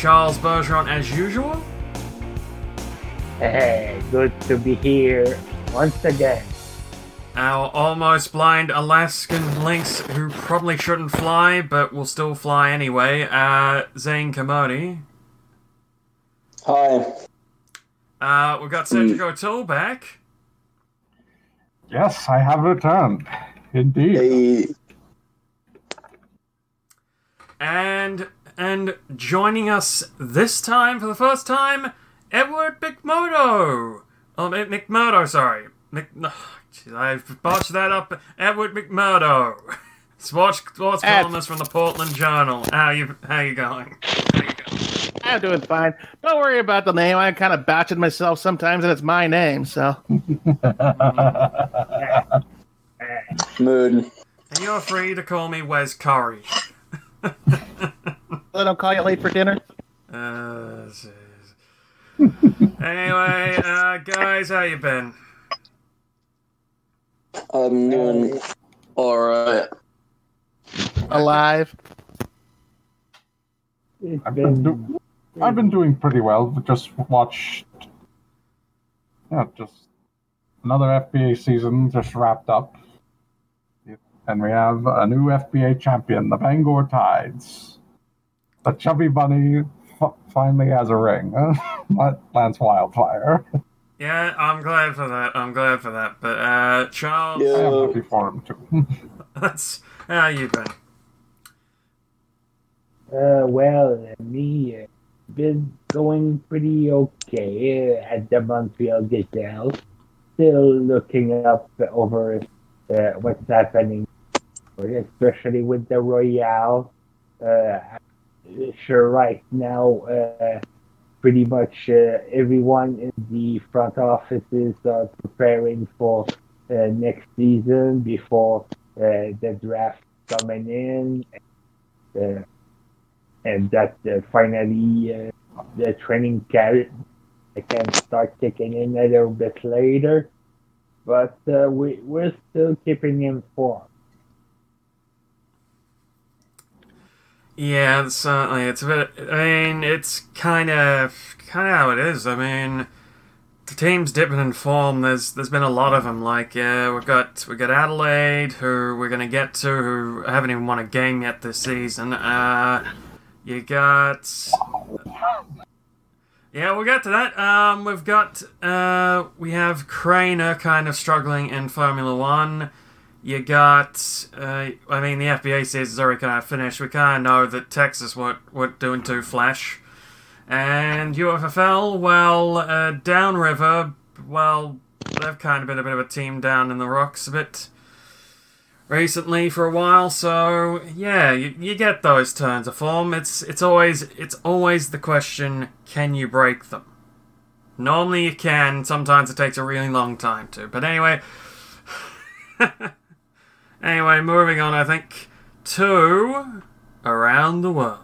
Charles Bergeron as usual. Hey, good to be here once again. Our almost blind Alaskan lynx who probably shouldn't fly, but will still fly anyway, uh, Zayne Kermode. Hi. Uh, we've got Cedric O'Toole back. Yes, I have returned. Indeed. Hey. And and joining us this time for the first time, Edward McMurdo. Oh, McMurdo, sorry. Mc, no, jeez, I've botched that up. Edward McMurdo, sports sports Ed. columnist from the Portland Journal. How you how you going? How you going? I'm doing fine. Don't worry about the name. I kind of batch it myself sometimes, and it's my name, so. Mood. And you're free to call me Wes Kerry. I don't call you late for dinner. Uh, anyway, uh, guys, how you been? I'm doing alright. Alive. I've been, been do- I've been doing pretty well. but Just watched. Yeah, just another FBA season just wrapped up. And we have a new FBA champion, the Bangor Tides. The Chubby Bunny f- finally has a ring. Lance Wildfire. Yeah, I'm glad for that. I'm glad for that. But uh, Charles, I am Yeah. happy for him too. that's how you been? uh, well, uh, me uh, been going pretty okay uh, at the Montreal Gazelle. Still looking up over uh, what's happening, especially with the Royale. Uh, I'm sure, right now, uh, pretty much uh, everyone in the front offices are preparing for uh, next season before uh, the draft coming in. Uh, and that finally the training can can start kicking in a little bit later. But we we're still keeping informed. Yeah, certainly. It's a bit. I mean, it's kind of kind of how it is. I mean, the team's dipping in form. There's there's been a lot of them. Like, yeah, we've got we got Adelaide, who we're gonna get to, who haven't even won a game yet this season. Uh, you got. Yeah, we'll get to that. Um, we've got uh, we have Craner kind of struggling in Formula One. You got, uh, I mean, the FBA says it's already kind of finished. We kind of know that Texas weren't, weren't doing too flash. And UFFL, well, uh, Downriver, well, they've kind of been a bit of a team down in the rocks a bit recently for a while. So yeah, you, you get those turns of form. It's it's always it's always the question: Can you break them? Normally you can. Sometimes it takes a really long time to. But anyway. Anyway, moving on, I think, to Around the World.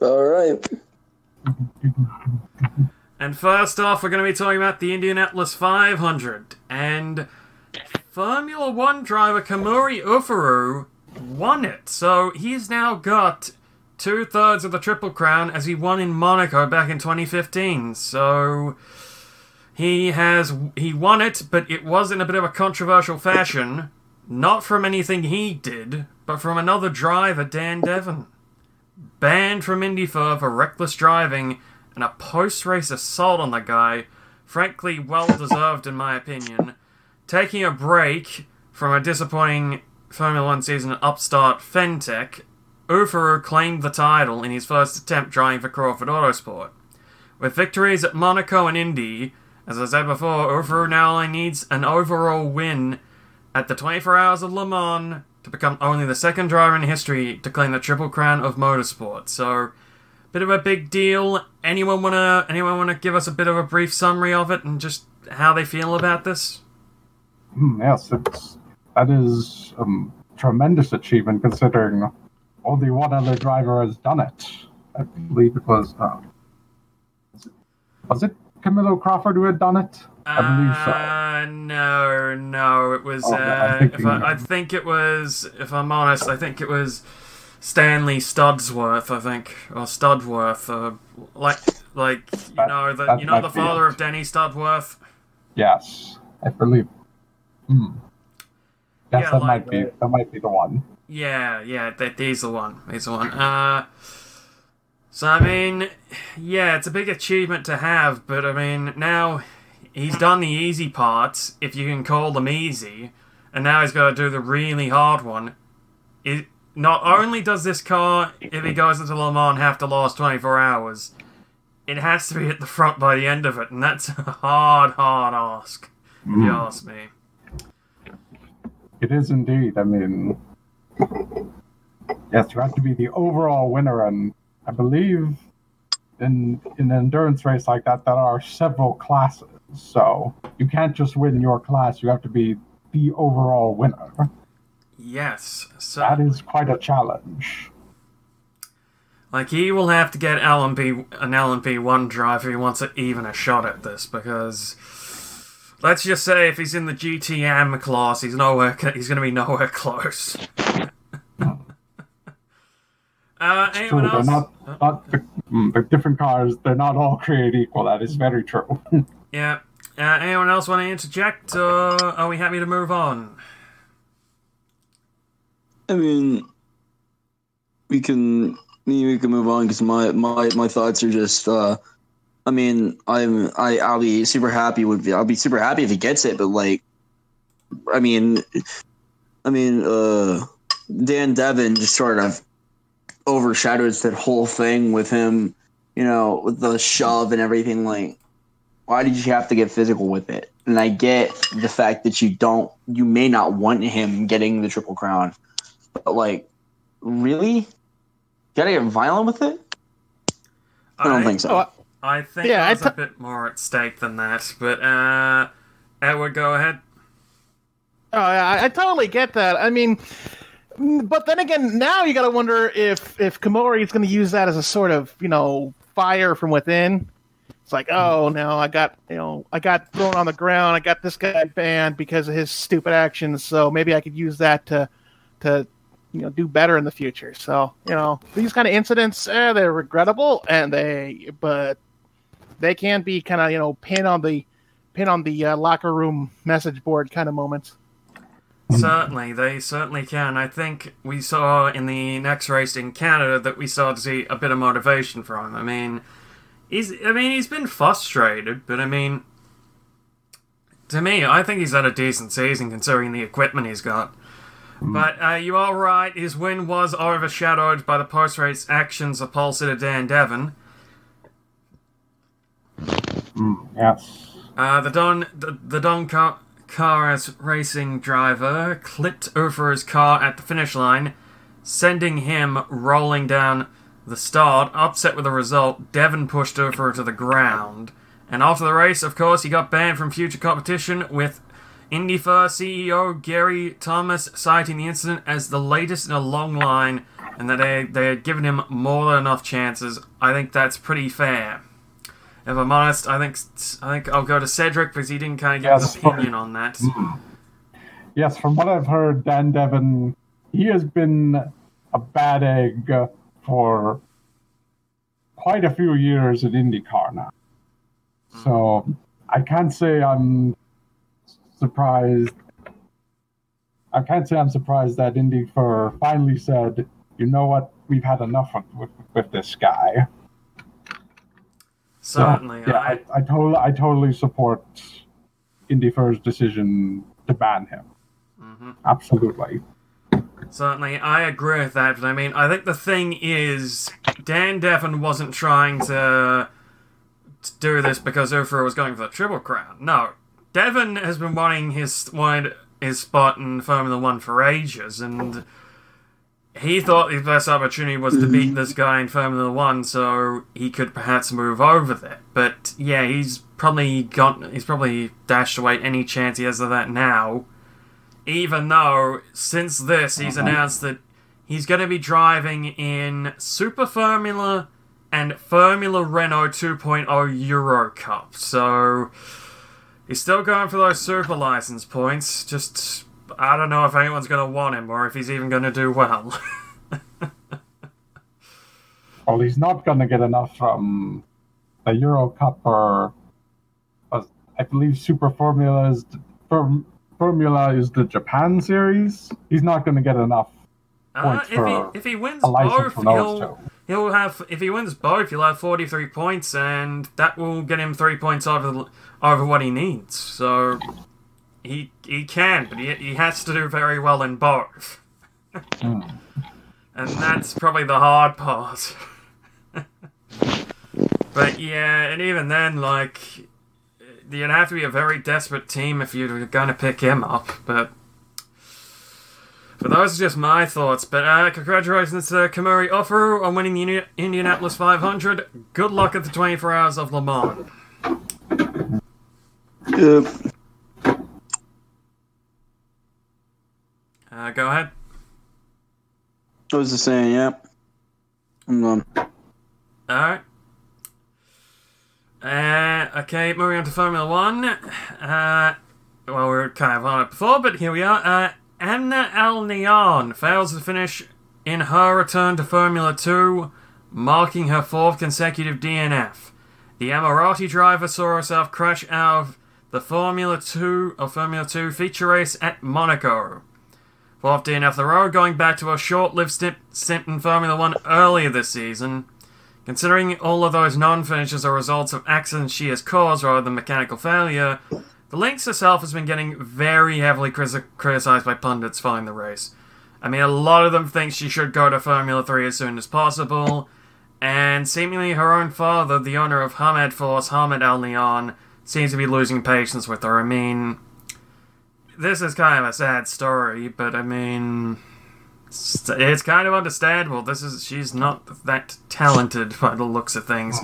Alright. And first off, we're going to be talking about the Indianapolis 500. And Formula One driver Kumori Ufuru won it. So he's now got two thirds of the Triple Crown as he won in Monaco back in 2015. So he has he won it, but it was in a bit of a controversial fashion. Not from anything he did, but from another driver, Dan Devon. Banned from Indy for, reckless driving and a post race assault on the guy. Frankly, well deserved, in my opinion. Taking a break from a disappointing Formula One season upstart Fentech, Ufuru claimed the title in his first attempt driving for Crawford Autosport. With victories at Monaco and Indy, as I said before, Ufuru now only needs an overall win at the 24 Hours of Le Mans to become only the second driver in history to claim the Triple Crown of Motorsport. So, bit of a big deal. Anyone wanna anyone wanna give us a bit of a brief summary of it and just how they feel about this? Hmm, yes, it's that is a um, tremendous achievement considering only one other driver has done it. I believe it was. Uh, was it Camilo Crawford who had done it? I believe so. Uh, no, no, it was. Oh, uh, I'm if I, I think it was. If I'm honest, I think it was Stanley Studsworth. I think or Studworth, uh, like like you That- know the you know the father it. of Denny Studworth. Yes, I believe. Hmm. Yes, Yeah, that like- might be that might be the one. Yeah, yeah, that he's the one. He's the one. Uh, so I mean, yeah, it's a big achievement to have, but I mean, now he's done the easy parts, if you can call them easy, and now he's got to do the really hard one. It not only does this car, if he goes into Le Mans, have to last 24 hours, it has to be at the front by the end of it, and that's a hard, hard ask, if you Hmm. ask me. It is indeed. I mean, yes, you have to be the overall winner, and I believe in in an endurance race like that, there are several classes. So you can't just win your class; you have to be the overall winner. Yes, so That is quite a challenge. Like he will have to get LMP an LMP one drive if he wants a, even a shot at this because let's just say if he's in the GTM class, he's nowhere. He's going to be nowhere close. uh, anyone true. They're not not the, mm, the different cars. They're not all created equal. That is very true. Yeah. Uh, anyone else want to interject? Or are we happy to move on? I mean, we can we can move on because my, my my thoughts are just. uh I mean, I'm I I'll be super happy with I'll be super happy if he gets it, but like, I mean, I mean, uh Dan Devon just sort of overshadows that whole thing with him, you know, with the shove and everything. Like, why did you have to get physical with it? And I get the fact that you don't, you may not want him getting the triple crown, but like, really, gotta get violent with it? I don't think so. Oh, I think Yeah, I there's a t- bit more at stake than that. But uh, Edward, go ahead. Oh, yeah, I, I totally get that. I mean, but then again, now you got to wonder if if Kumori is going to use that as a sort of you know fire from within. It's like, oh no, I got you know I got thrown on the ground. I got this guy banned because of his stupid actions. So maybe I could use that to to you know do better in the future. So you know these kind of incidents, eh, they're regrettable and they but they can be kind of you know pin on the pin on the uh, locker room message board kind of moments. Certainly, they certainly can. I think we saw in the next race in Canada that we started to see a bit of motivation from. I mean, he's I mean he's been frustrated, but I mean, to me, I think he's had a decent season considering the equipment he's got. But uh, you are right. His win was overshadowed by the post-race actions of pole sitter Dan Devon. Mm, yes. Uh, the Don the, the Don Car- Cars racing driver clipped over his car at the finish line, sending him rolling down the start. Upset with the result, Devon pushed over to the ground. And after the race, of course, he got banned from future competition with IndyFar CEO Gary Thomas citing the incident as the latest in a long line and that they, they had given him more than enough chances. I think that's pretty fair. If I'm honest, I think I think I'll go to Cedric because he didn't kind of give Yes, his for- opinion on that. Hmm. Yes, from what I've heard, Dan Devon, he has been a bad egg for quite a few years at IndyCar now. So I can't say I'm surprised. I can't say I'm surprised that IndyCar finally said, you know what, we've had enough with, with, with this guy. So, Certainly, yeah, I, I, I, totally, I totally support IndyCar's decision to ban him. Mhm. Absolutely. Certainly I agree with that. But I mean, I think the thing is, Dan Devon wasn't trying to, to do this because Ufra was going for the triple crown. No, Devon has been wanting his wanted his spot in Formula One for ages, and he thought his best opportunity was to beat mm-hmm. this guy in Formula One, so he could perhaps move over there. But yeah, he's probably got he's probably dashed away any chance he has of that now. Even though since this he's announced that he's going to be driving in Super Formula and Formula Renault 2.0 Euro Cup. So he's still going for those super license points. Just I don't know if anyone's going to want him or if he's even going to do well. Well, he's not going to get enough from the Euro Cup or, uh, I believe, Super Formula is Form, Formula is the Japan series. He's not going to get enough Uh, points if for he if he wins a license both, from those he'll two. he'll have if he wins both, he'll have forty three points, and that will get him three points over over what he needs. So he he can, but he he has to do very well in both, Hmm. and that's probably the hard part. but yeah, and even then, like you'd have to be a very desperate team if you're going to pick him up, but. But those are just my thoughts. But uh, congratulations to Kumori Offeru on winning the Indi- Indianapolis 500. Good luck at the 24 Hours of Le Mans. Yep. Uh, go ahead. I was just saying, yep. I'm um, Alright. Uh, okay, moving on to Formula One. Uh, well, we were kind of on it before, but here we are. Uh, Anna El Neon fails to finish in her return to Formula 2, marking her fourth consecutive DNF. The Emirati driver saw herself crash out of the Formula 2 or Formula 2 feature race at Monaco. Fourth DNF the road, going back to a short-lived stint, stint in Formula 1 earlier this season. Considering all of those non-finishes are results of accidents she has caused rather than mechanical failure, the Lynx herself has been getting very heavily criti- criticized by pundits following the race. I mean, a lot of them think she should go to Formula 3 as soon as possible, and seemingly her own father, the owner of Hamed Force, Hamed Al Neon, seems to be losing patience with her. I mean, this is kind of a sad story, but I mean, it's it's kind of understandable. This is she's not that talented by the looks of things.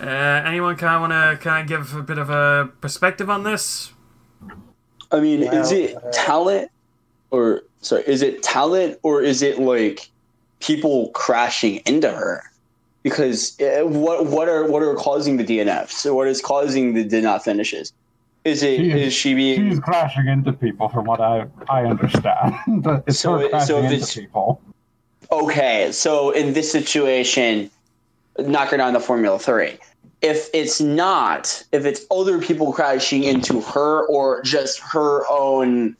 Uh, anyone kind of want to kind of give a bit of a perspective on this? I mean, is it uh, talent or sorry, is it talent or is it like people crashing into her? Because uh, what what are what are causing the DNFs? So what is causing the did not finishes? Is it She is- is she being She's crashing into people, from what I I understand. it's So her crashing so if into it's- people. okay? So in this situation, knocking down to Formula Three. If it's not, if it's other people crashing into her or just her own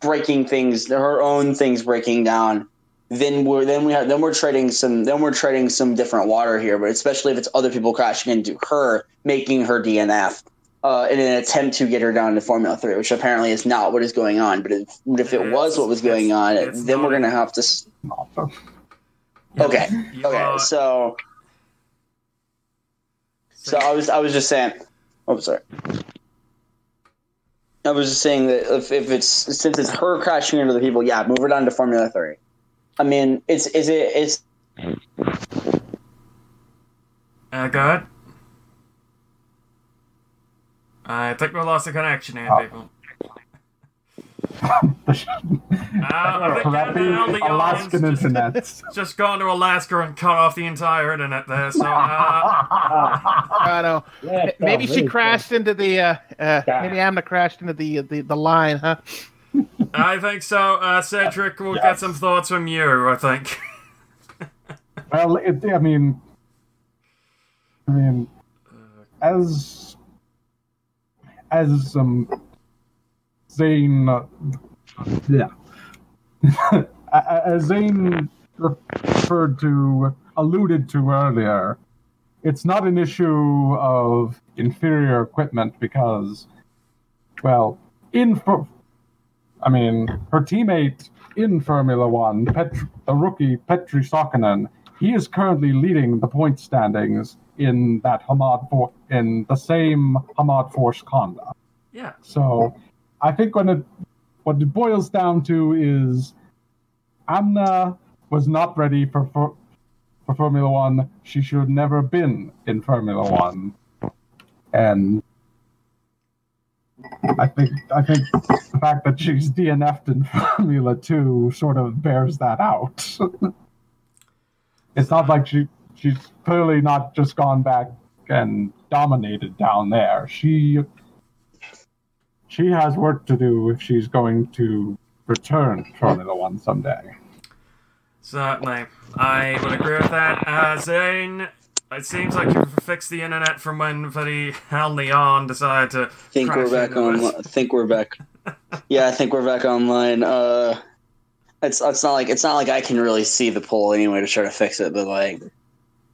breaking things, her own things breaking down, then we're then we have then we're trading some then we're trading some different water here. But especially if it's other people crashing into her, making her DNF. Uh, in an attempt to get her down to Formula Three, which apparently is not what is going on. But if, but if it was what was going on, then we're gonna have to. Okay, okay. So, so I was I was just saying. Oh, sorry. I was just saying that if, if it's since it's her crashing into the people, yeah, move her down to Formula Three. I mean, it's is it it's Uh, go ahead. I think we lost the connection here, Oh. people. Uh, I think Crappy Anna El Neon's Alaskan just, internet. just gone to Alaska and cut off the entire internet there. So, uh, I know. Yeah, Maybe so she really crashed into the. Uh, uh, Yeah. maybe Amna crashed into the the, the line, huh? I think so. Uh, Cedric, we'll get some thoughts from you. I think. Well, it, I mean, I mean, as as um, Zayne, uh, yeah, as Zayne referred to, alluded to earlier, it's not an issue of inferior equipment because, well, in for, I mean, her teammate in Formula One, the rookie Petri Sokkanen, he is currently leading the point standings in that Hamad in the same Hamad Force Conda. Yeah. So, I think when it what it boils down to is Amna was not ready for, for for Formula One. She should have never been in Formula One, and I think I think the fact that she's DNF'd in Formula Two sort of bears that out. it's not like she she's clearly not just gone back and dominated down there. She she has work to do if she's going to return to Formula One someday. Certainly. I would agree with that. Uh, Zayne, it seems like you've fixed the internet from when Freddy Hal Leon decided to. think crash we're back on. us. I think we're back. Yeah, I think we're back online. Uh, it's it's not like it's not like I can really see the poll anyway to try to fix it, but like,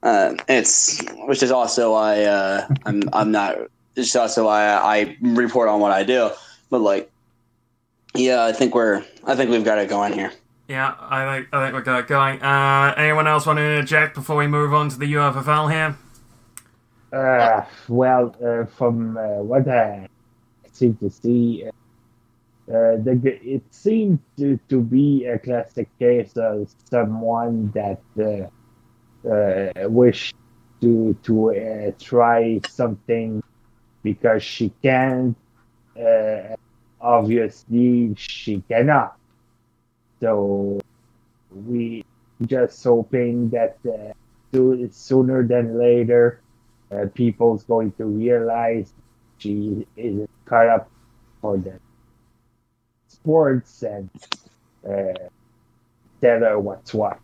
uh, it's which is also why uh, I'm I'm not. It's also why I, I report on what I do. But like, yeah, I think we're I think we've got it going here. Yeah, I think I think we got it going. Uh, anyone else want to interject before we move on to the UFFL here? Uh, well, uh, from uh, what I seem to see, uh, uh, the, it seemed to, to be a classic case of someone that uh, wished to to uh, try something because she can. Uh, obviously, she cannot. So we just hoping that uh, so- sooner than later uh, people's going to realize she is caught up for the sports and uh, tell her what's what.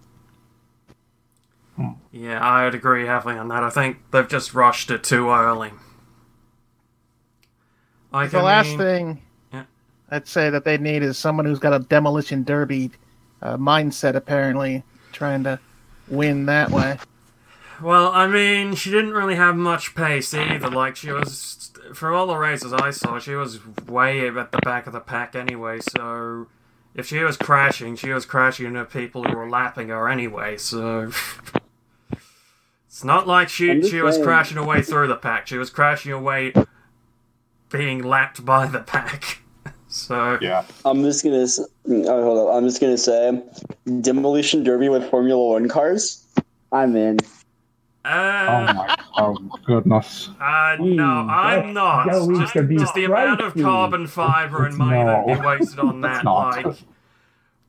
Yeah, I would agree heavily on that. I think they've just rushed it too early. Like, the I last mean- thing Yeah. I'd say that they need is someone who's got a demolition derby uh, mindset, apparently, trying to win that way. Well, I mean, she didn't really have much pace either. Like, she was, for all the races I saw, she was way at the back of the pack anyway. So, if she was crashing, she was crashing into people who were lapping her anyway. So, it's not like she she was saying. crashing away through the pack. She was crashing away, being lapped by the pack. So, Yeah. I'm just gonna. Oh, hold up. I'm just gonna say, demolition derby with Formula One cars. I'm in. Oh uh, my. Oh goodness. Uh, no, I'm that's not. going Just, be just the amount of carbon fiber and money that No. you wasted on that, like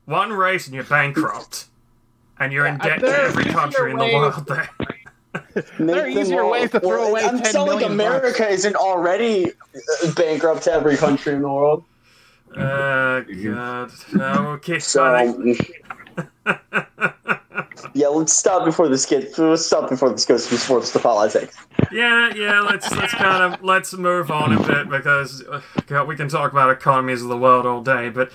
one race and you're bankrupt, and you're in debt to every country in the world. There, There are easier all- ways to throw well, away I'm 10 telling like million bucks. America isn't already uh, bankrupt to every country in the world. uh, God, no, okay, So, yeah, let's stop before this gets. Let's stop before this goes from sports to politics. Yeah, yeah. Let's let's kind of let's move on a bit because uh, God, we can talk about economies of the world all day, but.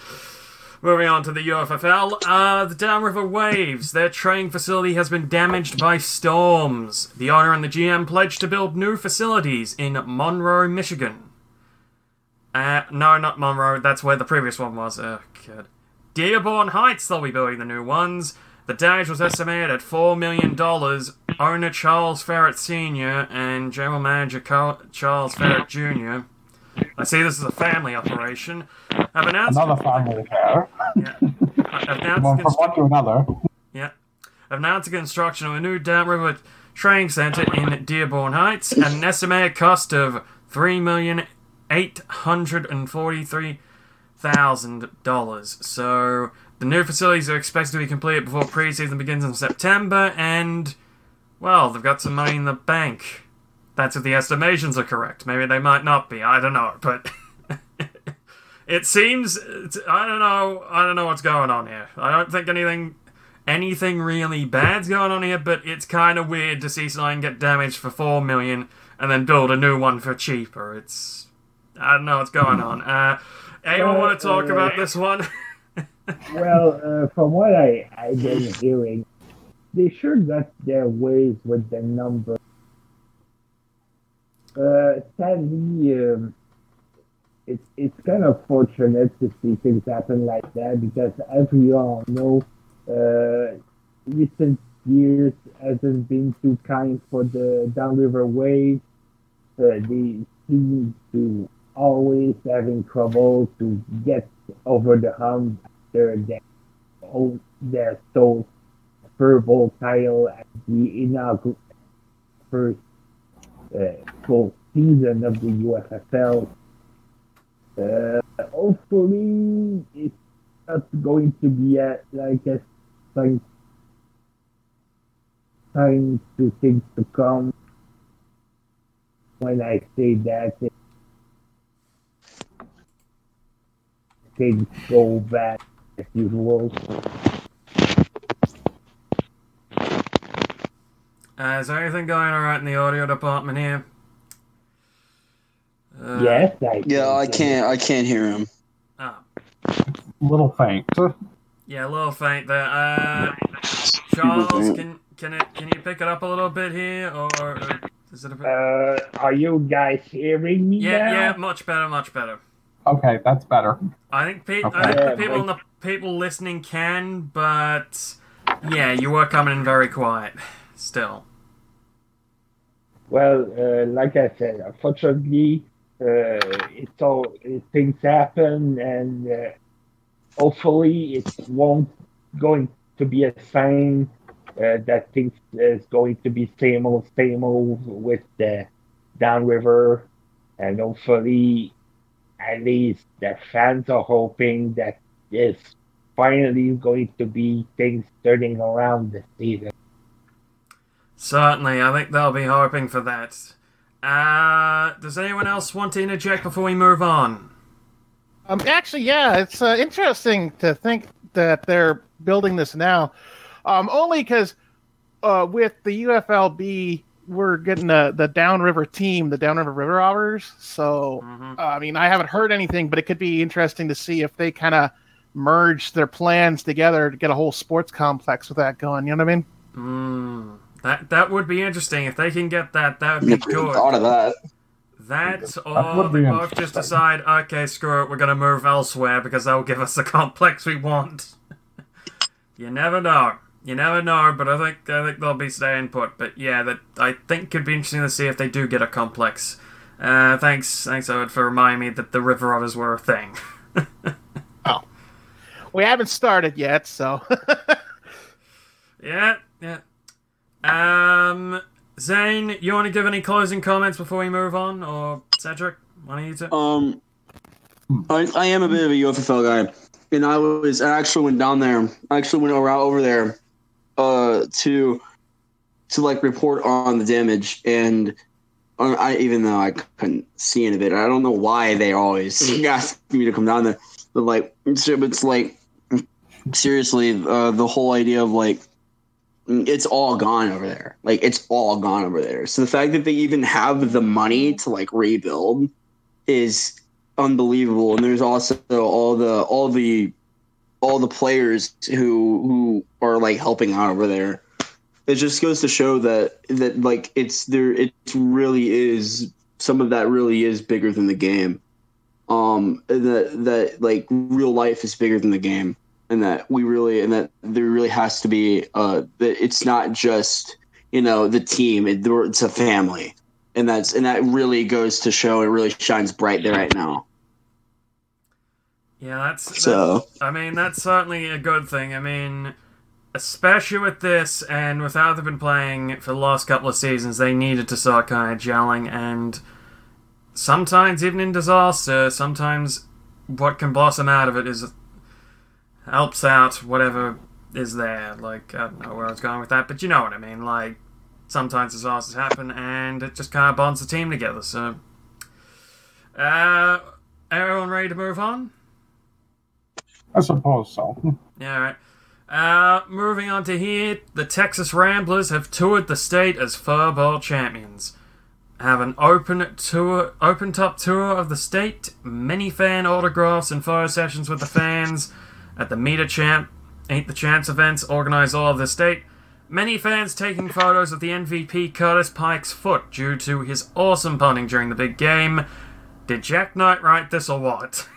Moving on to the UFFL, uh, the Downriver Waves. Their training facility has been damaged by storms. The owner and the GM pledged to build new facilities in Monroe, Michigan. Uh, no, not Monroe. That's where the previous one was. Oh, God. Dearborn Heights, they'll be building the new ones. The damage was estimated at $4 million. Owner Charles Ferret Sr. and General Manager Carl- Charles Ferret Jr. I see this is a family operation. I've announced, Another family affair. yeah, have announced One from one to another. yeah. Have announced the construction of a new downriver training center in Dearborn Heights at an estimated cost of three million eight hundred and forty-three thousand dollars. So the new facilities are expected to be completed before preseason begins in September, and well, they've got some money in the bank. That's if the estimations are correct. Maybe they might not be. I don't know, but it seems I don't know. I don't know what's going on here. I don't think anything anything really bad's going on here, but it's kind of weird to see something get damaged for four million and then build a new one for cheaper. It's I don't know what's going on. Uh, anyone want to talk about this one? Well, uh, from what I, I've been hearing, they sure got their ways with the number. Uh, sadly, um, it's it's kind of fortunate to see things happen like that because, as we all know, uh, recent years hasn't been too kind for the downriver waves. Uh, they seem to always having trouble to get over the hump after they oh, they're so Bowl title at the inaugural first uh, full season of the UFFL. Uh, hopefully, it's not going to be a, like a sign, sign to things to come. When I say that, things go bad as usual. Uh, is there anything going alright in the audio department here? Uh, yes, I Yeah, I can't. I can't hear him. Oh, A little faint. yeah, a little faint there. Uh, Charles, can can it can you pick it up a little bit here, or, or is it a bit? Uh, are you guys hearing me yeah, now? yeah, much better, much better. Okay, that's better. I think pe- I think Yeah, the people but- the people listening can, but yeah, you were coming in very quiet. Still, Well, uh, like I said, unfortunately, uh, it's all things happen, and uh, hopefully, it won't going to be a sign uh, that things is going to be same old, same old with the downriver, and hopefully, at least the fans are hoping that this finally going to be things turning around this season. Certainly, I think they'll be hoping for that. Uh, does anyone else want to interject before we move on? Um, actually, yeah, it's uh, interesting to think that they're building this now. Um, only because uh, with the UFLB, we're getting the the Downriver team, the Downriver River Robbers. So, Mhm. uh, I mean, I haven't heard anything, but it could be interesting to see if they kind of merge their plans together to get a whole sports complex with that going. You know what I mean? Mm, that that would be interesting if they can get that. That would be Never even good. thought of that. That That or would they be just decide, okay, screw it, we're gonna move elsewhere because that will give us the complex we want. you never know. You never know, but I think I think they'll be staying put. But yeah, that I think could be interesting to see if they do get a complex. Uh, thanks, thanks, Owen, for reminding me that the River Otters were a thing. oh, We haven't started yet, so yeah, yeah. Um, Zayne, you want to give any closing comments before we move on, or Cedric, one of you two? Um, I, I am a bit of a UFFL guy, and I was I actually went down there. I actually went around over there, uh, to to like report on the damage, and uh, I even though I couldn't see any of it, I don't know why they always ask me to come down there, but like it's, it's like seriously, uh, the whole idea of like it's all gone over there. Like it's all gone over there. So the fact that they even have the money to like rebuild is unbelievable. And there's also all the all the all the players who who are like helping out over there. It just goes to show that that like it's there it really is some of that really is bigger than the game. Um that that like real life is bigger than the game and that we really and that there really has to be uh that it's not just you know the team it, it's a family and that's and that really goes to show it really shines bright there right now Yeah, that's so I mean, that's certainly a good thing. I mean, especially with this and with how they've been playing for the last couple of seasons, they needed to start kind of gelling. And sometimes, even in disaster, sometimes what can blossom out of it is helps out whatever is there. Like, I don't know where I was going with that, but you know what I mean. Like, sometimes disasters happen and it just kind of bonds the team together. So, uh, everyone ready to move on? I suppose so. Yeah, right. Uh, moving on to here, the Texas Ramblers have toured the state as FurBowl champions. Have an open tour, open top tour of the state, many fan autographs and photo sessions with the fans at the Meet a Champ, Ain't the Chance events organized all over the state. Many fans taking photos of the MVP Curtis Pike's foot due to his awesome punting during the big game. Did Jack Knight write this or what?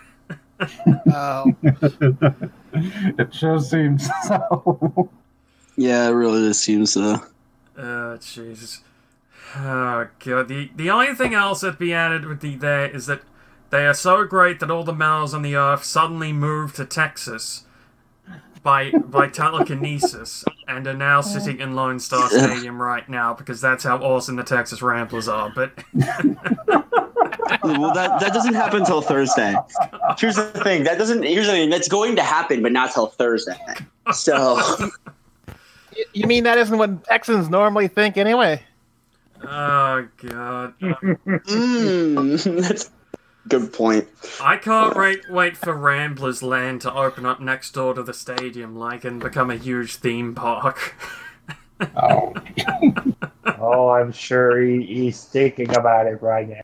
Oh, it sure seems so. yeah it really just seems so. Oh, Jesus. Oh, God. The, the only thing else that be added with the there is that they are so great that all the males on the earth suddenly move to Texas. by by telekinesis and are now sitting in Lone Star Stadium right now because that's how awesome the Texas Ramblers are. But well, that that doesn't happen until Thursday. Here's the thing. That doesn't. Here's the thing. That's going to happen, but not till Thursday. So You mean that isn't what Texans normally think anyway? oh god, mm, that's a good point. I can't wait wait for Ramblers Land to open up next door to the stadium, like, and become a huge theme park. Oh, Oh, I'm sure he, he's thinking about it right now.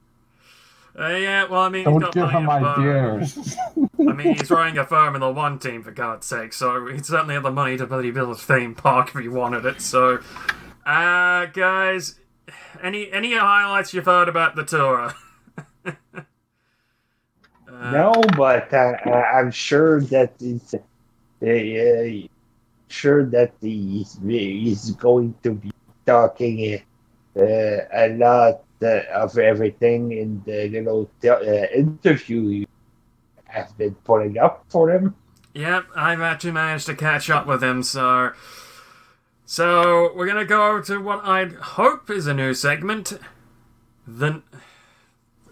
Uh, yeah, well, I mean, don't give him ideas. I mean, he's running a Formula One team for God's sake, so he'd certainly have the money to bloody build a theme park if he wanted it. So, uh, guys, any any highlights you've heard about the tour? No, but uh, I'm sure that he's, uh, sure that he's, he's going to be talking uh, a lot uh, of everything in the little te- uh, interview you have been putting up for him. Yep, I've actually managed to catch up with him, so. So, we're gonna go to what I hope is a new segment. The.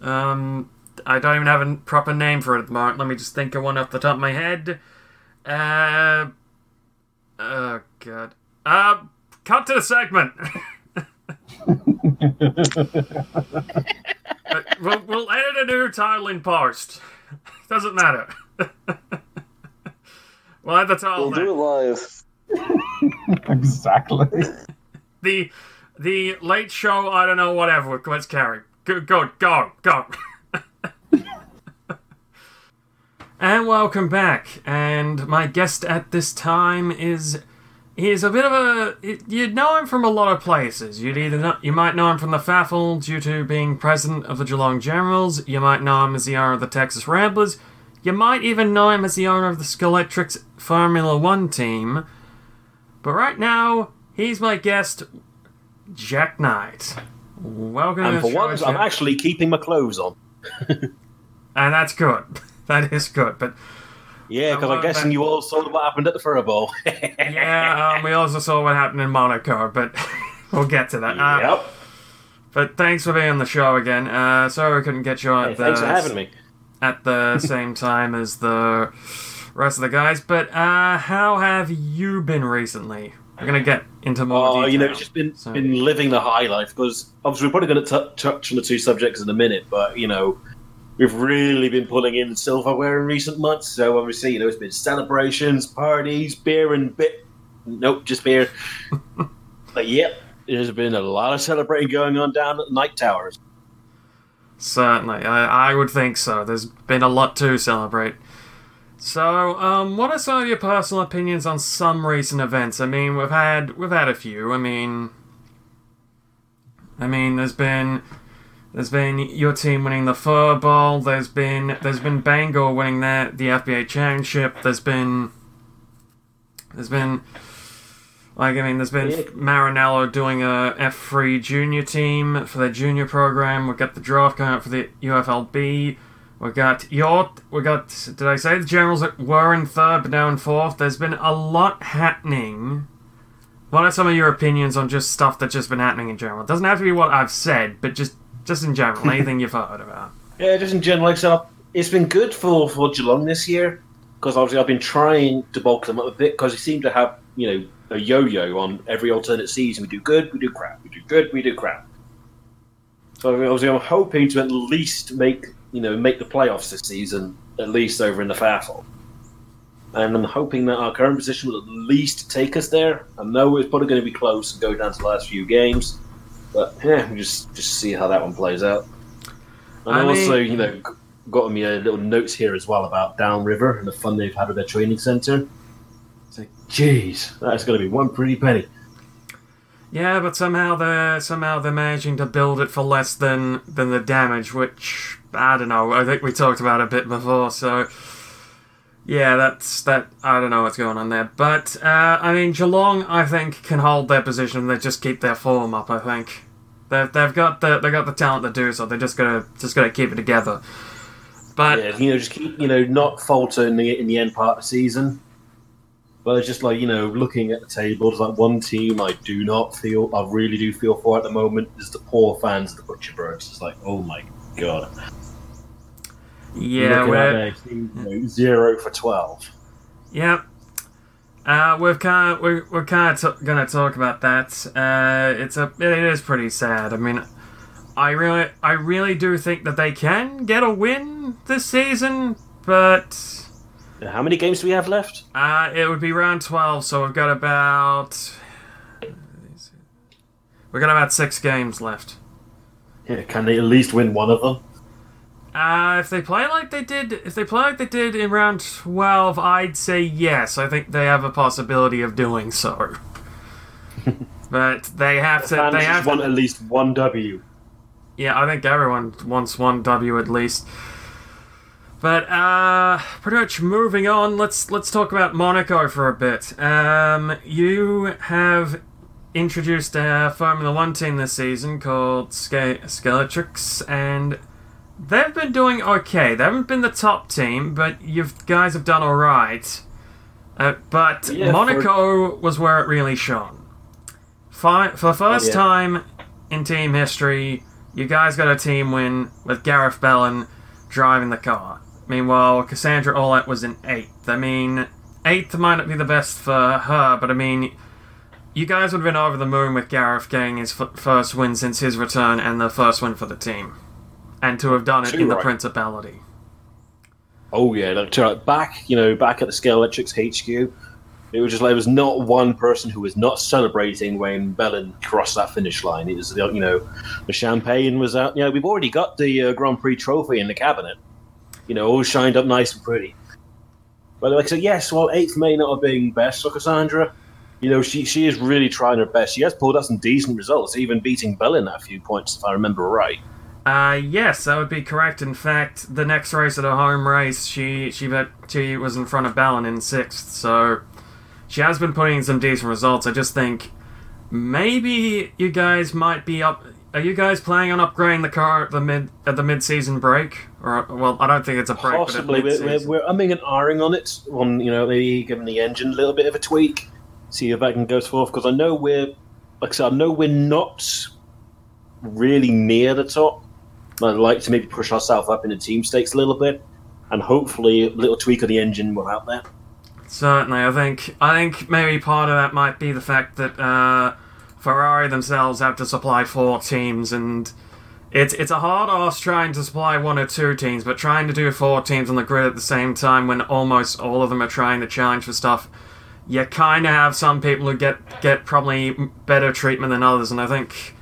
Um. I don't even have a proper name for it at the moment. Let me just think of one off the top of my head. Uh. Oh, God. Uh. Cut to the segment! But we'll, we'll edit a new title in post. Doesn't matter. we'll add the title. We'll there. do it live. exactly. the the late show. I don't know. Whatever. Let's carry. Go go go go. And welcome back. And my guest at this time is he's a bit of a you'd know him from a lot of places. You'd either know, you might know him from the Faffle due to being president of the Geelong Generals. You might know him as the owner of the Texas Ramblers. You might even know him as the owner of the Scaletrix Formula One team. But right now, he's my guest, Jack Knight. Welcome to And for once, I'm actually keeping my clothes on. and that's good. That is good. But Yeah, because I'm guessing that. you all saw what happened at the Fur Bowl. yeah, um, we also saw what happened in Monaco, but we'll get to that. Uh, yep. But thanks for being on the show again. Uh, sorry we couldn't get you on Hey, at the, thanks for having me. at the same time as the rest of the guys. But uh, how have you been recently? We're gonna get into more Oh, detail. you know, it's just been So- been living the high life because obviously we're probably going to t- touch on the two subjects in a minute, but you know, we've really been pulling in silverware in recent months. So obviously, you know, it's been celebrations, parties, beer and bit. Nope, just beer. but yep, there's been a lot of celebrating going on down at the night towers. Certainly, I, I would think so. There's been a lot to celebrate. So, um, what are some of your personal opinions on some recent events? I mean, we've had we've had a few. I mean, I mean, there's been there's been your team winning the Fur Bowl. There's been there's been Bangor winning the the FBA championship. There's been there's been like I mean, there's been Yeah. Marinello doing a F3 junior team for their junior program. We've got the draft going up for the UFLB. We got your. We got. Did I say the Generals that were in third, but now in fourth? There's been a lot happening. What are some of your opinions on just stuff that's just been happening in general? It doesn't have to be what I've said, but just just in general, anything you've heard about. Yeah, just in general, like it's been good for, for Geelong this year because obviously I've been trying to bulk them up a bit because they seem to have, you know, a yo-yo on every alternate season. We do good, we do crap. We do good, we do crap. So obviously I'm hoping to at least make, you know, make the playoffs this season, at least over in the FAFL. And I'm hoping that our current position will at least take us there. I know it's probably going to be close and go down to the last few games, but yeah, we'll just just see how that one plays out. And I also, mean- you know, got me a little notes here as well about Downriver and the fun they've had with their training centre. It's like, jeez, that's going to be one pretty penny. Yeah, but somehow they're somehow they're managing to build it for less than than the damage, which I don't know. I think we talked about a bit before, so yeah, that's that. I don't know what's going on there, but uh, I mean, Geelong, I think, can hold their position. They just keep their form up. I think they've they've got the they got the talent to do so. They're just gonna just gonna keep it together. But Yeah, you know, just keep, you know, not falter in the, in the end part of the season. But it's just like you know, looking at the table, there's like one team I do not feel, I really do feel for at the moment is the poor fans of the Butcher Birds. It's like, oh my god, Yeah, we're their you know, zero for twelve. yeah. Uh, we've kind of, we're we're kind of t- gonna talk about that. Uh, it's a it is pretty sad. I mean, I really I really do think that they can get a win this season, but How many games do we have left? uh, it would be round twelve, so we've got about we've got about six games left. Yeah, can they at least win one of them? Uh, if they play like they did, if they play like they did in round twelve, I'd say yes. I think they have a possibility of doing so. but they have to. Fans They just have. want To, at least one W. yeah, I think everyone wants one W at least. But uh, pretty much moving on. Let's let's talk about Monaco for a bit. Um, you have introduced a Formula One team this season called Ske- Scaletrix, and they've been doing okay. They haven't been the top team, but you guys have done all right. Uh, but Yeah, for- Monaco was where it really shone. Fi- for the first yeah. time in team history, you guys got a team win with Gareth Bellin driving the car. Meanwhile, Cassandra Olet was in eighth. I mean, eighth might not be the best for her, but I mean, you guys would have been over the moon with Gareth getting his f- first win since his return and the first win for the team. And to have done it Too in the. Principality. Oh yeah, like, to- back you know back at the Scaletrix HQ, it was just like there was not one person who was not celebrating when Bellin crossed that finish line. It was you know the champagne was out. You know we've already got the uh, Grand Prix trophy in the cabinet. You know all shined up nice and pretty. But like I said, yes, while eighth may not have been best for Cassandra, you know she she is really trying her best. She has pulled out some decent results, even beating Bellin at a few points if I remember right. Uh, yes, that would be correct. In fact, the next race at a home race, she she bet she was in front of Bellin in sixth, so she has been putting in some decent results. I just think maybe you guys might be up. Are you guys planning on upgrading the car at the mid at the mid season break? Or well, I don't think it's a break, Possibly, we're, we're, we're umming and ahhing on it. On you know, maybe giving the engine a little bit of a tweak, see if that can go forth. Because I know we're, like I said, I know we're not really near the top. I'd like to maybe push ourselves up in the team stakes a little bit, and hopefully a little tweak of the engine will help there. Certainly, I think I think maybe part of that might be the fact that uh, Ferrari themselves have to supply four teams, and it's it's a hard ask trying to supply one or two teams, but trying to do four teams on the grid at the same time when almost all of them are trying to challenge for stuff. You kind of have some people who get get probably better treatment than others, and I think.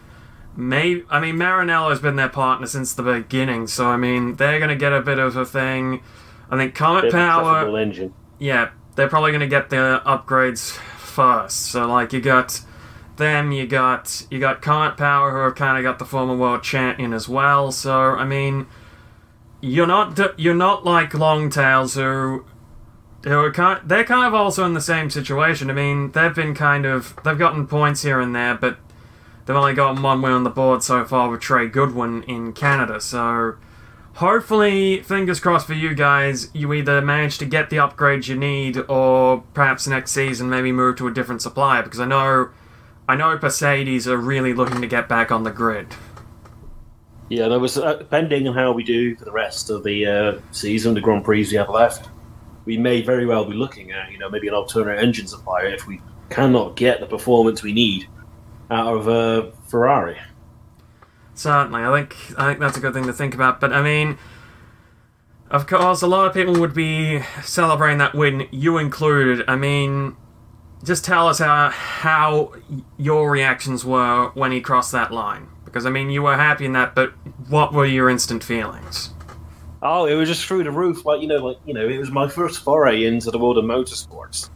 May I mean Maranello has been their partner since the beginning, so I mean they're gonna get a bit of a thing. I think Comet Bit of a Power, engine. yeah, they're probably going to get the upgrades first. So like you got them, you got you got Comet Power who have kind of got the former world champion as well. So I mean, you're not you're not like Longtails who who are kind they're kind of also in the same situation. I mean, they've been kind of they've gotten points here and there, but they've only got one win on the board so far with Trey Goodwin in Canada. So hopefully, fingers crossed for you guys, you either manage to get the upgrades you need, or perhaps next season maybe move to a different supplier. Because I know, I know Mercedes are really looking to get back on the grid. Yeah, and was uh, depending on how we do for the rest of the uh, season, the Grand Prix we have left. We may very well be looking at, you know, maybe an alternate engine supplier if we cannot get the performance we need out of a Ferrari. Certainly, I think I think that's a good thing to think about. But I mean, of course, a lot of people would be celebrating that win, you included. I mean, just tell us how how your reactions were when he crossed that line, because I mean, you were happy in that, but what were your instant feelings? Oh, it was just through the roof. Like you know, like you know, it was my first foray into the world of motorsports,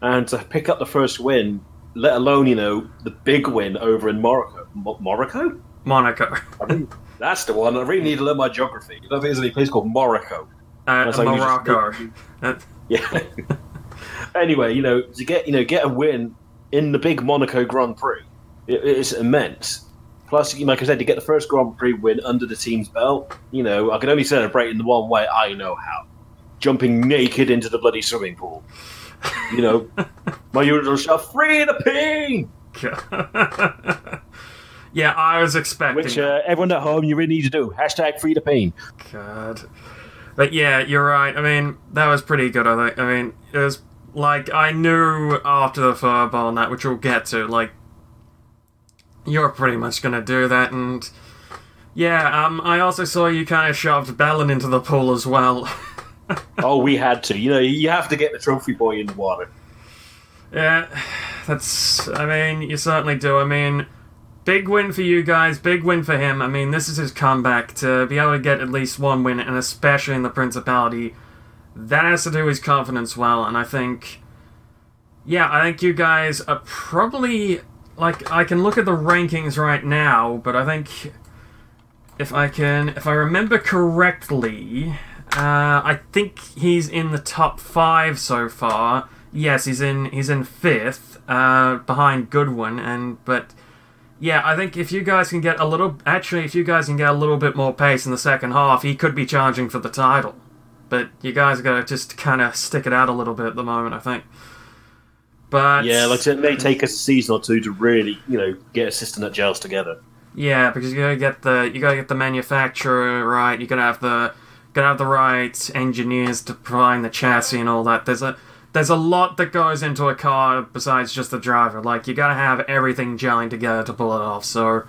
and to pick up the first win, let alone you know the big win over in Morocco. Mo- Morocco? Monaco, really, that's the one. I really need to learn my geography. I don't think there's any place called Morocco. uh, like you just- Morocco. Yeah. anyway, you know, to get you know get a win in the big Monaco Grand Prix, it, it's immense. Plus, like I said, to get the first Grand Prix win under the team's belt, you know, I can only celebrate in the one way I know how: jumping naked into the bloody swimming pool. You know, my usual stuff, free the pain! yeah, I was expecting. Which uh, everyone at home, you really need to do. Hashtag free the pain. God. But yeah, you're right. I mean, that was pretty good, I think. I mean, it was like, I knew after the fireball and that, which we'll get to, like, you're pretty much gonna do that, and yeah, um, I also saw you kind of shoved Bellin into the pool as well. oh, we had to. You know, you have to get the trophy boy in the water. Yeah, that's. I mean, you certainly do. I mean, big win for you guys, big win for him. I mean, this is his comeback to be able to get at least one win, and especially in the Principality. That has to do his confidence well, and I think. Yeah, I think you guys are probably. Like, I can look at the rankings right now, but I think. If I can. If I remember correctly. Uh, I think he's in the top five so far. Yes, he's in he's in fifth, uh, behind Goodwin, and but yeah, I think if you guys can get a little, actually, if you guys can get a little bit more pace in the second half, he could be charging for the title. But you guys got to just kind of stick it out a little bit at the moment, I think. But yeah, like it may take us a season or two to really, you know, get a system that gels together. Yeah, because you gotta get the you gotta get the manufacturer right. You gotta have the gotta have the right engineers to provide the chassis and all that. There's a there's a lot that goes into a car besides just the driver. Like you gotta have everything gelling together to pull it off. So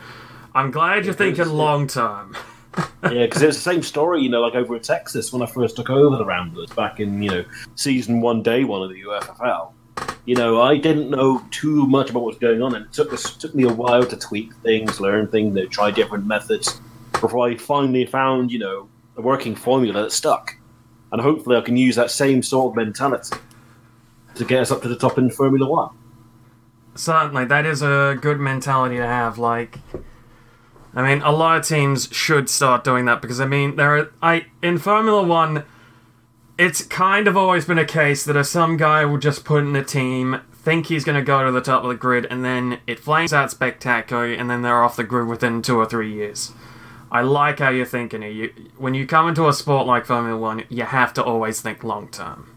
I'm glad you're thinking long term. yeah, because it's the same story, you know, like over in Texas when I first took over the Ramblers back in, you know, season one, day one of the UFFL. You know, I didn't know too much about what was going on, and it took us took me a while to tweak things, learn things, you know, try different methods before I finally found, you know, a working formula that stuck. And hopefully, I can use that same sort of mentality to get us up to the top in Formula One. Certainly, that is a good mentality to have. Like, I mean, a lot of teams should start doing that because I mean, there are I in Formula One. It's kind of always been a case that if some guy will just put in a team, think he's going to go to the top of the grid, and then it flames out spectacularly, and then they're off the grid within two or three years. I like how you're thinking. You, when you come into a sport like Formula One, you have to always think long term.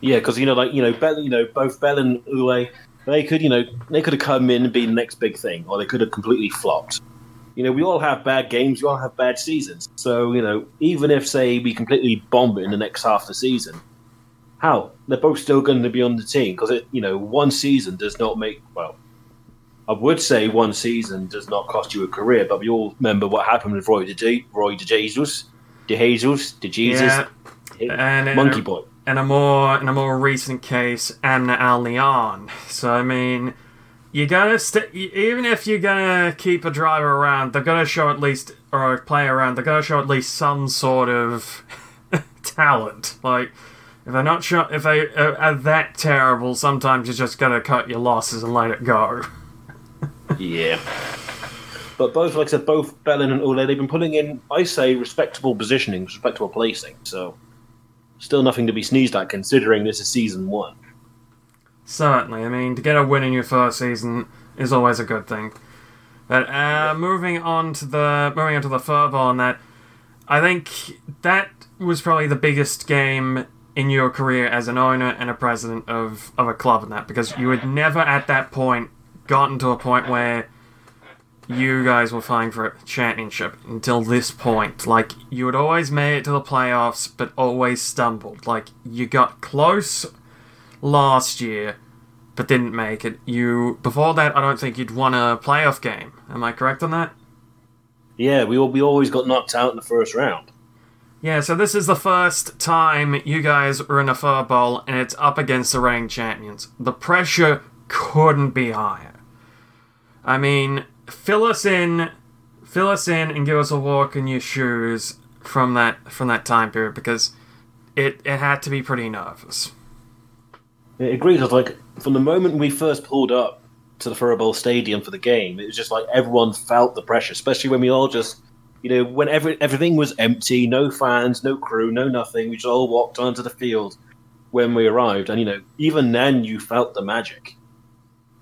Yeah, because you know, like you know, Bell, you know, both Bell and Ule, they could, you know, they could have come in and been the next big thing, or they could have completely flopped. You know, we all have bad games, we all have bad seasons. So you know, even if say we completely bomb it in the next half of the season, how they're both still going to be on the team because it, you know, one season does not make well. I would say one season does not cost you a career, but we all remember what happened with Roy De, Roy De Jesus, De Jesus, De Jesus, Yeah. And Monkey uh, Boy. in a more in a more recent case, Amna Al Leon. So I mean, you gotta st- even if you're gonna keep a driver around, they're gonna show at least or a player around. They're gonna show at least some sort of talent. Like if they're not sure if they are, are that terrible, sometimes you just gotta cut your losses and let it go. Yeah. But both, like I said, both Bellin and Ule, they've been putting in, I say, respectable positioning, respectable placing. So, still nothing to be sneezed at, considering this is season one. Certainly, I mean to get a win in your first season is always a good thing. But uh, moving on to the moving on to the FurBowl and that, I think that was probably the biggest game in your career as an owner and a president of, of a club and that because you had never at that point gotten to a point where you guys were fighting for a championship until this point. Like you had always made it to the playoffs, but always stumbled. Like you got close last year, but didn't make it. You before that, I don't think you'd won a playoff game. Am I correct on that? Yeah, we, we always got knocked out in the first round. Yeah, so this is the first time you guys are in a FurBowl and it's up against the reigning champions. The pressure couldn't be higher. I mean, fill us in, fill us in, and give us a walk in your shoes from that from that time period because it it had to be pretty nervous. It agrees. I was like, from the moment we first pulled up to the Furrow Stadium for the game, it was just like everyone felt the pressure, especially when we all just, you know, when every, everything was empty, no fans, no crew, no nothing. We just all walked onto the field when we arrived, and you know, even then you felt the magic.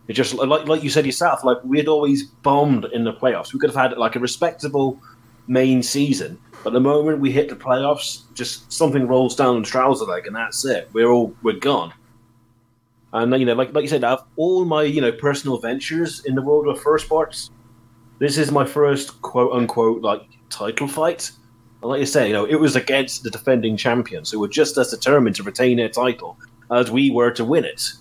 It just like like you said yourself, like we had always bombed in the playoffs. We could have had like a respectable main season. But the moment we hit the playoffs, just something rolls down the trouser leg, and that's it. We're all we're gone. And you know, like like you said, I have all my you know personal ventures in the world of first sports. This is my first quote unquote like title fight. And like you say, you know, it was against the defending champions who were just as determined to retain their title as we were to win it.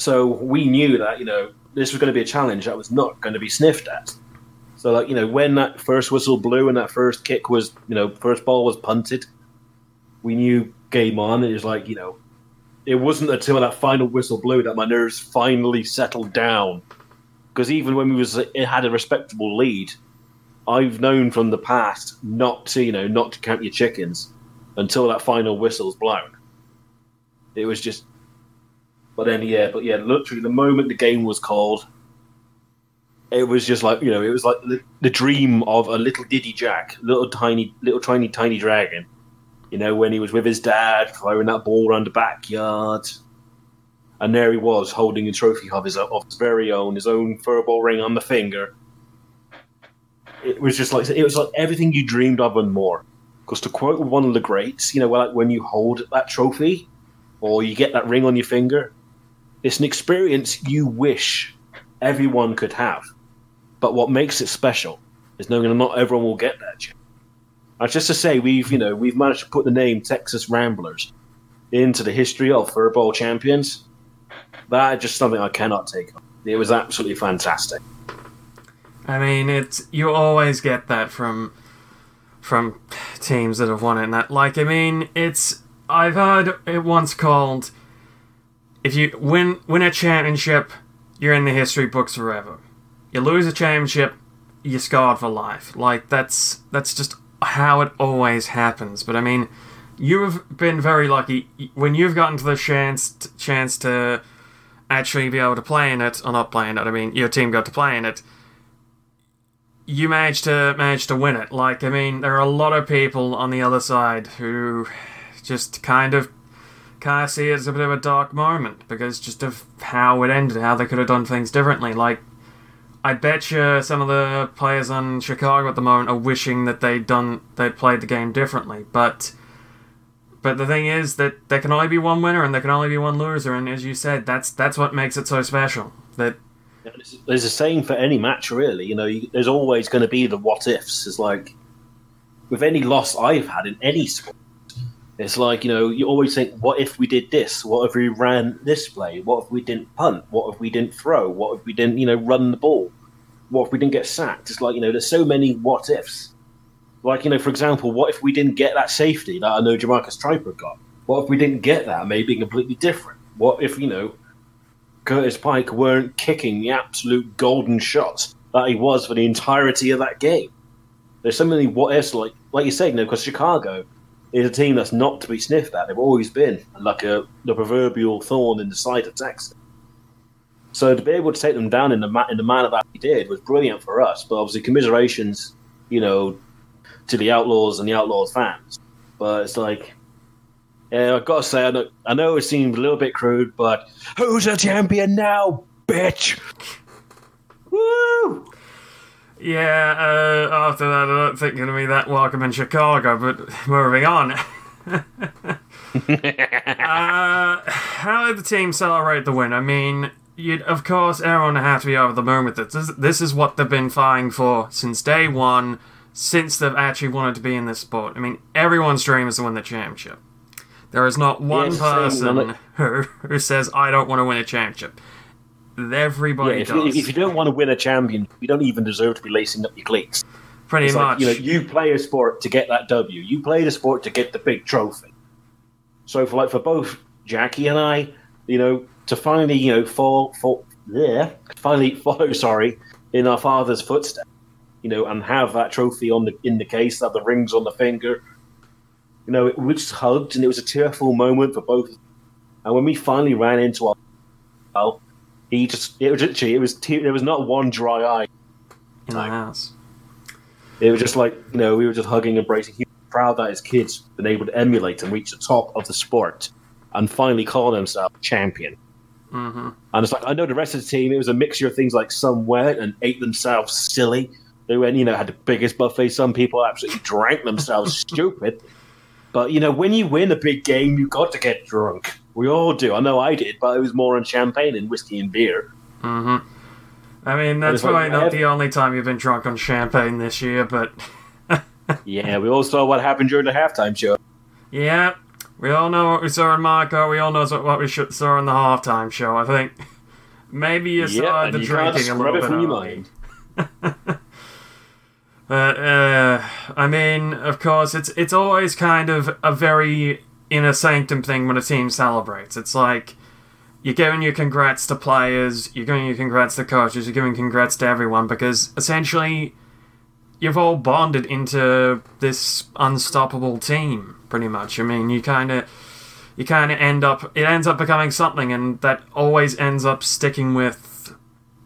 So we knew that you know this was going to be a challenge that was not going to be sniffed at. So like you know when that first whistle blew and that first kick was you know first ball was punted, we knew game on. It was like you know it wasn't until that final whistle blew that my nerves finally settled down. Because even when we was it had a respectable lead, I've known from the past not to you know not to count your chickens until that final whistle's blown. It was just, but then yeah, but yeah, literally the moment the game was called, it was just like you know it was like the, the dream of a little Diddy Jack, little tiny, little tiny, tiny dragon you know, when he was with his dad, throwing that ball around the backyard. And there he was, holding a trophy of his, of his very own, his own FurBowl ring on the finger. It was just like it was like everything you dreamed of and more. Because to quote one of the greats, you know, like when you hold that trophy, or you get that ring on your finger, it's an experience you wish everyone could have. But what makes it special is knowing that not everyone will get that chance. That's just to say we've you know we've managed to put the name Texas Ramblers into the history of FurBowl champions. That is just something I cannot take on. It was absolutely fantastic. I mean, it's you always get that from from teams that have won it. And that, like, I mean, it's I've heard it once called if you win win a championship, you're in the history books forever. You lose a championship, you're scarred for life. Like that's that's just how it always happens. But I mean, you have been very lucky when you've gotten to the chance chance to actually be able to play in it, or not play in it. I mean, your team got to play in it. You managed to manage to win it. Like I mean, there are a lot of people on the other side who just kind of kind of see it as a bit of a dark moment because just of how it ended, how they could have done things differently. Like I bet you some of the players on Chicago at the moment are wishing that they'd done they'd played the game differently. But but the thing is that there can only be one winner and there can only be one loser, and as you said, that's that's what makes it so special. That there's a saying for any match, really. You know, you, there's always going to be the what ifs. It's like with any loss I've had in any sport, it's like, you know, you always think, what if we did this? What if we ran this play? What if we didn't punt? What if we didn't throw? What if we didn't, you know, run the ball? What if we didn't get sacked? It's like, you know, there's so many what ifs. Like, you know, for example, what if we didn't get that safety that I know Jamarcus Triper got? What if we didn't get that? Maybe completely different. What if, you know, Curtis Pike weren't kicking the absolute golden shots that he was for the entirety of that game? There's so many what ifs, like, like you said, you know, because Chicago, is a team that's not to be sniffed at. They've always been like a the proverbial thorn in the side of Texas. So to be able to take them down in the ma- in the manner that he did was brilliant for us. But obviously, commiserations, you know, to the Outlaws and the Outlaws fans. But it's like, yeah, I've got to say, I know, I know it seems a little bit crude, but who's a champion now, bitch? Woo! Yeah, uh, after that, I don't think it'll be that welcome in Chicago, but moving on. uh, how did the team celebrate the win? I mean, you'd, of course, everyone have to be over the moon with it. This, this is what they've been fighting for since day one, since they've actually wanted to be in this sport. I mean, everyone's dream is to win the championship. There is not one Yes, person who, who says, I don't want to win a championship. Everybody Yeah, if, does. if you don't want to win a champion, you don't even deserve to be lacing up your cleats. Pretty It's like, much. you know, you play a sport to get that W. You play the sport to get the big trophy. So for like for both Jackie and I, you know, to finally, you know, fall fall yeah, finally follow, sorry, in our father's footsteps, you know, and have that trophy on the in the case, have the rings on the finger. You know, it was hugged and it was a tearful moment for both. And when we finally ran into our well, he just it was literally it was te- there was not one dry eye in the house. it was just like, you know, we were just hugging, and embracing. He was proud that his kids been able to emulate and reach the top of the sport and finally call themselves champion. hmm And it's like, I know the rest of the team, it was a mixture of things like some went and ate themselves silly. They went, you know, had the biggest buffet. Some people absolutely drank themselves stupid. But you know, when you win a big game, you got to get drunk. We all do. I know I did, but it was more on champagne and whiskey and beer. Mm-hmm. I mean, that's it's like, probably not have- the only time you've been drunk on champagne this year, but Yeah, we all saw what happened during the halftime show. yeah, we all know what we saw in Marco. We all know what we should, saw in the halftime show. I think maybe you saw and the you drinking a little it bit from your mind. But uh, I mean, of course, it's it's always kind of a very inner sanctum thing when a team celebrates. It's like you're giving your congrats to players, you're giving your congrats to coaches, you're giving congrats to everyone because essentially you've all bonded into this unstoppable team, pretty much. I mean, you kind of you kind of end up it ends up becoming something, and that always ends up sticking with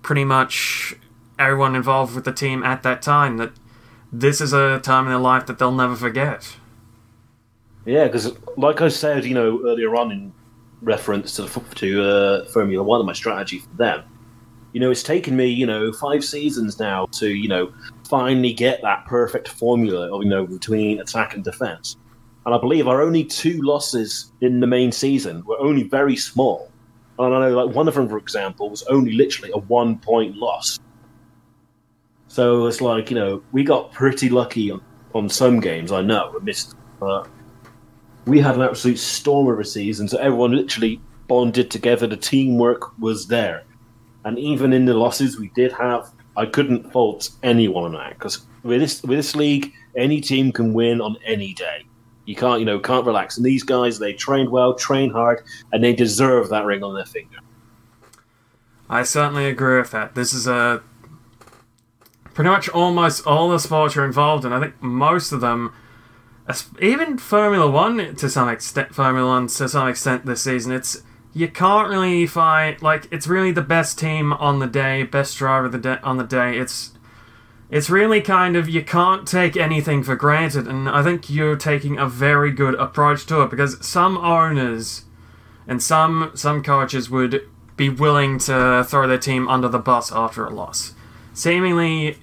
pretty much everyone involved with the team at that time. That this is a time in their life that they'll never forget. Yeah, because like I said, you know, earlier on in reference to the, to uh, Formula One my strategy for them, you know, it's taken me, you know, five seasons now to, you know, finally get that perfect formula of, you know, between attack and defense. And I believe our only two losses in the main season were only very small. And I know, like, one of them, for example, was only literally a one point loss. So it's like, you know, we got pretty lucky on, on some games, I know, missed. But we had an absolute storm of a season, so everyone literally bonded together. The teamwork was there. And even in the losses we did have, I couldn't fault anyone on that because with this with this league, any team can win on any day. You can't, you know, can't relax. And these guys, they trained well, train hard, and they deserve that ring on their finger. I certainly agree with that. This is a pretty much almost all the sports you're involved in. I think most of them, even Formula One to some extent, Formula One to some extent this season, it's you can't really find like it's really the best team on the day, best driver the day on the day. It's it's really kind of you can't take anything for granted, and I think you're taking a very good approach to it because some owners and some some coaches would be willing to throw their team under the bus after a loss. Seemingly,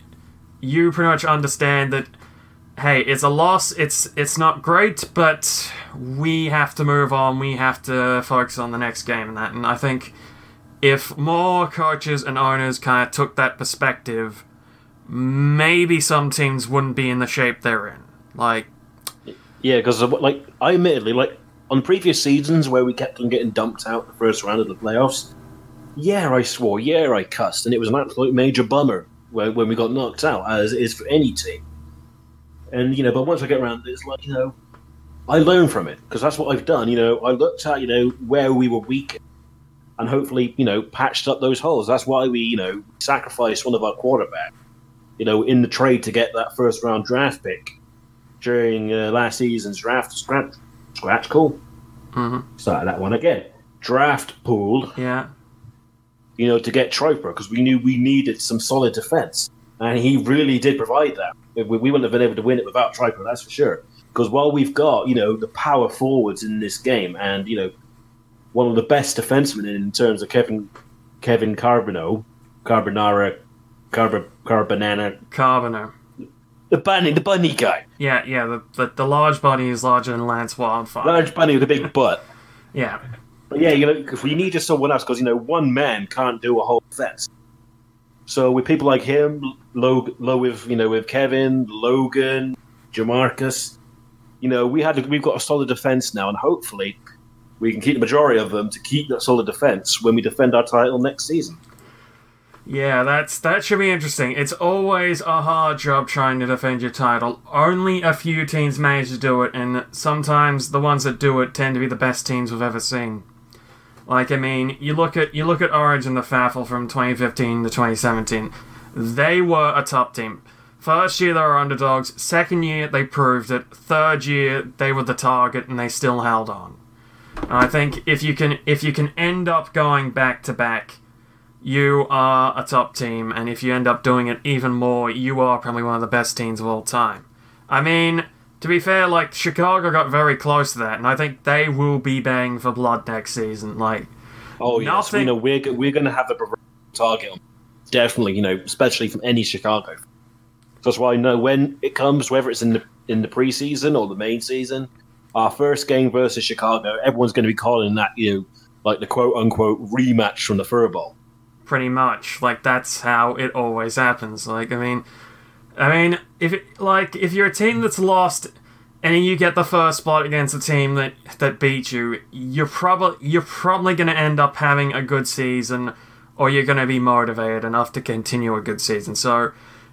you pretty much understand that. Hey, it's a loss. It's it's not great, but we have to move on. We have to focus on the next game and that. And I think if more coaches and owners kind of took that perspective, maybe some teams wouldn't be in the shape they're in. Like, Yeah, because like I admittedly like on previous seasons where we kept on getting dumped out the first round of the playoffs. Yeah, I swore. Yeah, I cussed, and it was an absolute major bummer when, we got knocked out, as it is for any team. And you know, but once I get around, it's like you know, I learn from it because that's what I've done. You know, I looked at you know where we were weak, and hopefully you know patched up those holes. That's why we you know sacrificed one of our quarterbacks, you know, in the trade to get that first round draft pick during uh, last season's draft. Scratch, scratch, cool. mhm, Started that one again. Draft pool, yeah, you know, to get Triper because we knew we needed some solid defense, and he really did provide that. We, we wouldn't have been able to win it without Triper, that's for sure. Because while we've got you know the power forwards in this game, and you know one of the best defensemen in terms of Kevin Kevin Carbonaro, Carbonara, Carb Carbonana, Carbono. the bunny, the bunny guy, Yeah, yeah. The, the the large body is larger than Lance Wildfire. large bunny with a big butt. Yeah, But yeah, you know, if we need just someone else because you know one man can't do a whole defense. So with people like him, low, low with you know with Kevin, Logan, Jamarcus, you know we had we've got a solid defense now, and hopefully we can keep the majority of them to keep that solid defense when we defend our title next season. yeah. That's that should be interesting. It's always a hard job trying to defend your title. Only a few teams manage to do it, and sometimes the ones that do it tend to be the best teams we've ever seen. Like I mean, you look at you look at Orange and the Faffle from 2015 to 2017. They were a top team. First year they were underdogs. Second year they proved it. Third year they were the target and they still held on. And I think if you can if you can end up going back to back, you are a top team, and if you end up doing it even more, you are probably one of the best teams of all time. I mean, to be fair, like Chicago got very close to that, and I think they will be banging for blood next season. Like, Oh yes, Nothing- we know we're we're going to have a target on definitely, you know, especially from any Chicago. That's why I know when it comes, whether it's in the in the preseason or the main season, our first game versus Chicago, everyone's going to be calling that you know like the quote unquote rematch from the FurBowl. pretty much like that's how it always happens like i mean i mean if it, like if you're a team that's lost and you get the first spot against a team that that beat you you're probably you're probably going to end up having a good season or you're going to be motivated enough to continue a good season so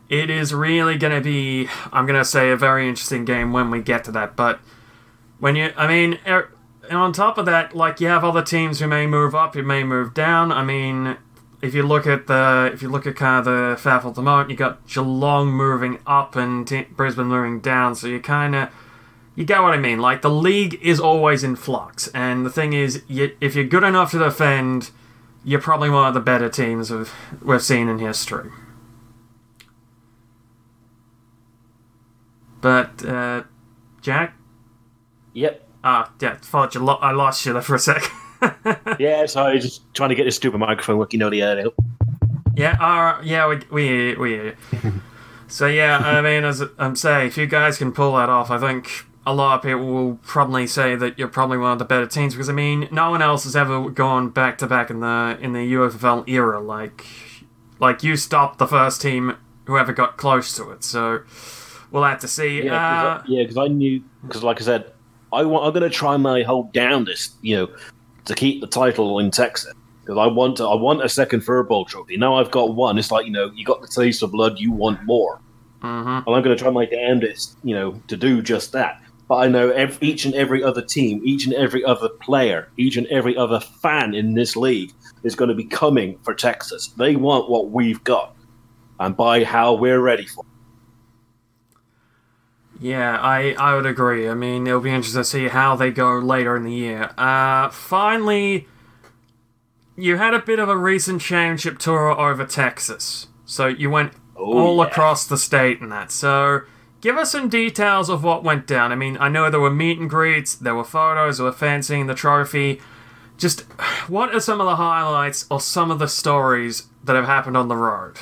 it is really going to be i'm going to say a very interesting game when we get to that but when you i mean er, and on top of that, like you have other teams who may move up, who may move down. I mean, if you look at the if you look at kind of the faffle at the moment, you got Geelong moving up and T- Brisbane moving down. So you kind of you get what I mean. Like the league is always in flux, and the thing is, you, if you're good enough to defend, you're probably one of the better teams we've, we've seen in history. But uh, Jack, Yep. ah, yeah, thought you lo- I lost you there for a sec. Yeah, so I was just trying to get this stupid microphone working on the air now. Yeah, uh, yeah, we we we. so yeah, I mean, as I'm saying, if you guys can pull that off, I think a lot of people will probably say that you're probably one of the better teams because I mean, no one else has ever gone back to back in the in the UFL era. Like, like you stopped the first team whoever got close to it. So we'll have to see. Yeah, uh, because I, yeah, I knew because, like I said, I want. I'm going to try my hold down this, you know, to keep the title in Texas because I want to. I want a second FurBowl trophy. Now I've got one. It's like you know, you got the taste of blood. You want more, mhm. and I'm going to try my damnedest, you know, to do just that. But I know ev each and every other team, each and every other player, each and every other fan in this league is going to be coming for Texas. They want what we've got, and by how we're ready for. Yeah, I, I would agree. I mean, it'll be interesting to see how they go later in the year. Uh, finally, you had a bit of a recent championship tour over Texas. So you went Oh, all yeah. across the state and that. So give us some details of what went down. I mean, I know there were meet and greets, there were photos, there were fancying the trophy. Just what are some of the highlights or some of the stories that have happened on the road?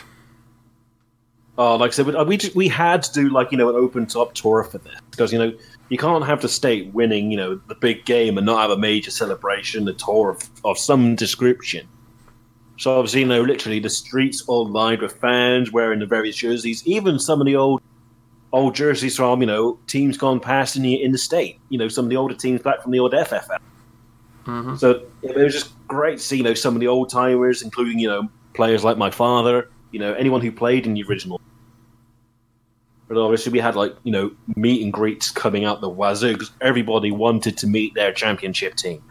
Oh, like I said, we- we just, we had to do like you know an open top tour for this because you know you can't have the state winning you know the big game and not have a major celebration, a tour of, of some description. So obviously, you know, literally the streets all lined with fans wearing the various jerseys, even some of the old old jerseys from you know teams gone past in the in the state. You know, some of the older teams back from the old FFL. Mhm. So it was just great to see you know some of the old timers, including you know players like my father, you know anyone who played in the original. But obviously we had like you know meet and greets coming out the wazoo because everybody wanted to meet their championship team.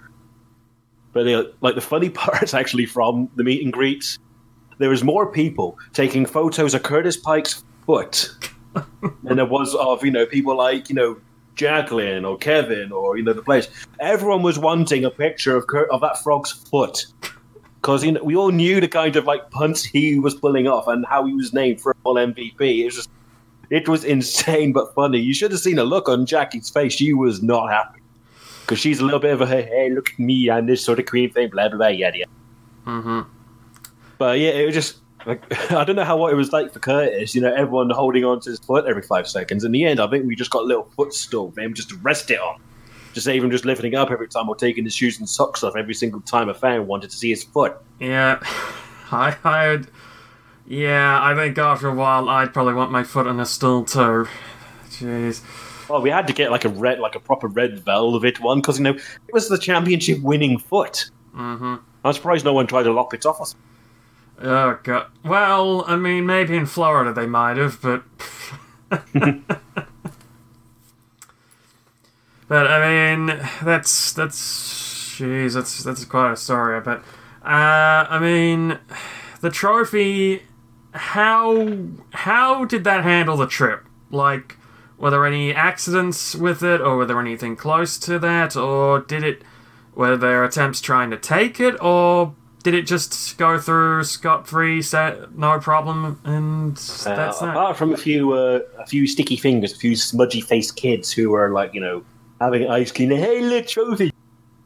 But they, like the funny parts actually from the meet and greets, there was more people taking photos of Curtis Pike's foot than there was of you know people like you know Jacqueline or Kevin or you know the players. Everyone was wanting a picture of Kurt, of that frog's foot because you know, we all knew the kind of like punts he was pulling off and how he was named for all MVP. It was just, it was insane but funny. You should have seen the look on Jackie's face. She was not happy because she's a little bit of a hey, hey, look at me, I'm this sort of queen thing, blah blah blah, yada yada. Mm-hmm. But yeah, it was just like I don't know how what it was like for Curtis. You know, everyone holding on to his foot every five seconds. In the end, I think we just got a little footstool for him just to rest it on. Just even just lifting up every time or taking his shoes and socks off every single time a fan wanted to see his foot. Yeah, I, would. Yeah, I think after a while, I'd probably want my foot on a stool too. Jeez. Well, we had to get like a red, like a proper red velvet one because you know it was the championship winning foot. Mm-hmm. I'm surprised no one tried to lop it off us. Oh god. Well, I mean, maybe in Florida they might have, but. but I mean, that's that's. Jeez, that's that's quite a story. But uh, I mean, the trophy. How how did that handle the trip? Like, were there any accidents with it, or were there anything close to that, or did it? Were there attempts trying to take it, or did it just go through scot free, no problem, and that's Uh, that? apart from a few, uh, a few sticky fingers, a few smudgy faced kids who were like, you know, having ice cream. Hey, look, trophy!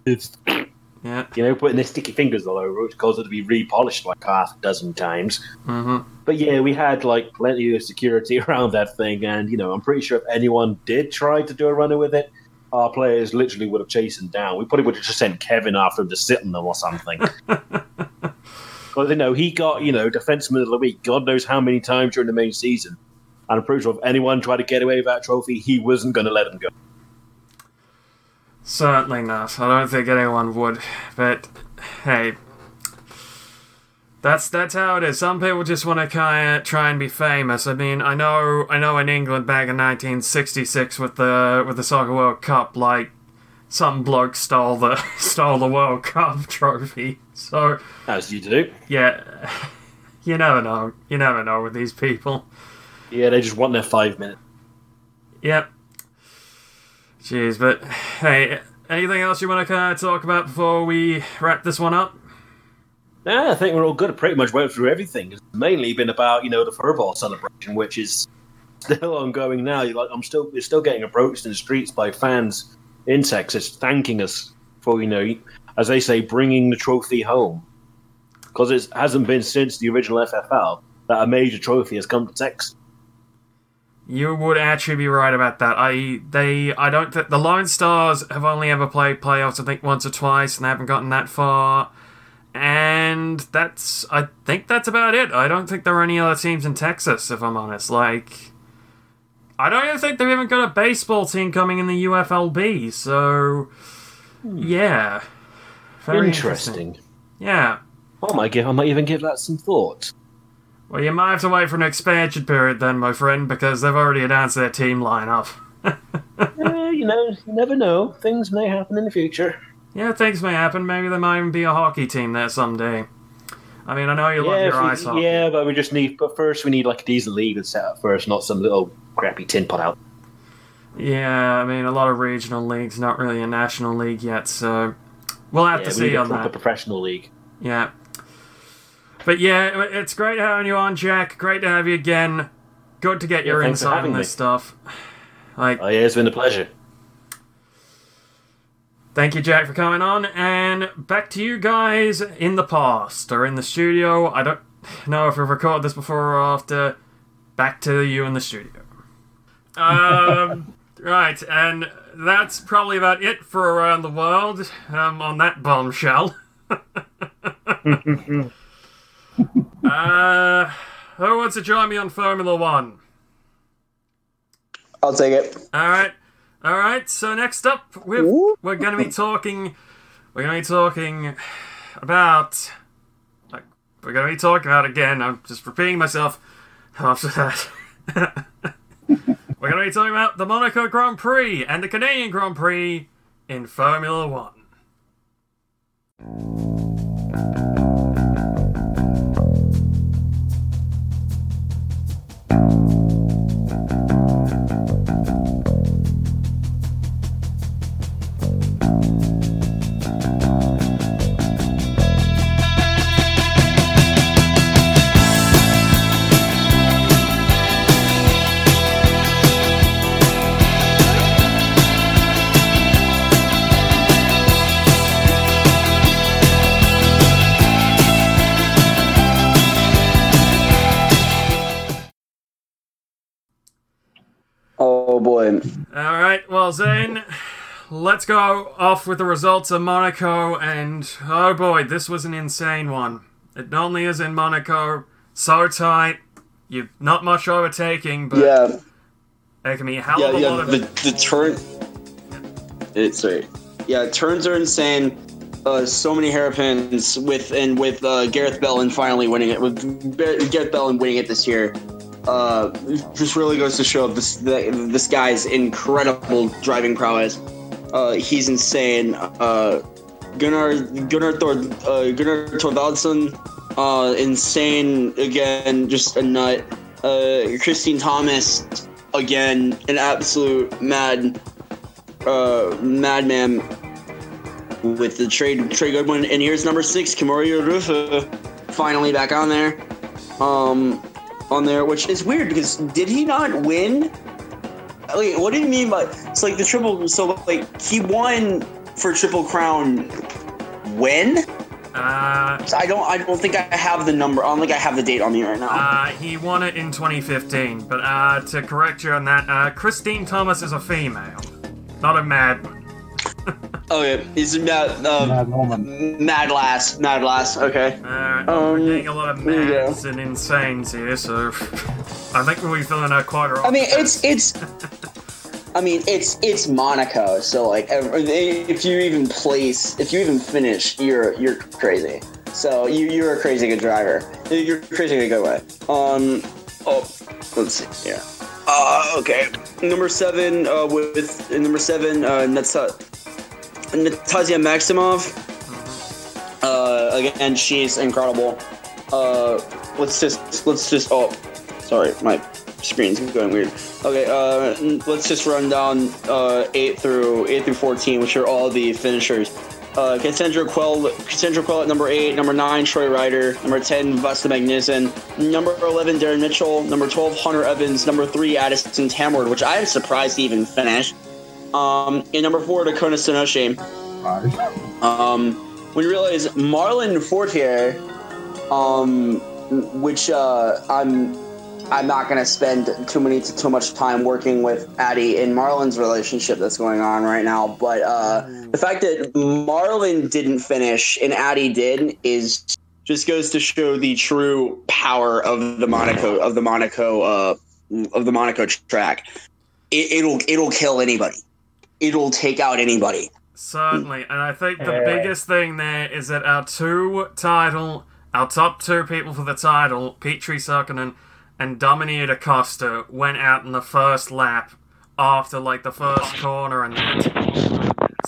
Yeah. You know, putting their sticky fingers all over it, caused it to be repolished like half a dozen times. hmm But yeah, we had like plenty of security around that thing, and you know, I'm pretty sure if anyone did try to do a runner with it, our players literally would have chased them down. We probably would have just sent Kevin after him to sit on them or something. Because you know, he got you know defenseman of the week, God knows how many times during the main season. And I'm pretty sure if anyone tried to get away with that trophy, he wasn't going to let them go. Certainly not. I don't think anyone would. But hey, that's that's how it is. Some people just want to kind of try and be famous. I mean, I know I know in England back in 1966 with the with the Soccer World Cup, like some bloke stole the stole the World Cup trophy. So As you do. yeah, you never know. You never know with these people. Yeah, they just want their five minutes. Yep. Jeez, but hey, anything else you want to kind of talk about before we wrap this one up? Yeah, I think we're all good. I pretty much went through everything. It's mainly been about you know the FurBowl celebration, which is still ongoing now. You're like, I'm still we're still getting approached in the streets by fans in Texas thanking us for you know, as they say, bringing the trophy home. Because it hasn't been since the original FFL that a major trophy has come to Texas. You would actually be right about that. I they I don't think the Lone Stars have only ever played playoffs. I think once or twice, and they haven't gotten that far. And that's I think that's about it. I don't think there are any other teams in Texas, if I'm honest. Like, I don't even think they've even got a baseball team coming in the UFLB. So, hmm. yeah, Very interesting. Yeah. I might give. I might even give that some thought. Well, you might have to wait for an expansion period then, my friend, because they've already announced their team lineup. Eh, you know, you never know. Things may happen in the future. Yeah, things may happen. Maybe there might even be a hockey team there someday. I mean, I know you love yeah, your ice hockey. yeah, but we just need. But first, we need like a decent league that's set up first, not some little crappy tin pot out. Yeah, I mean, a lot of regional leagues, not really a national league yet, so we'll have Yeah, to we see need a on that. professional league. Yeah. But yeah, it's great having you on, Jack. Great to have you again. Good to get Yeah, your insight on this me. stuff. Like, Oh yeah, it's been a pleasure. Thank you, Jack, for coming on. And back to you guys in the past or in the studio. I don't know if we've recorded this before or after. Back to you in the studio. Um, right, and that's probably about it for around the world um, on that bombshell. uh, who wants to join me on Formula One? I'll take it. All right, all right. So next up, we've, we're going to be talking. We're going to be talking about. Like, we're going to be talking about again. I'm just repeating myself. After that, we're going to be talking about the Monaco Grand Prix and the Canadian Grand Prix in Formula One. Oh All right, well, Zayne, let's go off with the results of Monaco. And oh boy, this was an insane one. It only is in Monaco, so tight. You not much overtaking, but Yeah, it can be a hell yeah, of a yeah. lot of The the turn. It's sorry. Yeah, turns are insane. Uh, so many hairpins with and with uh, Gareth Bellin finally winning it. With Gareth Bellin winning it this year, uh, just really goes to show this this guy's incredible driving prowess. Uh, he's insane. Uh, Gunnar Gunnar Thor uh, Gunnar Thorvaldsson, uh, insane again, just a nut. Uh, Christine Thomas, again, an absolute mad, uh, madman with the trade trade good one. And here's number six, Kumori Urufu, finally back on there. Um, on there, which is weird because did he not win? Wait, what do you mean by it's like the triple? So like he won for triple crown when? Uh, So I don't. I don't think I have the number. I don't think I have the date on me right now. uh, he won it in 2015, but uh, to correct you on that, uh, Christine Thomas is a female, not a mad one. Okay, is it Mad, uh, Mad Woman. Mad Lass? Mad Lass. Okay. Uh, Um, we're getting a lot of there mads and insanes here, so I think we'll be filling out quite I mean, it's it's. I mean, it's it's Monaco. So like, if you even place, if you even finish, you're you're crazy. So you you're a crazy good driver. You're crazy in a good way. Um. Oh, let's see. Yeah. Uh. Okay. Number seven. Uh. With number seven. Uh. Nata- Natasha Maximov. Uh. Again, she's incredible. Uh. Let's just let's just. Oh. Sorry, my screen's going weird. Okay, uh, let's just run down uh, eight through eight through fourteen, which are all the finishers. Uh, Cassandra Quell, Cassandra Quell at number eight, number nine Troy Ryder, number ten Vesta Magnuson, number eleven Darren Mitchell, number twelve Hunter Evans, number three Addison Tamward, which I am surprised to even finish. Um, and number four Dakota Sonoshi. Right. Um, when you realize Marlon Fortier, um, which uh, I'm I'm not gonna spend too many too much time working with Addie in Marlon's relationship that's going on right now, but uh, the fact that Marlon didn't finish and Addie did is just goes to show the true power of the Monaco of the Monaco uh, of the Monaco track. It, it'll it'll kill anybody. It'll take out anybody. Certainly, and I think the Yeah. biggest thing there is that our two title, our top two people for the title, Petri Sarkinen and Dominique Acosta, went out in the first lap after like the first corner and that.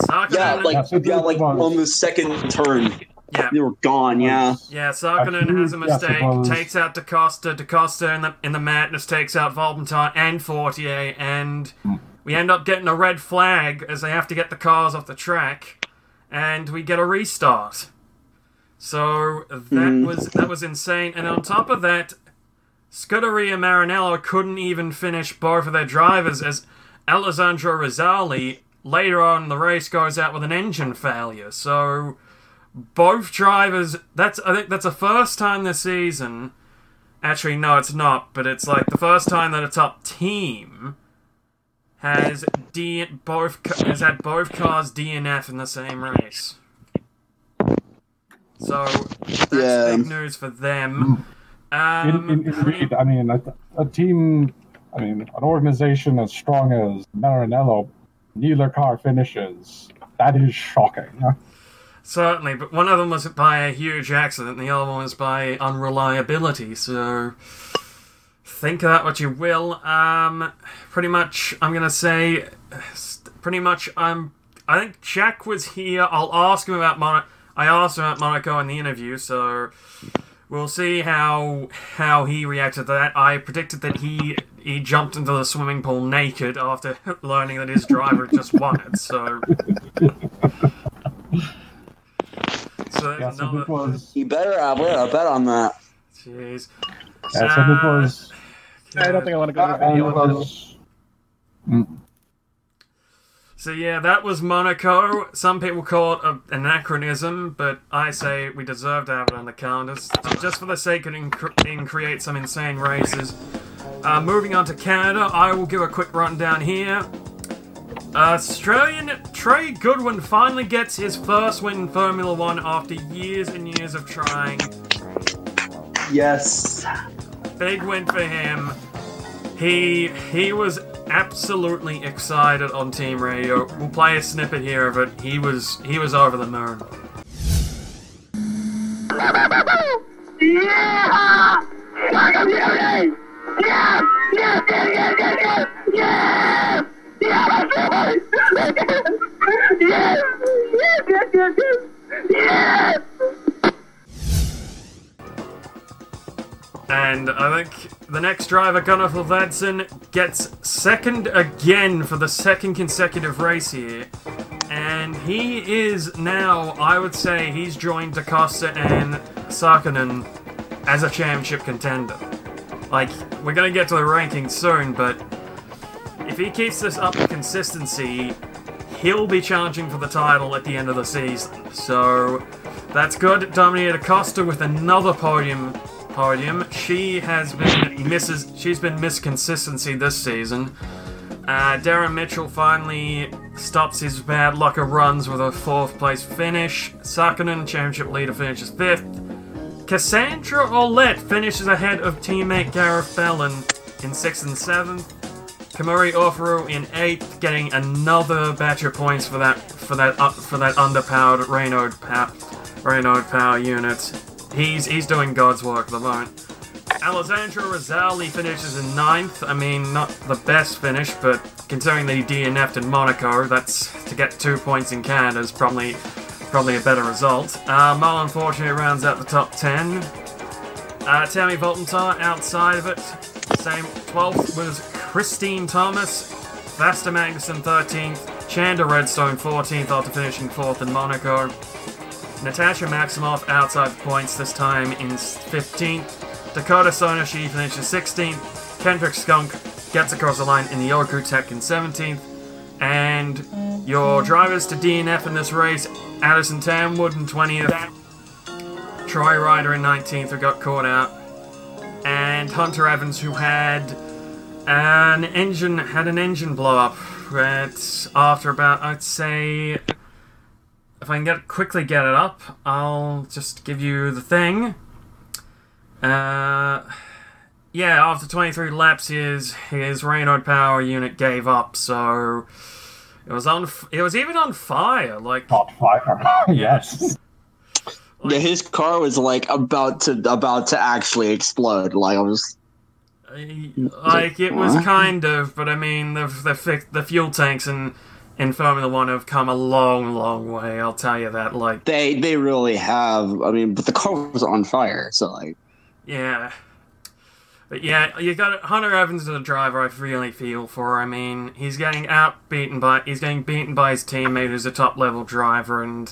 Sarkinen, Yeah, like Yeah, yeah, like on the second turn, yeah, they were gone. Yeah, yeah. Sarkinen I has a think- yes, it mistake, was- takes out DaCosta. DaCosta in the in the madness takes out Valentine and Fortier, and we end up getting a red flag as they have to get the cars off the track, and we get a restart. So that Mhm. was that was insane. And on top of that, Scuderia Maranello couldn't even finish both of their drivers as Alessandro Rosali later on in the race goes out with an engine failure. So both drivers that's I think that's the first time this season actually no it's not, but it's like the first time that a top team has D both ca- has had both cars DNF in the same race. So that's Yeah. big news for them. Um, In, in, indeed, I mean, a, a team, I mean, an organization as strong as Maranello, neither car finishes. That is shocking. Certainly, but one of them was by a huge accident, and the other one was by unreliability. So, think of that what you will. Um, pretty much, I'm gonna say, pretty much, I'm. I think Jack was here. I'll ask him about Mon. I asked him about Monaco in the interview, so we'll see how how he reacted to that. I predicted that he he jumped into the swimming pool naked after learning that his driver just won it. So. So Yeah, so another. this was, you better have a bet on that. Jeez. yeah, so this was, I don't think I want to go to the video. on this. mm, So yeah, that was Monaco. Some people call it an anachronism, but I say we deserve to have it on the calendars just for the sake of inc- in create some insane races. Uh, moving on to Canada, I will give a quick rundown here. Australian Trey Goodwin finally gets his first win in Formula One after years and years of trying. Yes. Big win for him. He he was absolutely excited on team radio. We'll play a snippet here of it. He was he was over the moon. Yeah! Yes! Yes! Yes! Yes, yes, yes, yes! Yes! And I think the next driver, Gunnarful Vadson, gets second again for the second consecutive race here. And he is now, I would say, he's joined DaCosta and Sarkinen as a championship contender. Like, we're gonna get to the rankings soon, but if he keeps this up with consistency, he'll be challenging for the title at the end of the season. So, That's good. Dominator Costa with another podium. Podium. She has been misses. She's been miss consistency this season. Uh, Darren Mitchell finally stops his bad luck of runs with a fourth place finish. Sakanen, championship leader, finishes fifth. Cassandra Olet finishes ahead of teammate Gareth Bellin in sixth and seventh. Kumori Urufu in eighth, getting another batch of points for that for that uh, for that underpowered Renault power power unit. He's he's doing God's work at the moment. Alessandro Rosali finishes in ninth. I mean, not the best finish, but considering that he DNF'd in Monaco, that's to get two points in Canada is probably probably a better result. Uh, Mal unfortunately rounds out the top ten. Uh, Tammy Voltentar outside of it. Same 12th was Christine Thomas. Vasta Magnuson 13th. Chanda Redstone 14th after finishing 4th in Monaco. Natasha Maximoff outside points this time in 15th. Dakota Sonashi finishes 16th. Kendrick Skunk gets across the line in the Yoku Tech in 17th. And your drivers to DNF in this race Addison Tamwood in 20th. Troy Ryder in 19th, who got caught out. And Hunter Evans, who had an engine had an engine blow up. But after about, I'd say, if I can get quickly get it up, I'll just give you the thing. Uh, yeah, after 23 laps, his his Renault power unit gave up. So it was on. It was even on fire. Like Hot fire. yes. Yeah, his car was like about to about to actually explode. Like I was. like it was kind of, but I mean the the fi- the fuel tanks in in Formula One have come a long, long way. I'll tell you that. Like They they really have. I mean, but the car was on fire. So like, yeah, but yeah, you got Hunter Evans as a driver. I really feel for. I mean, he's getting outbeaten by he's getting beaten by his teammate who's a top level driver, and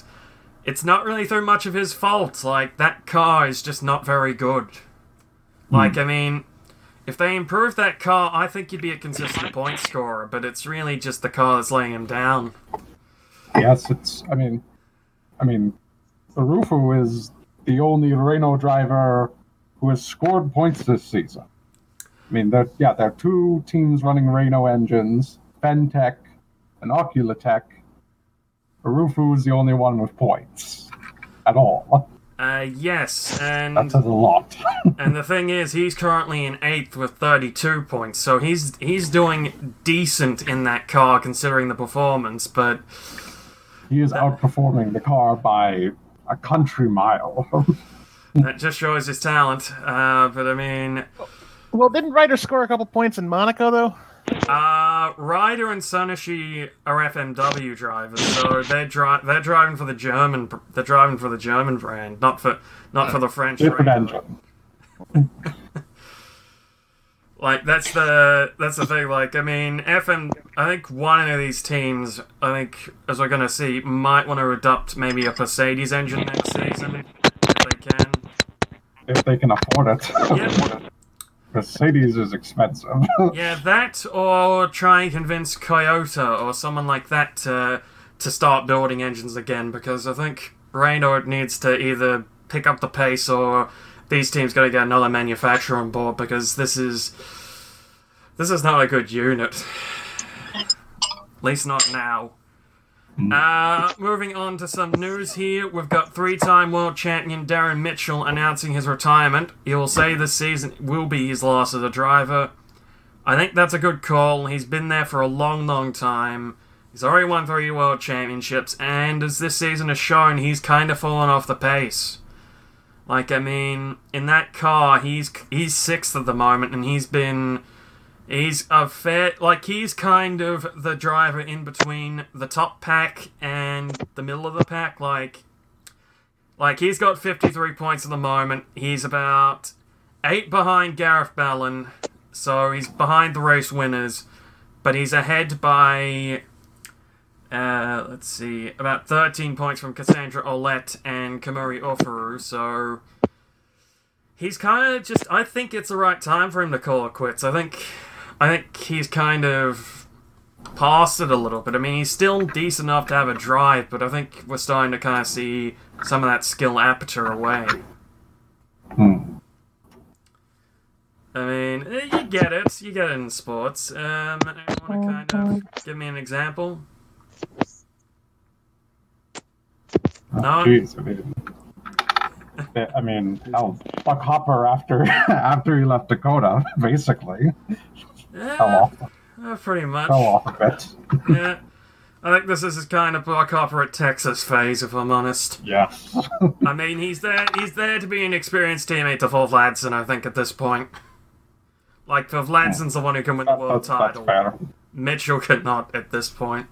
it's not really through much of his fault. Like that car is just not very good. Like hmm. I mean, if they improved that car, I think you'd be a consistent point scorer. But it's really just the car that's laying him down. Yes, it's. I mean, I mean, Urufu is the only Renault driver who has scored points this season. I mean, there, yeah, there are two teams running Renault engines, Fentech and Oculitech. Rufu is the only one with points at all. Uh, yes, and says a lot. and the thing is, he's currently in eighth with thirty-two points, so he's he's doing decent in that car considering the performance. But he is outperforming the car by a country mile. that just shows his talent. Uh, but I mean, Well, didn't Ryder score a couple points in Monaco though? Uh, Ryder and Sonashi are FMW drivers, so they're dri- they're driving for the German they're driving for the German brand, not for not for the French. Brand. Like that's the that's the thing. Like I mean, FM. I think one of these teams, I think, as we're gonna see, might want to adopt maybe a Mercedes engine next season if they can. If they can afford it. Yeah. Mercedes is expensive. Yeah, that or try and convince Toyota or someone like that to to start building engines again because I think Renault needs to either pick up the pace or these teams got to get another manufacturer on board because this is this is not a good unit. At least not now. Uh, moving on to some news here, we've got three-time world champion Darren Mitchell announcing his retirement. He will say this season will be his last as a driver. I think that's a good call. He's been there for a long, long time. He's already won three world championships, and as this season has shown, he's kind of fallen off the pace. Like, I mean, in that car, he's he's sixth at the moment, and he's been he's a fair like he's kind of the driver in between the top pack and the middle of the pack. Like, like he's got fifty three points at the moment. He's about eight behind Gareth Bellin, so he's behind the race winners, but he's ahead by uh, let's see, about 13 points from Cassandra Olet and Kumori Urufu, so he's kind of just I think it's the right time for him to call it quits. I think I think he's kind of past it a little bit. I mean, he's still decent enough to have a drive, but I think we're starting to kind of see some of that skill aperture away. Hmm. I mean, eh, you get it. You get it in sports. Um, want to kind of give me an example? Oh, No. Jeez, I mean, yeah, I mean, hell, Buck Hopper after after he left Dakota, basically Yeah, off, pretty much. fell off a bit. Yeah. I think this is his kind of Buck Hopper at Texas phase, if I'm honest. Yeah. I mean, he's there. He's there to be an experienced teammate to Phil Vladson. I think at this point, like Phil Vladson's the one who can win the That- world title. Mitchell could not at this point.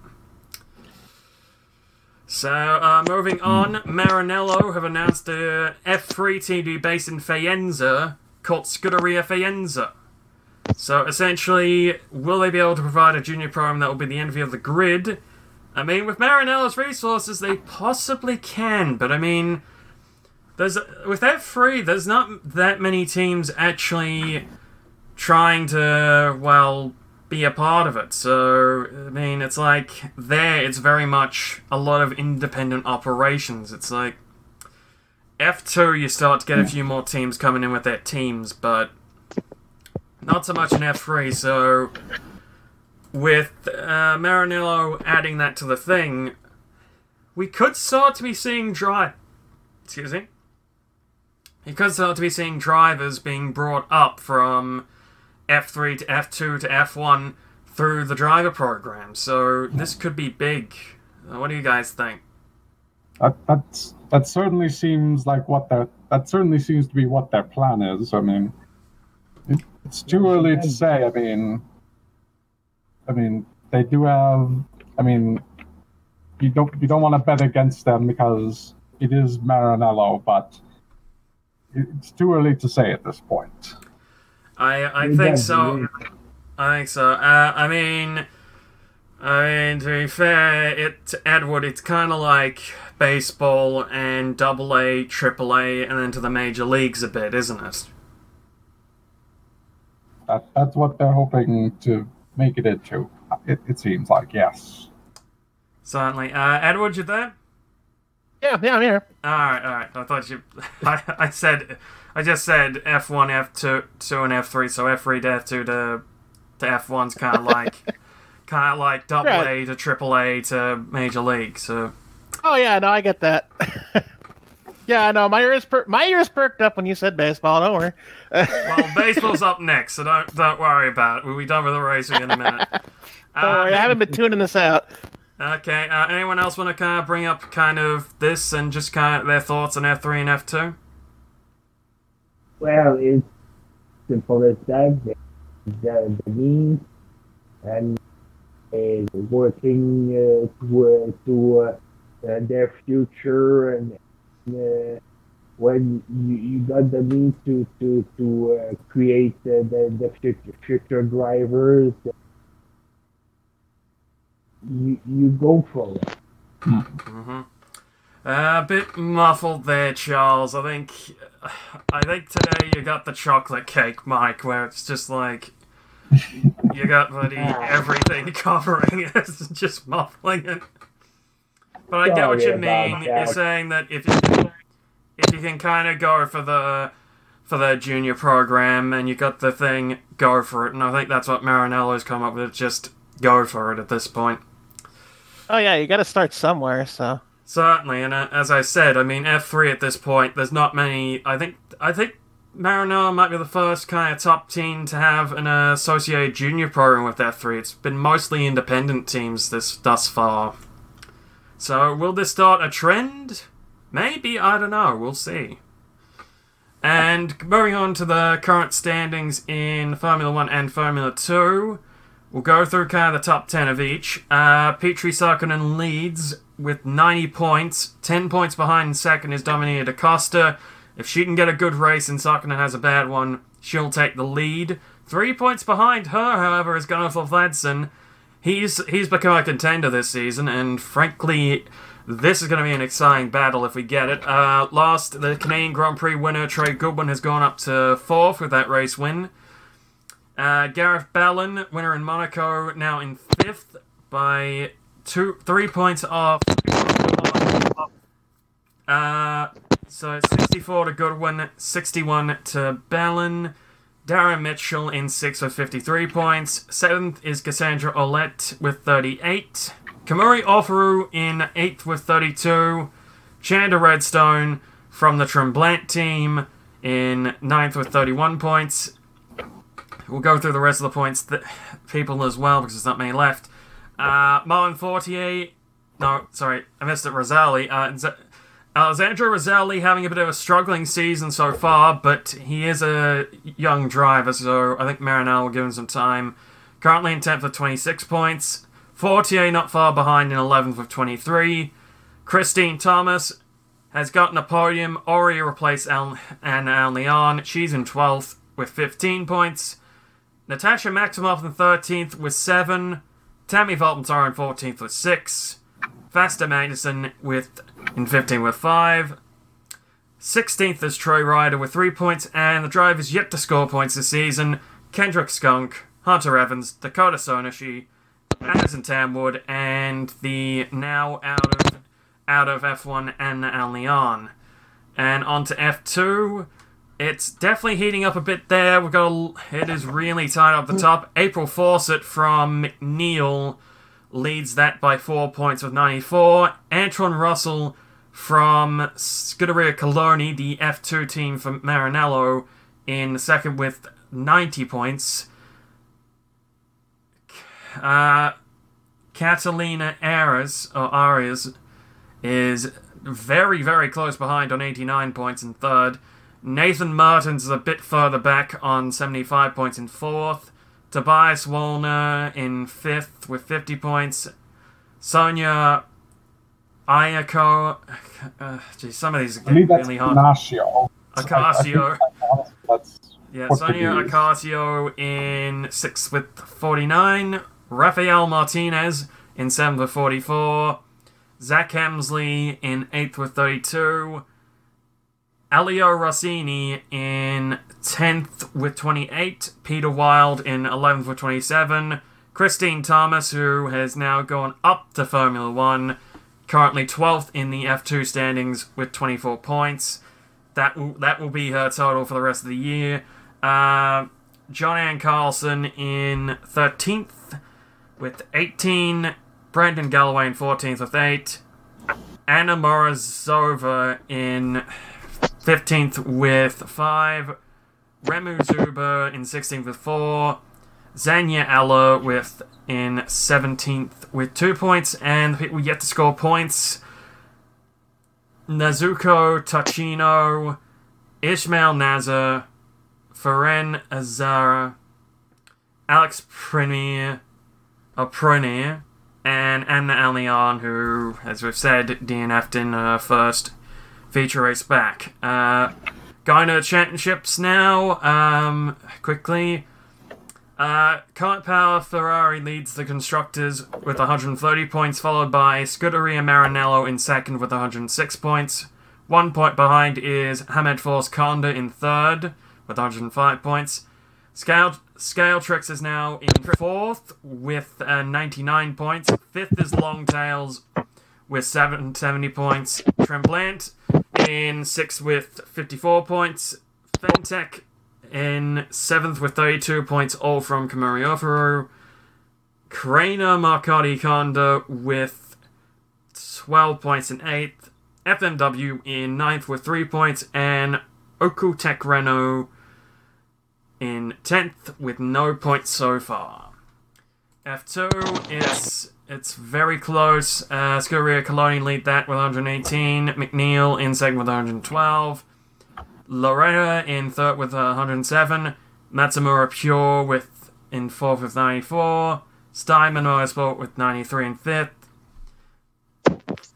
So, uh, moving on, Maranello have announced a F3 team to be based in Faenza called Scuderia Faenza. So, essentially, will they be able to provide a junior program that will be the envy of the grid? I mean, with Maranello's resources, they possibly can, but I mean, there's with that free, there's not that many teams actually trying to, well, be a part of it. So, I mean, it's like there, it's very much a lot of independent operations. It's like F2, you start to get a few more teams coming in with their teams, but not so much in F3. So, with uh, Maranello adding that to the thing, we could start to be seeing drive. Excuse me. You could start to be seeing drivers being brought up from F3 to F2 to F1 through the driver program. So this could be big. Uh, what do you guys think? That that's that certainly seems like what their that certainly seems to be what their plan is. I mean, it, it's too early to say. I mean, I mean they do have. I mean, you don't you don't want to bet against them because it is Maranello, but it's too early to say at this point. I I You think so. the- I think so. Uh, I mean, I mean to be fair, it Edward, it's kind of like baseball and Double A, Triple A, and then to the major leagues a bit, isn't it? That that's what they're hoping to make it into. It, it seems like yes. Certainly. Uh, Edward, you there? Yeah, yeah, I'm here. All right, all right. I thought you. I, I said, I just said F one, F two, two, and F three. So F three to F two to to F one's kind of like, kind of like double A to triple A to major league. So Oh yeah, no, I get that. yeah, no, my ears per- my ears perked up when you said baseball. Don't worry. well, baseball's up next, so don't don't worry about it. We'll be done with the racing in a minute. Don't worry, I haven't been tuning this out. Okay. Uh, anyone else want to kind of bring up kind of this and just kind of their thoughts on F three and F two? Well, it's simple as that. The, the means and is working uh, to, to uh, uh, their future and uh, when you, you got the means to to to uh, create uh, the the future, future drivers, you you go for it. Mm-hmm. Uh, a bit muffled there, Charles. I think, I think today you got the chocolate cake, Mike, where it's just like you got bloody everything covering it, it's just muffling it. But I get what you Sorry about mean. You're saying that if you if you can kind of go for the for the junior program and you got the thing, go for it. And I think that's what Maranello's come up with. Just go for it at this point. Oh yeah, you got to start somewhere. So Certainly, and uh, as I said, I mean F three at this point. There's not many. I think I think Marinello might be the first kind of top team to have an uh, associated junior program with F three. It's been mostly independent teams this thus far. So will this start a trend? Maybe I don't know. We'll see. And moving on to the current standings in Formula One and Formula Two. We'll go through kind of the top 10 of each. Uh, Petri Sarkonen leads with 90 points. 10 points behind in second is Dominica Acosta. If she can get a good race and Sarkonen has a bad one, she'll take the lead. Three points behind her, however, is Gunnarful Vladson. He's, he's become a contender this season, and frankly, this is going to be an exciting battle if we get it. Uh, last, the Canadian Grand Prix winner, Trey Goodwin, has gone up to fourth with that race win. Uh, Gareth Bellin, winner in Monaco, now in fifth. by two, three points off. Uh, so 64 to Goodwin, 61 to Bellin. Darren Mitchell in sixth with 53 points. Seventh is Cassandra Olette with 38. Kumori Urufu in eighth with 32. Chanda Redstone from the Tremblant team in ninth with 31 points. We'll go through the rest of the points that people as well because there's not many left. Uh, Martin Fortier, no, sorry, I missed it. Rosali, uh, Z- Alessandro Rosali having a bit of a struggling season so far, but he is a young driver, so I think Maranello will give him some time. Currently in 10th with 26 points. Fortier not far behind in 11th with 23. Christine Thomas has gotten a podium. Ori replaced Al- Anna Al Leon. She's in 12th with 15 points. Natasha Maximoff in 13th with 7. Tammy Volpentar in 14th with 6. Fasta Magnuson with in 15th with 5. 16th is Troy Ryder with 3 points, and the drivers yet to score points this season Kendrick Skunk, Hunter Evans, Dakota Sonashi, Anderson Tamwood, and the now out of out of F1 Anna Al And on to F2. It's definitely heating up a bit there. We've got a, it is really tight up the top. April Fawcett from McNeil leads that by four points with 94. Antoine Russell from Scuderia Coloni, the F2 team from Maranello, in second with 90 points. Uh, Catalina Arias, or Arias is very, very close behind on 89 points in third. Nathan Martins is a bit further back on 75 points in fourth. Tobias Wolner in fifth with 50 points. Sonia Ayako. Uh, geez, some of these are getting really hard. Ignacio. Acasio. Yeah, Sonia Acasio in sixth with 49. Rafael Martinez in seventh with 44. Zach Hemsley in eighth with 32. Elio Rossini in 10th with 28. Peter Wild in 11th with 27. Christine Thomas, who has now gone up to Formula One, currently 12th in the F2 standings with 24 points. That will, that will be her total for the rest of the year. Uh, John Ann Carlson in 13th with 18. Brandon Galloway in 14th with 8. Anna Morozova in 15th with 5. Remu Zuber in 16th with 4. Zanya Ella with in 17th with 2 points. And the people yet to score points Nazuko Tachino, Ishmael Nazar, Feren Azara, Alex Premier, or Prunier, and Anna Allion, who, as we've said, DNF'd in her first feature race back. Uh, Gyno Championships now, um, quickly. Uh, Kart Power Ferrari leads the constructors with 130 points, followed by Scuderia Maranello in second with 106 points. One point behind is Hamed Force Conda in third with 105 points. Scale, Scaletrix is now in fourth with uh, 99 points. Fifth is Longtails with 770 points. Tremblant in sixth with 54 points. Fentech in seventh with 32 points, all from Kumori Urufu. Craner Marcotti Conda with 12 points in eighth. FMW in ninth with 3 points. And Okutech Renault in 10th with no points so far. F2, it's it's very close. Uh, Scuderia Coloni lead that with 118. McNeil in second with 112. Loretta in third with 107. Matsumura Pure with in fourth with 94. Steinman Motorsport with 93 in fifth.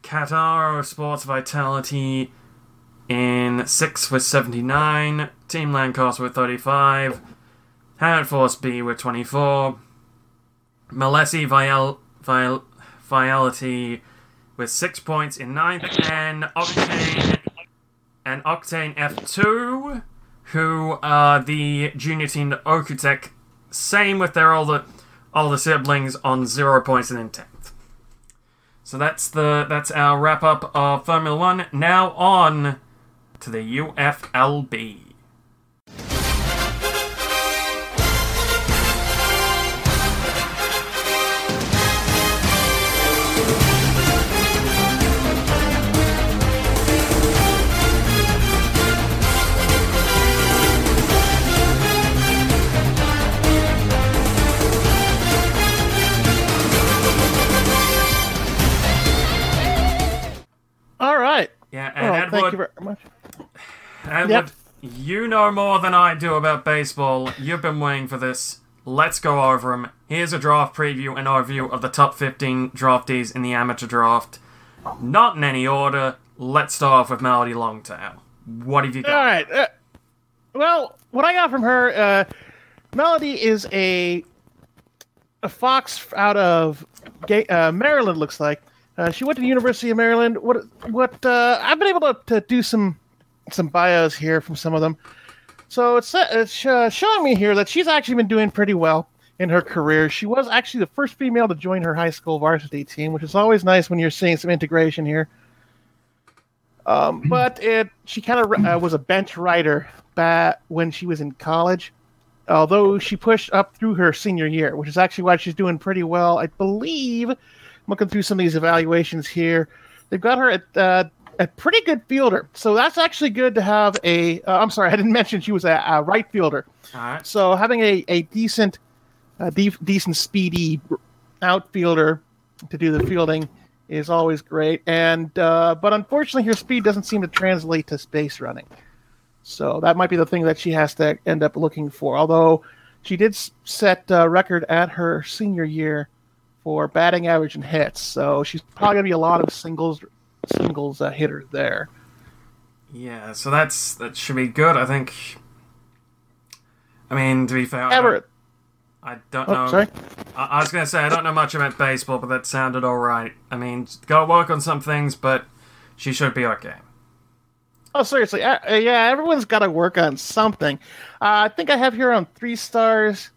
Kataro Sports Vitality in sixth with 79. Team Lancaster with 35. Howard Force B with 24. Malesi Vial, Vial, Viality with six points in ninth. And Octane and Octane F2, who are the junior team to Okutech. Same with their older older siblings on zero points and in tenth. So that's the that's our wrap up of Formula One. Now on to the UFLB. All right. Yeah, and Well, Edward, thank you very much. Edward, Yep. you know more than I do about baseball. You've been waiting for this. Let's go over them. Here's a draft preview and overview of the top 15 draftees in the amateur draft. Not in any order. Let's start off with Melody Longtail. What have you got? All right. Uh, well, what I got from her, uh, Melody is a a fox out of Ga- uh, Maryland. Looks like uh, she went to the University of Maryland. What? What? Uh, I've been able to, to do some some bios here from some of them. So it's it's uh, showing me here that she's actually been doing pretty well in her career. She was actually the first female to join her high school varsity team, which is always nice when you're seeing some integration here. Um, but it she kind of uh, was a bench writer back when she was in college. Although she pushed up through her senior year, which is actually why she's doing pretty well. I believe I'm looking through some of these evaluations here. They've got her at uh, a pretty good fielder, so that's actually good to have a. Uh, I'm sorry, I didn't mention she was a, a right fielder. All right. So having a, a decent, uh, de- decent speedy outfielder to do the fielding is always great. And uh, but unfortunately, her speed doesn't seem to translate to base running. So that might be the thing that she has to end up looking for. Although she did set uh, record at her senior year for batting average and hits, so she's probably gonna be a lot of singles singles uh, hitter there. Yeah, so that's that should be good. I think. I mean, to be fair, I don't, Ever, I don't oh, know. sorry. I, I was gonna say I don't know much about baseball, but that sounded all right. I mean, gotta work on some things, but she should be okay. Oh, seriously, uh, uh, yeah, everyone's got to work on something. Uh, I think I have here on three stars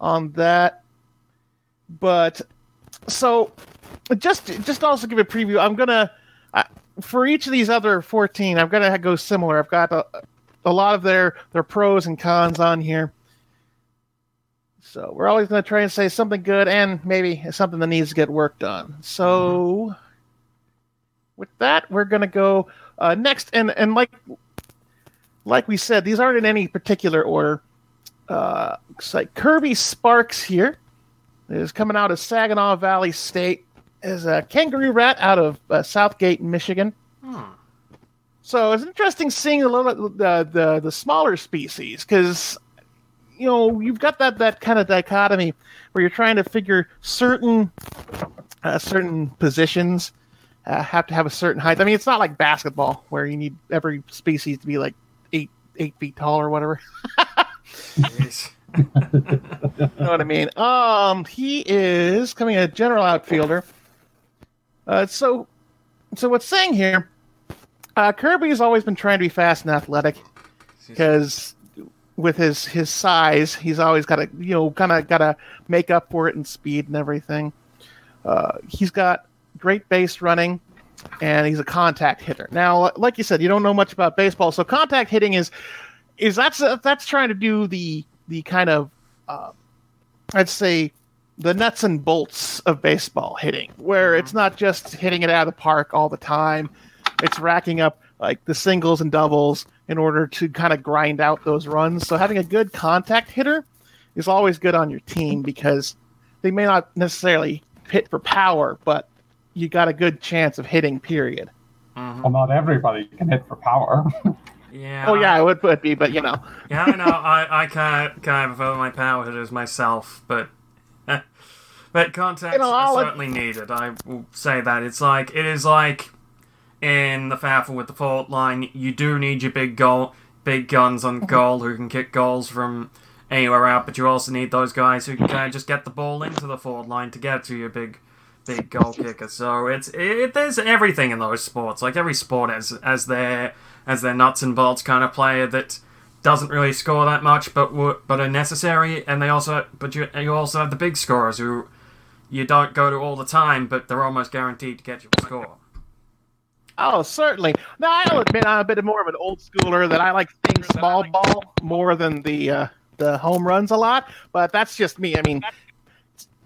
on that, but so just just to also give a preview. I'm gonna for each of these other 14. I'm gonna go similar. I've got a, a lot of their their pros and cons on here. So we're always gonna try and say something good and maybe something that needs to get worked on. So with that, we're gonna go uh, next, and and like like we said, these aren't in any particular order. Uh, looks like Kirby Sparks here is coming out of Saginaw Valley State is a kangaroo rat out of uh, Southgate, Michigan. Hmm. So it's interesting seeing a little bit the the, the smaller species because you know you've got that that kind of dichotomy where you're trying to figure certain uh, certain positions uh, have to have a certain height. I mean, it's not like basketball where you need every species to be like eight eight feet tall or whatever. You know what I mean? Um, he is coming a general outfielder. Uh, so, so what's saying here? Uh, Kirby has always been trying to be fast and athletic because with his his size, he's always got to you know kind of got to make up for it in speed and everything. Uh, he's got great base running, and he's a contact hitter. Now, like you said, you don't know much about baseball, so contact hitting is is that's that's trying to do the the kind of uh, I'd say the nuts and bolts of baseball hitting, where it's uh-huh. not just hitting it out of the park all the time. It's racking up like the singles and doubles in order to kind of grind out those runs. So having a good contact hitter is always good on your team because they may not necessarily hit for power, but you got a good chance of hitting. Period. Mm-hmm. Well, not everybody can hit for power. Yeah. Oh yeah, it would, would be, but you know, Yeah, I know. I, I kind of, kind of prefer my power hitters myself, but but contacts is certainly needed. I will say that it's like it is like in the Faffle with the fault line. You do need your big goal, big guns on goal who can kick goals from anywhere out, but you also need those guys who can kind of just get the ball into the forward line to get to your big big goal kicker. So it's it, there's everything in those sports. Like every sport has as their as their nuts and bolts kind of player that doesn't really score that much, but but are necessary. And they also, but you you also have the big scorers who you don't go to all the time, but they're almost guaranteed to get you a score. Oh, certainly. Now I'll admit I'm a bit more of an old schooler that I like seeing small ball more than the uh, the home runs a lot. But that's just me. I mean,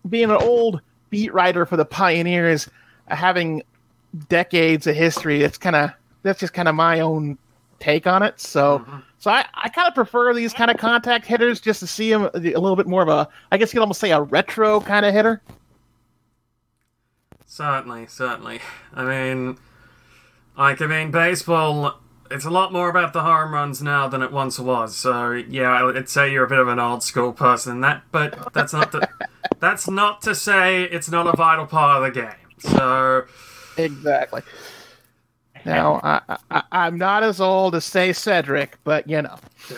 being an old beat writer for the Pioneers, uh, having decades of history, it's kind of that's just kind of my own take on it. So. So I, I kind of prefer these kind of contact hitters just to see them a little bit more of a, I guess you could almost say a retro kind of hitter. Certainly, certainly. I mean, like I mean, baseball. It's a lot more about the home runs now than it once was. So yeah, I'd say you're a bit of an old school person. in That, but that's not to, that's not to say it's not a vital part of the game. So Exactly. Now, I, I, I'm not as old as, say, Cedric, but, you know.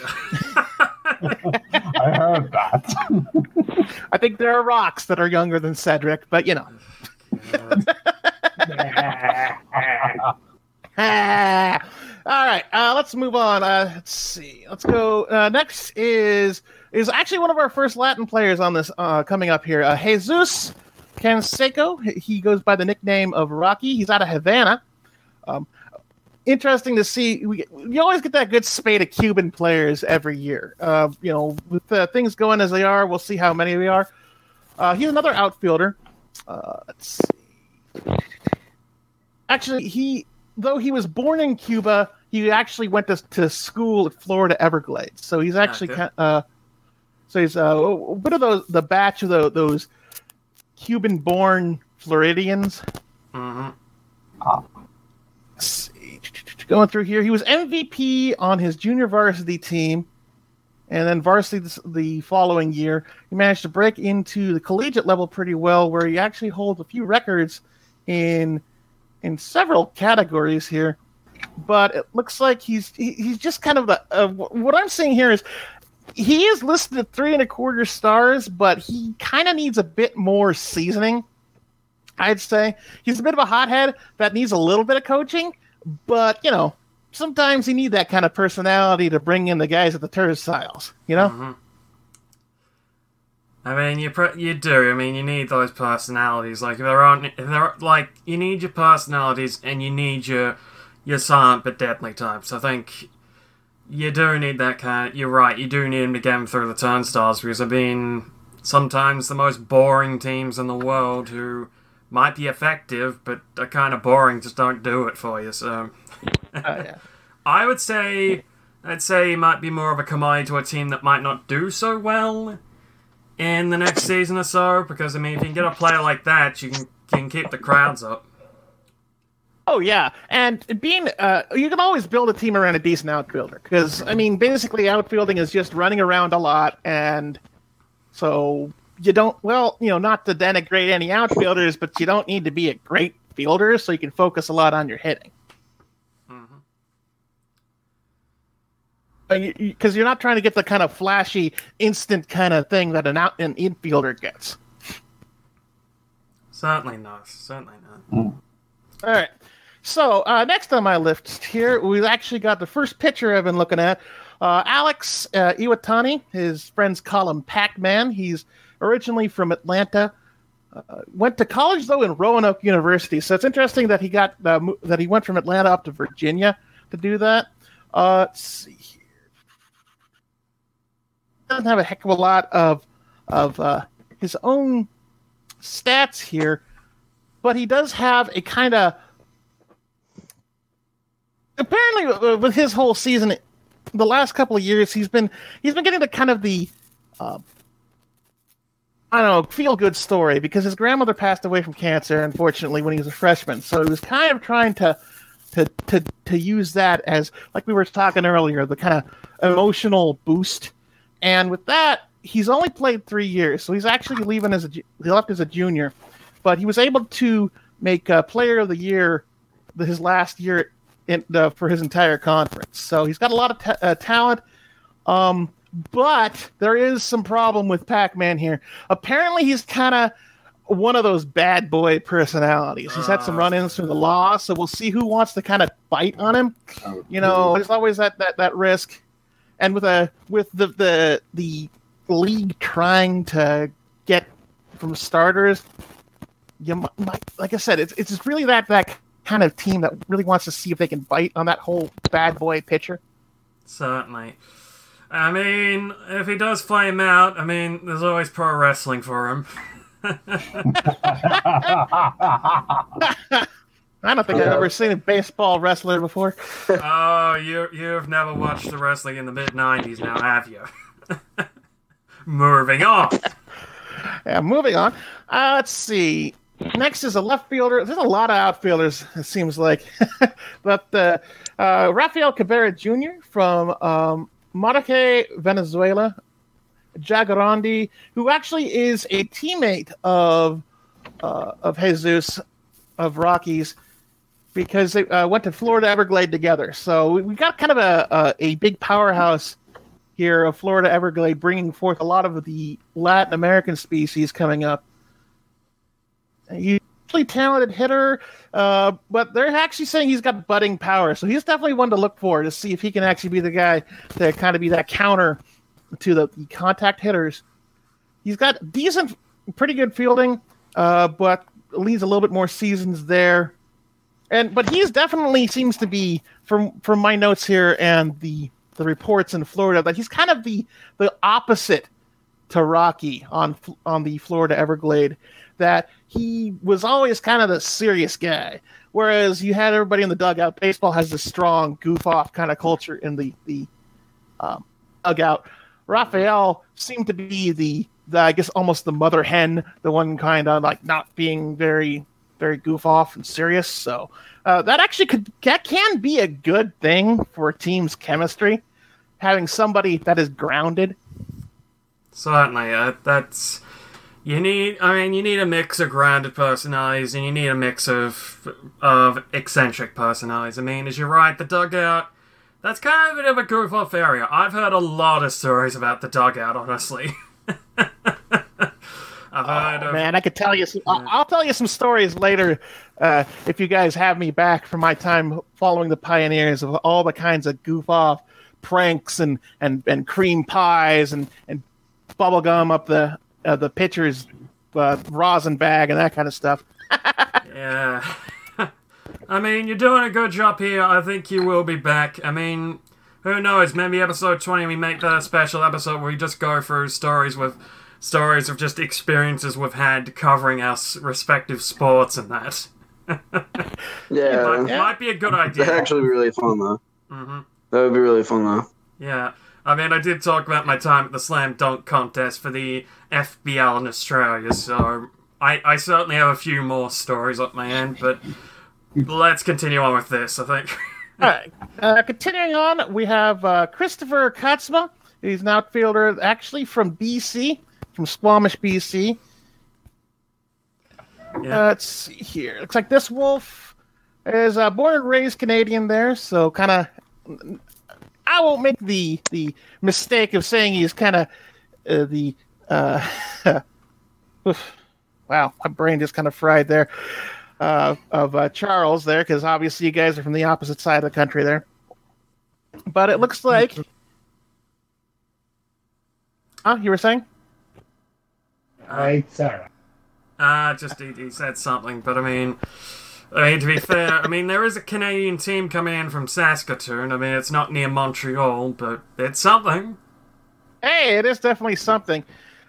I heard that. I think there are rocks that are younger than Cedric, but, you know. All right, uh, let's move on. Uh, let's see. Let's go. Uh, next is is actually one of our first Latin players on this uh, coming up here. Uh, Jesus Canseco. He goes by the nickname of Rocky. He's out of Havana. Um, interesting to see. We, you always get that good spate of Cuban players every year. Uh, you know, with things going as they are, we'll see how many we are. He's another outfielder. Uh, let's see. Actually, he though he was born in Cuba, he actually went to, to school at Florida Everglades. So he's actually Okay. kind uh, so he's uh, a bit of those the batch of the, those Cuban-born Floridians. hmm Let's see. Going through here, he was MVP on his junior varsity team, and then varsity the following year. He managed to break into the collegiate level pretty well, where he actually holds a few records in in several categories here. But it looks like he's he, he's just kind of uh, wh- what I'm seeing here is he is listed at three and a quarter stars, but he kind of needs a bit more seasoning. I'd say he's a bit of a hothead that needs a little bit of coaching, but you know, sometimes you need that kind of personality to bring in the guys at the turnstiles. You know, hmm I mean, you you do. I mean, you need those personalities. Like if there aren't, if there are, like you need your personalities and you need your your silent but deadly types. I think you do need that kind. you're right. You do need them to get them through the turnstiles because I mean, sometimes the most boring teams in the world who might be effective but are kind of boring just don't do it for you. So. yeah. I would say I'd say he might be more of a commodity to a team that might not do so well in the next season or so. Because I mean, if you can get a player like that, you can can keep the crowds up. Oh yeah, and being uh, you can always build a team around a decent outfielder because I mean, basically, outfielding is just running around a lot, and so you don't. Well, you know, not to denigrate any outfielders, but you don't need to be a great fielder, so you can focus a lot on your hitting. Because you're not trying to get the kind of flashy, instant kind of thing that an out an infielder gets. Certainly not. Certainly not. All right. So uh, next on my list here, we've actually got the first pitcher I've been looking at. Uh, Alex uh, Iwatani. His friends call him Pac-Man. He's originally from Atlanta. Uh, went to college though in Roanoke University. So it's interesting that he got uh, that he went from Atlanta up to Virginia to do that. Uh, let's see here. Doesn't have a heck of a lot of of uh, his own stats here, but he does have a kind of apparently uh, with his whole season the last couple of years he's been he's been getting the kind of the uh, I don't know feel good story because his grandmother passed away from cancer unfortunately when he was a freshman so he was kind of trying to to to to use that as like we were talking earlier the kind of emotional boost and with that he's only played three years so he's actually leaving as a he left as a junior but he was able to make a player of the year his last year in, uh, for his entire conference. So he's got a lot of ta- uh, talent. Um, but there is some problem with Pac-Man here. Apparently, he's kind of one of those bad boy personalities. He's had some Ah. run-ins through the law, so we'll see who wants to kind of bite on him. You know, there's always that that that risk. and with a with the the the league trying to get from starters, you might, might like I said, it's it's really that that kind of team that really wants to see if they can bite on that whole bad boy pitcher. Certainly. I mean, if he does flame out, I mean, there's always pro wrestling for him. I don't think I've ever seen a baseball wrestler before. oh, you you've never watched the wrestling in the mid '90s, now have you? Moving on. Yeah, moving on. Uh, let's see. Next is a left fielder. There's a lot of outfielders, it seems like. but uh, uh, Rafael Cabrera Jr. from um, Maracay, Venezuela. Jaguarundi, who actually is a teammate of uh, of Jesus of Rockies because they uh, went to Florida Everglade together. So we, we got kind of a, a, a big powerhouse here of Florida Everglade, bringing forth a lot of the Latin American species coming up. He's really talented hitter, uh, but they're actually saying he's got budding power. So he's definitely one to look for to see if he can actually be the guy to kind of be that counter to the, contact hitters. He's got decent, pretty good fielding, uh, but leaves a little bit more seasons there. And but he's definitely seems to be from from my notes here and the the reports in Florida that he's kind of the the opposite to Rocky on on the Florida Everglade. That he was always kind of the serious guy, whereas you had everybody in the dugout. Baseball has this strong goof off kind of culture in the the um, dugout. Rafael seemed to be the, the I guess almost the mother hen, the one kind of like not being very very goof off and serious. So uh, that actually could that can be a good thing for a team's chemistry, having somebody that is grounded. Certainly, uh, that's you need. I mean, you need a mix of grounded personalities, and you need a mix of of eccentric personalities. I mean, as you're right, the dugout. That's kind of a bit of a goof off area. I've heard a lot of stories about the dugout, honestly. I've heard Oh, man, I could tell you. Some, I'll, I'll tell you some stories later uh, if you guys have me back from my time following the Pioneers of all the kinds of goof off pranks and and, and cream pies and and bubble gum up the uh, the pitcher's uh, rosin bag and that kind of stuff. Yeah. I mean, you're doing a good job here. I think you will be back. I mean, who knows? Maybe episode 20 we make that a special episode where we just go through stories with stories of just experiences we've had covering our respective sports and that. Yeah, Might, might be a good idea. that'd actually be really fun though. hmm That would be really fun though. Yeah. I mean, I did talk about my time at the slam dunk contest for the FBL in Australia, so I, I certainly have a few more stories up my end, but let's continue on with this, I think. All right. Uh, continuing on, we have uh, Christopher Katzman. He's an outfielder actually from BC, from Squamish, BC. Yeah. Uh, let's see here. Looks like this wolf is uh, born and raised Canadian there, so kind of. I won't make the the mistake of saying he's kind of uh, the. Uh, oof. wow, my brain just kind of fried there. Uh, of uh, Charles there, because obviously you guys are from the opposite side of the country there. But it looks like. Oh, you were saying? It's alright. Ah, just he, he said something, but I mean, I mean to be fair, I mean there is a Canadian team coming in from Saskatoon. I mean it's not near Montreal, but it's something. Hey, it is definitely something.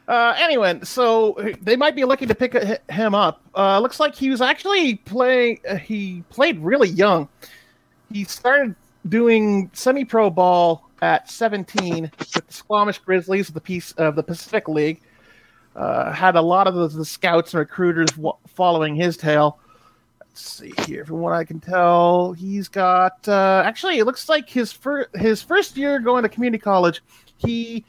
Uh, anyway, so they might be looking to pick him up. Uh, looks like he was actually playing. Uh, he played really young. He started doing semi-pro ball at 17 with the Squamish Grizzlies of the piece of the Pacific League. Uh, had a lot of the, the scouts and recruiters w- following his tail. Let's see here. From what I can tell, he's got uh, actually. It looks like his fir- his first year going to community college, he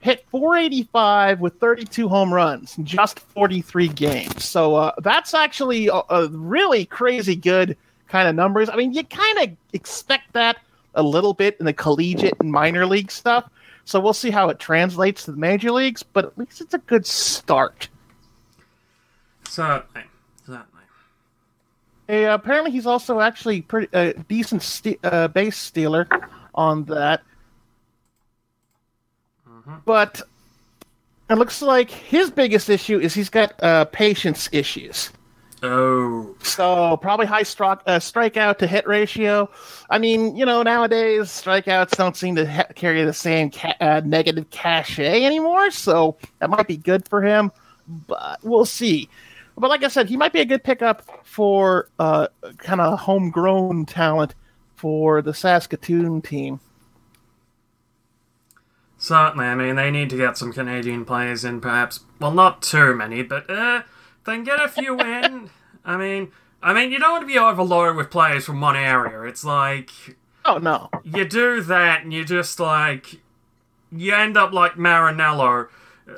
hit 485 with 32 home runs in just 43 games. So uh, that's actually a, a really crazy good kind of numbers. I mean, you kind of expect that a little bit in the collegiate and minor league stuff. So we'll see how it translates to the major leagues, but at least it's a good start. So. Hey, uh, apparently, he's also actually pretty uh, decent ste- uh, base stealer on that. but it looks like his biggest issue is he's got uh, patience issues. Oh, So probably high uh, strikeout to hit ratio. I mean, you know, nowadays strikeouts don't seem to ha- carry the same ca- uh, negative cachet anymore. So that might be good for him, but we'll see. But like I said, he might be a good pickup for uh, kind of homegrown talent for the Saskatoon team. certainly. I mean, they need to get some Canadian players in, perhaps. Well, not too many, but uh, then get a few in. I mean, I mean, you don't want to be overloaded with players from one area. It's like Oh no, you do that, and you just like you end up like Maranello,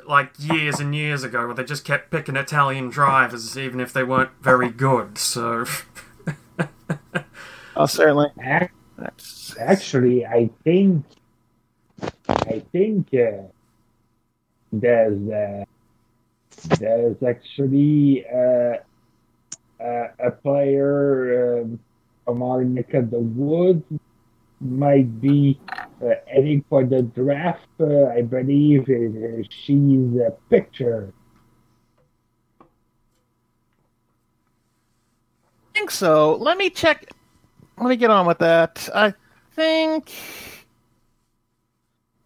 like years and years ago, where they just kept picking Italian drivers, even if they weren't very good. So. oh certainly. Actually, I think, I think uh, there's uh, there's actually uh, uh, a player um, from our neck of the woods might be uh, think for the draft. Uh, I believe uh, she's a picture. I think so. Let me check. Let me get on with that. I think.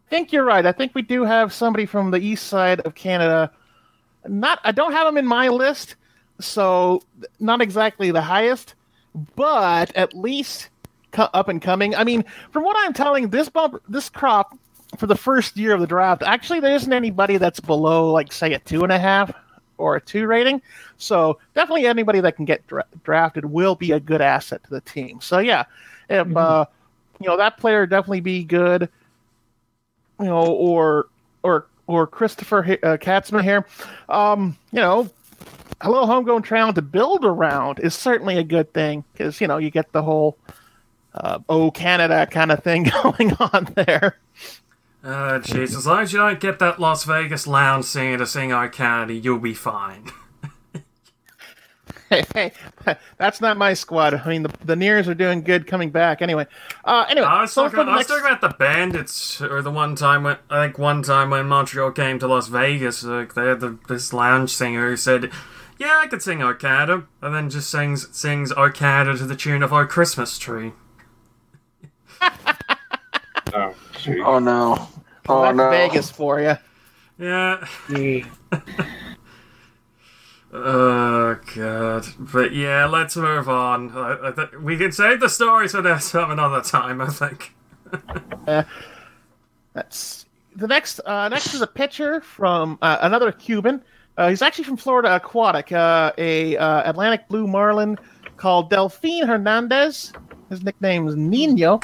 I think you're right. I think we do have somebody from the east side of Canada. Not, I don't have them in my list, so not exactly the highest, but at least up and coming. I mean, from what I'm telling, this bump, this crop for the first year of the draft, actually, there isn't anybody that's below, like, say, a two and a half or a two rating. So definitely anybody that can get dra- drafted will be a good asset to the team. So yeah, if uh, you know that player definitely be good, you know, or or or Christopher uh, Katzman here, um, you know, a little homegrown talent to build around is certainly a good thing because you know you get the whole uh, oh Canada kind of thing going on there. Uh, jeez, as long as you don't get that Las Vegas lounge singer to sing "O Canada," you'll be fine. hey, hey, that's not my squad. I mean, the, the Nears are doing good coming back. Anyway, uh, anyway, I was, so talking, the I was next- talking about the Bandits, or the one time when I think one time when Montreal came to Las Vegas, like they had the, this lounge singer who said, "Yeah, I could sing "O Canada," and then just sings sings "O Canada" to the tune of "O Christmas Tree." Oh, gee. Oh no. Oh that's no. Vegas for you. Yeah. Yeah. Oh god. But yeah, let's move on. I, I th- we can save the stories for this some another time. I think. That's the next. Uh, next is a pitcher from uh, another Cuban. Uh, he's actually from Florida Aquatic, uh, a uh, Atlantic blue marlin called Delphine Hernandez. His nickname is Nino.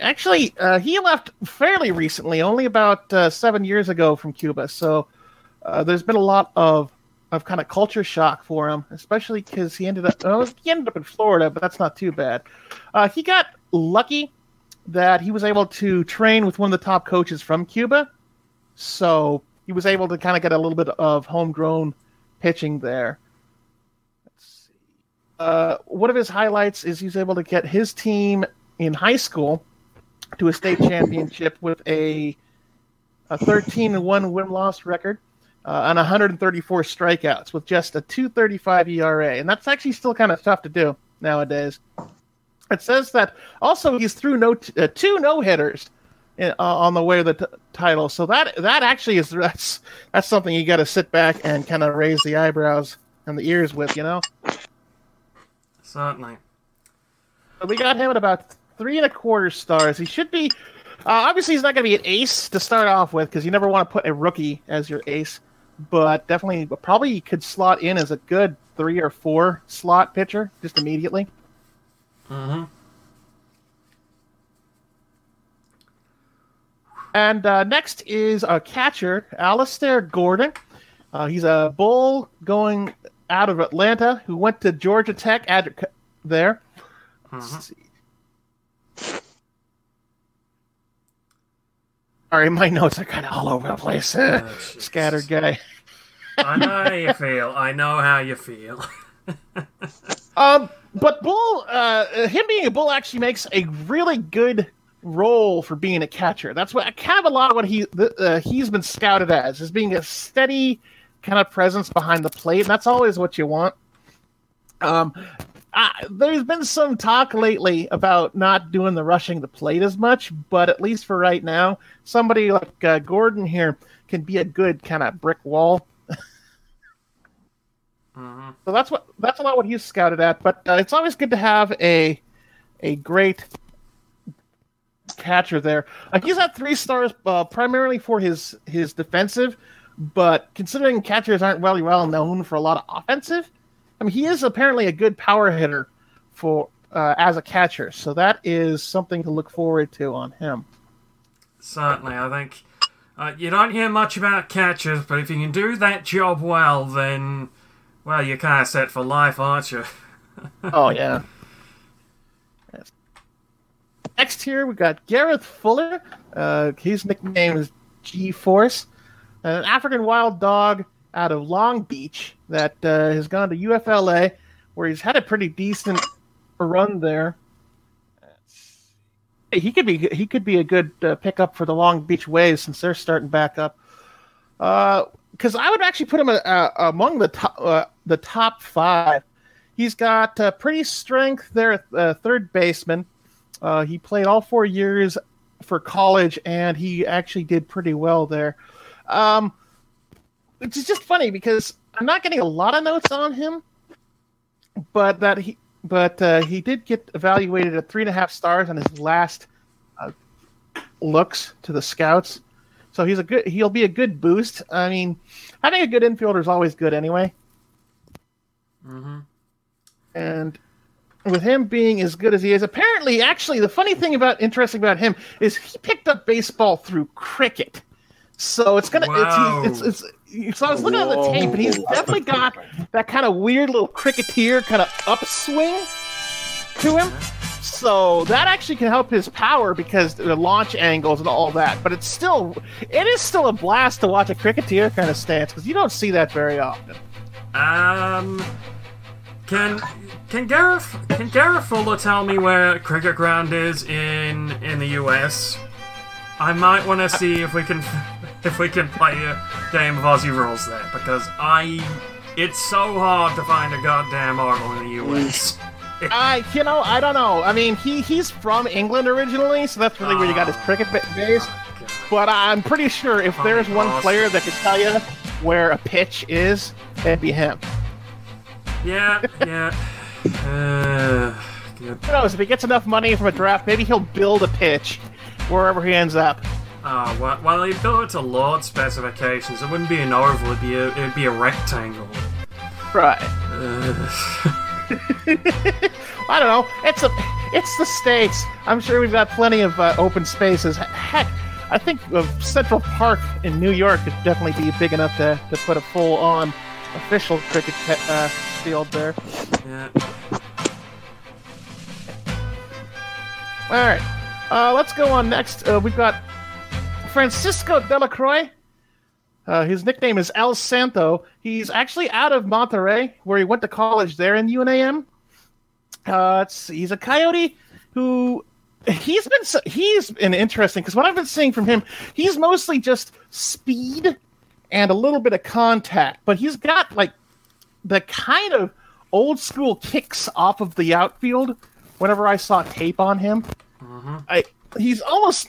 Actually, uh, he left fairly recently, only about uh, seven years ago from Cuba. So uh, there's been a lot of of kind of culture shock for him, especially because he ended up well, he ended up in Florida, but that's not too bad. Uh, he got lucky that he was able to train with one of the top coaches from Cuba, so he was able to kind of get a little bit of homegrown pitching there. Let's see. Uh, one of his highlights is he's able to get his team in high school to a state championship with a a 13 and 1 win loss record uh, and 134 strikeouts with just a 235 ERA. And that's actually still kind of tough to do nowadays. It says that also he's through no uh, two no hitters uh, on the way to the t- title. So that that actually is that's that's something you got to sit back and kind of raise the eyebrows and the ears with, you know. Certainly. So we got him at about three and a quarter stars. He should be. Uh, obviously, he's not going to be an ace to start off with because you never want to put a rookie as your ace. But definitely, probably could slot in as a good three or four slot pitcher just immediately. Mm-hmm. And uh, next is a catcher, Alistair Gordon. Uh, he's a bull going out of Atlanta who went to Georgia Tech ad- there. Let's see. Sorry, my notes are kind of all over the place. Uh, Oh, scattered guy. I know how you feel. I know how you feel. Um, but Bull, uh, him being a Bull actually makes a really good role for being a catcher. That's what kind of a lot of what he uh, he's been scouted as, is being a steady kind of presence behind the plate, and that's always what you want. Um, uh, there's been some talk lately about not doing the rushing the plate as much, but at least for right now, somebody like uh, Gordon here can be a good kind of brick wall. Mhm. So that's what that's a lot what he's scouted at. But uh, it's always good to have a a great catcher there. He's at three stars uh, primarily for his his defensive, but considering catchers aren't really well known for a lot of offensive, I mean he is apparently a good power hitter for uh, as a catcher. So that is something to look forward to on him. Certainly, I think uh, you don't hear much about catchers, but if you can do that job well, then well, you're kind of set for life, aren't you? Oh yeah. Yes. Next here we got Gareth Fuller. Uh, his nickname is G Force, an African wild dog out of Long Beach that uh, has gone to UFLA, where he's had a pretty decent run there. He could be he could be a good uh, pickup for the Long Beach Waves since they're starting back up. Because I would actually put him uh, among the top uh, the top five. He's got uh, pretty strength there uh, third baseman. Uh, he played all four years for college, and he actually did pretty well there. Um, it's just funny because I'm not getting a lot of notes on him, but that he but uh, he did get evaluated at three and a half stars on his last uh, looks to the scouts. So he's a good. He'll be a good boost. I mean, having a good infielder is always good anyway. hmm and with him being as good as he is, apparently, actually, the funny thing about interesting about him is he picked up baseball through cricket. So it's gonna. Wow. It's, it's, it's, so I was looking at the tape, and he's definitely got that kind of weird little cricketer kind of upswing to him. So that actually can help his power because the launch angles and all that. But it's still, it is still a blast to watch a cricketer kind of stance because you don't see that very often. Um, can can Gareth can Gareth Fuller tell me where Cricket Ground is in in the U.S.? I might want to see if we can if we can play a game of Aussie rules there because I it's so hard to find a goddamn article in the U.S. I, you know, I don't know. I mean, he he's from England originally, so that's really where you got his cricket base. But I'm pretty sure if there's one player that could tell you where a pitch is, it'd be him. Yeah, yeah. Uh, good. Who knows? If he gets enough money from a draft, maybe he'll build a pitch wherever he ends up. Oh, well, well, he built it to Lord specifications. It wouldn't be an oval; it'd be a it'd be a rectangle. Right. Uh, I don't know. It's a, it's the states. I'm sure we've got plenty of uh, open spaces. Heck, I think uh, Central Park in New York could definitely be big enough to, to put a full-on official cricket uh, field there. yeah. All right, uh, let's go on next. Uh, we've got Francisco Delacroix. Uh, his nickname is El Santo. He's actually out of Monterrey, where he went to college there in UNAM. Uh, he's a coyote who he's been he's been interesting because what I've been seeing from him, he's mostly just speed and a little bit of contact, but he's got like the kind of old school kicks off of the outfield. Whenever I saw tape on him, I he's almost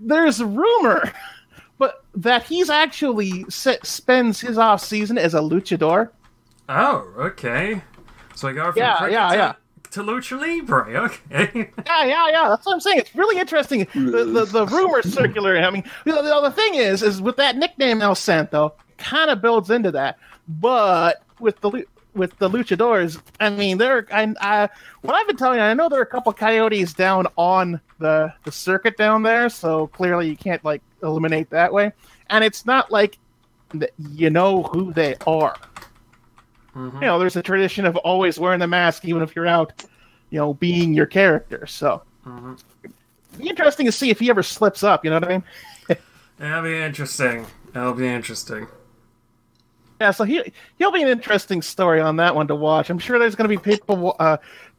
there's a rumor, but that he's actually se- spends his off season as a luchador. Oh, okay. So I go from Yeah, yeah, to, yeah. to lucha libre. Okay. Yeah, yeah, yeah. That's what I'm saying. It's really interesting. The the, the rumors circular. I mean, the, the, the thing is, is with that nickname El Santo, kind of builds into that. But with the lu- with the luchadors, I mean, there. I, I what I've been telling you, I know there are a couple coyotes down on the the circuit down there, so clearly you can't like eliminate that way. And it's not like you know who they are. Mhm. You know, there's a tradition of always wearing the mask, even if you're out, you know, being your character. So, Mhm. be interesting to see if he ever slips up. You know what I mean? That'll be interesting. That'll be interesting. Yeah. So he he'll be an interesting story on that one to watch. I'm sure there's going to be people uh,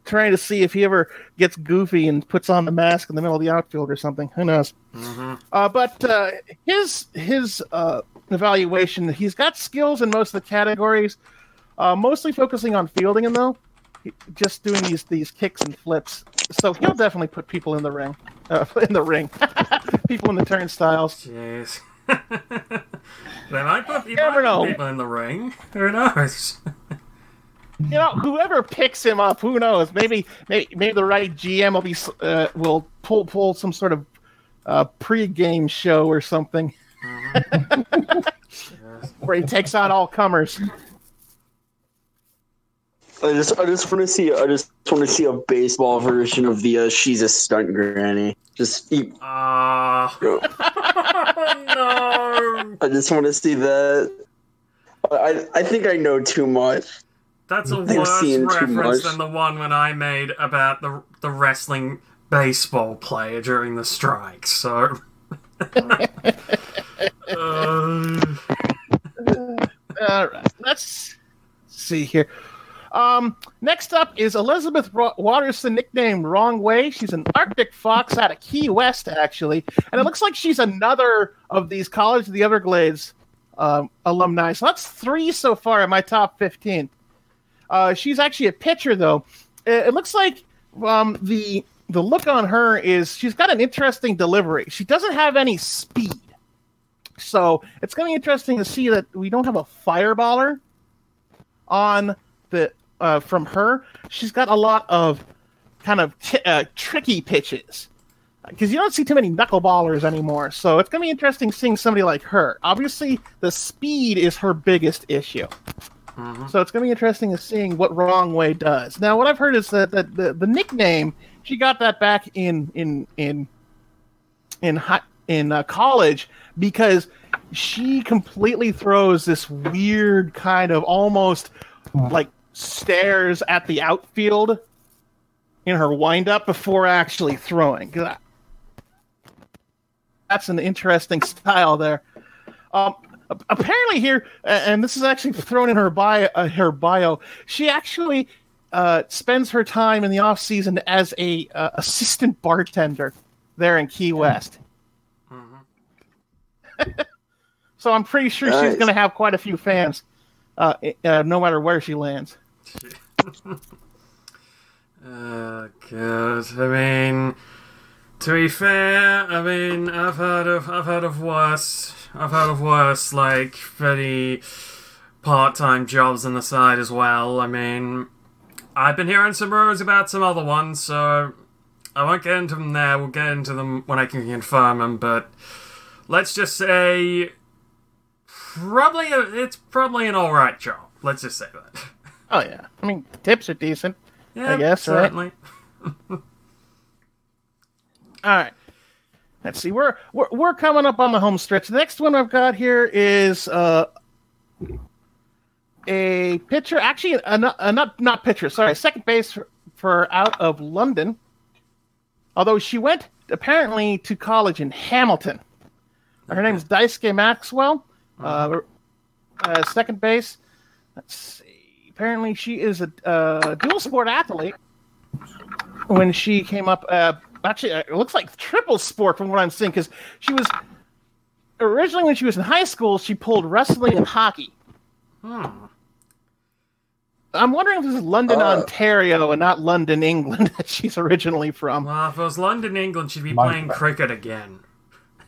trying to see if he ever gets goofy and puts on the mask in the middle of the outfield or something. Who knows? hmm Uh, but uh, his his uh, evaluation, he's got skills in most of the categories, uh, mostly focusing on fielding him though, He- just doing these these kicks and flips. So he'll definitely put people in the ring, uh, in the ring, people in the turnstiles. Jeez. they might put you never know. people in the ring. Who knows? You know, whoever picks him up, who knows? Maybe maybe, maybe the right GM will be uh, will pull pull some sort of uh, pre-game show or something where he takes on all comers. I just I just want to see I just want to see a baseball version of the uh, she's a stunt granny. Just you, Ah. no. I just want to see that. I I think I know too much. That's a I've worse reference than the one when I made about the the wrestling baseball player during the strike. So. uh, All right, let's see here. Um, next up is Elizabeth Ro- Watterson, nicknamed Wrong Way. She's an Arctic fox out of Key West, actually, and it looks like she's another of these College of the Everglades um, alumni. So that's three so far in my top fifteen. Uh, she's actually a pitcher, though. It, it looks like um, the the look on her is she's got an interesting delivery. She doesn't have any speed. So it's going to be interesting to see that we don't have a fireballer on the uh, from her. She's got a lot of kind of t- uh, tricky pitches because you don't see too many knuckleballers anymore. So it's going to be interesting seeing somebody like her. Obviously, the speed is her biggest issue. So it's going to be interesting to seeing what Wrong Way does. Now, what I've heard is that, that the, the nickname she got that back in in in in high, in uh, college because she completely throws this weird kind of almost like stares at the outfield in her windup before actually throwing. That's an interesting style there. Um, apparently here, and this is actually thrown in her bio, uh, her bio. She actually uh, spends her time in the off season as a uh, assistant bartender there in Key West. so I'm pretty sure she's going to have quite a few fans, uh, uh, no matter where she lands. Uh, good. I mean, to be fair, I mean, I've heard of, I've heard of worse, I've heard of worse, like pretty part-time jobs on the side as well. I mean, I've been hearing some rumors about some other ones, so I won't get into them there. We'll get into them when I can confirm them. But let's just say, probably, a, it's probably an all right job. Let's just say that. Oh yeah, I mean tips are decent. Yeah, guess, right? All right. Let's see. We're, we're we're coming up on the home stretch. The next one I've got here is uh, a pitcher. Actually, a, not a not not pitcher. Sorry, second base for, for out of London. Although she went apparently to college in Hamilton. Her name is Daisuke Maxwell. Uh, uh, second base. Let's see. Apparently, she is a uh, dual sport athlete when she came up. Uh, actually, uh, it looks like triple sport from what I'm seeing because she was originally when she was in high school, she pulled wrestling and hockey. Hmm. I'm wondering if this is London, Uh. Ontario, and not London, England that she's originally from. Well, if it was London, England, she'd be Might playing be. cricket again.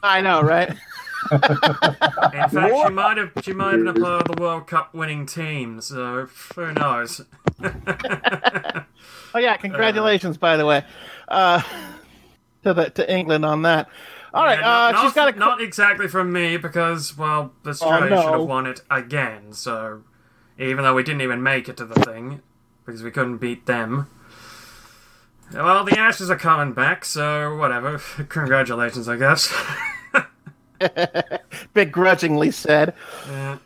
I know, right? In fact, she might have she might have been a part of the World Cup winning team. So who knows? Oh yeah, congratulations, by the way, uh, to the to England on that. All right, Yeah, not, uh, she's got a not exactly from me because well, Australia Oh, no. should have won it again. So even though we didn't even make it to the thing because we couldn't beat them. Well, the Ashes are coming back, so whatever. Congratulations, I guess. begrudgingly said. Yeah.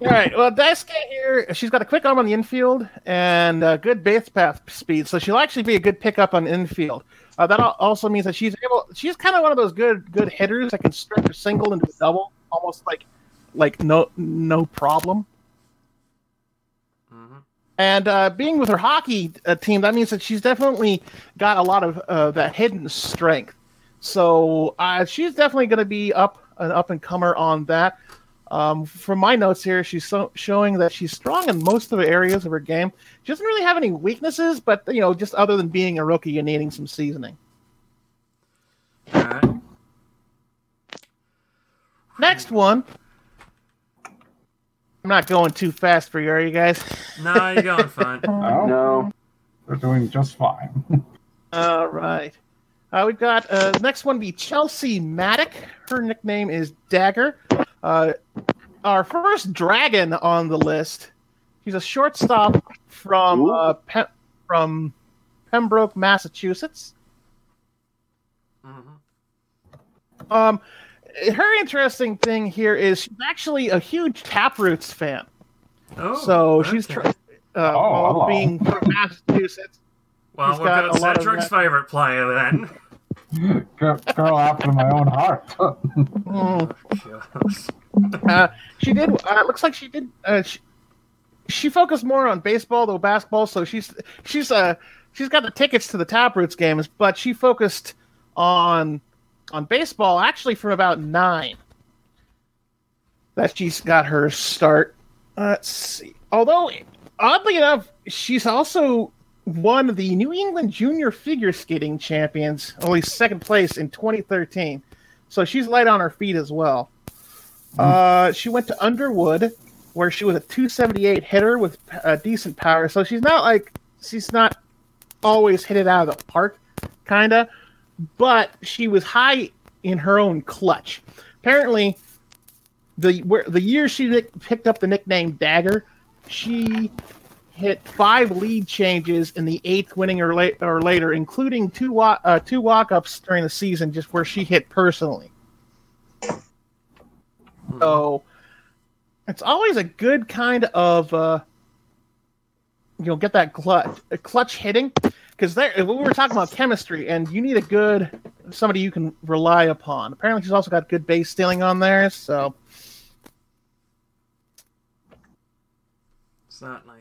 All right. Well, Daisuke here, she's got a quick arm on the infield and uh, good base path speed, so she'll actually be a good pickup on infield. Uh, that also means that she's able. She's kind of one of those good good hitters that can stretch a single into a double, almost like like no no problem. Mhm. And uh, being with her hockey uh, team, that means that she's definitely got a lot of uh, that hidden strength. So uh, she's definitely going to be up an up and comer on that. Um, from my notes here, she's so, showing that she's strong in most of the areas of her game. She doesn't really have any weaknesses, but you know, just other than being a rookie and needing some seasoning. All right. Next one. I'm not going too fast for you, are you guys? No, you're going fine. No, No. they're doing just fine. All right. Uh, we've got uh, next one be Chelsea Maddock. Her nickname is Dagger. Uh, our first dragon on the list. She's a shortstop from uh, Pe- from Pembroke, Massachusetts. Mhm. Um, her interesting thing here is she's actually a huge Taproots fan. Oh, so she's okay. tr- uh, Oh, well, hello. being from Massachusetts. Well, He's we've got got, a lot of Cedric's favorite player then. Girl, after my own heart. Yes. Uh, she did. Uh, it looks like she did. Uh, she, she focused more on baseball though basketball. So she's she's uh she's got the tickets to the Taproots games, but she focused on on baseball actually from about nine. That she's got her start. Let's see. Although oddly enough, she's also won the New England Junior Figure Skating Champions, only second place in 2013. So she's light on her feet as well. Uh, she went to Underwood, where she was a 278 hitter with uh, decent power. So she's not like she's not always hit it out of the park, kinda, but she was high in her own clutch. Apparently, the where, the year she picked up the nickname Dagger, she hit five lead changes in the eighth winning or, late, or later, including two wa- uh, two walk ups during the season, just where she hit personally. So it's always a good kind of uh, you know get that clutch clutch hitting because there we were talking about chemistry and you need a good somebody you can rely upon. Apparently, she's also got good base stealing on there. So Certainly.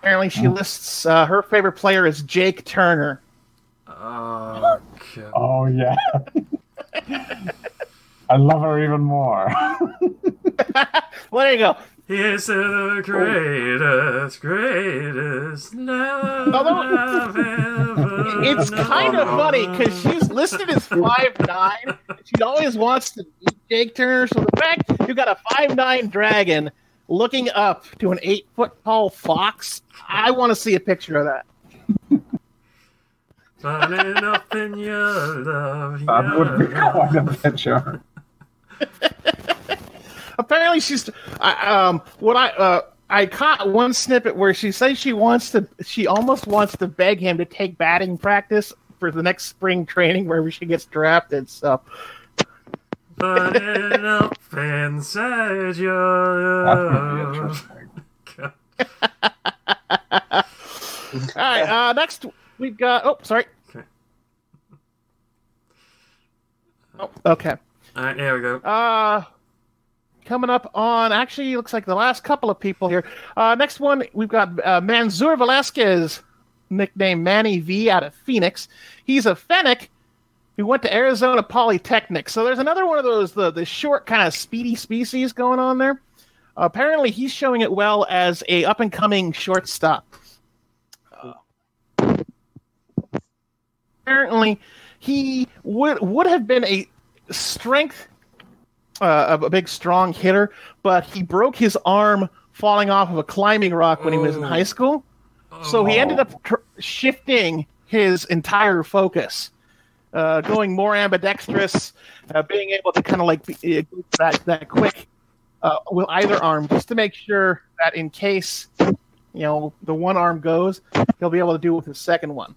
Apparently, she lists uh, her favorite player is Jake Turner. Oh, God. oh yeah. I love her even more. Well, there you go. He's the greatest, greatest love Although- I've ever It's kind of funny because she's listed as five nine. She always wants to beat Jake Turner. So the fact you got a five nine dragon looking up to an eight foot tall fox, I want to see a picture of that. Falling up in your love. That would be your quite a love. picture. Apparently, she's. I, um, what I uh, I caught one snippet where she says she wants to. She almost wants to beg him to take batting practice for the next spring training wherever she gets drafted. So Falling up inside your love. all right. Uh, next we've got. Oh, sorry. Okay. Oh, okay. Alright, here we go. Uh, coming up on actually looks like the last couple of people here. Uh, next one we've got uh, Manzur Velasquez, nicknamed Manny V, out of Phoenix. He's a Fennec who went to Arizona Polytechnic. So there's another one of those the the short kind of speedy species going on there. apparently, he's showing it well as a up and coming shortstop. Uh, apparently, he would would have been a strength uh, a big strong hitter, but he broke his arm falling off of a climbing rock when he was in Oh. high school. So he ended up tr- shifting his entire focus, uh, going more ambidextrous, uh, being able to kind of like be, uh, that that quick uh, with either arm, just to make sure that in case you know the one arm goes, he'll be able to do it with his second one.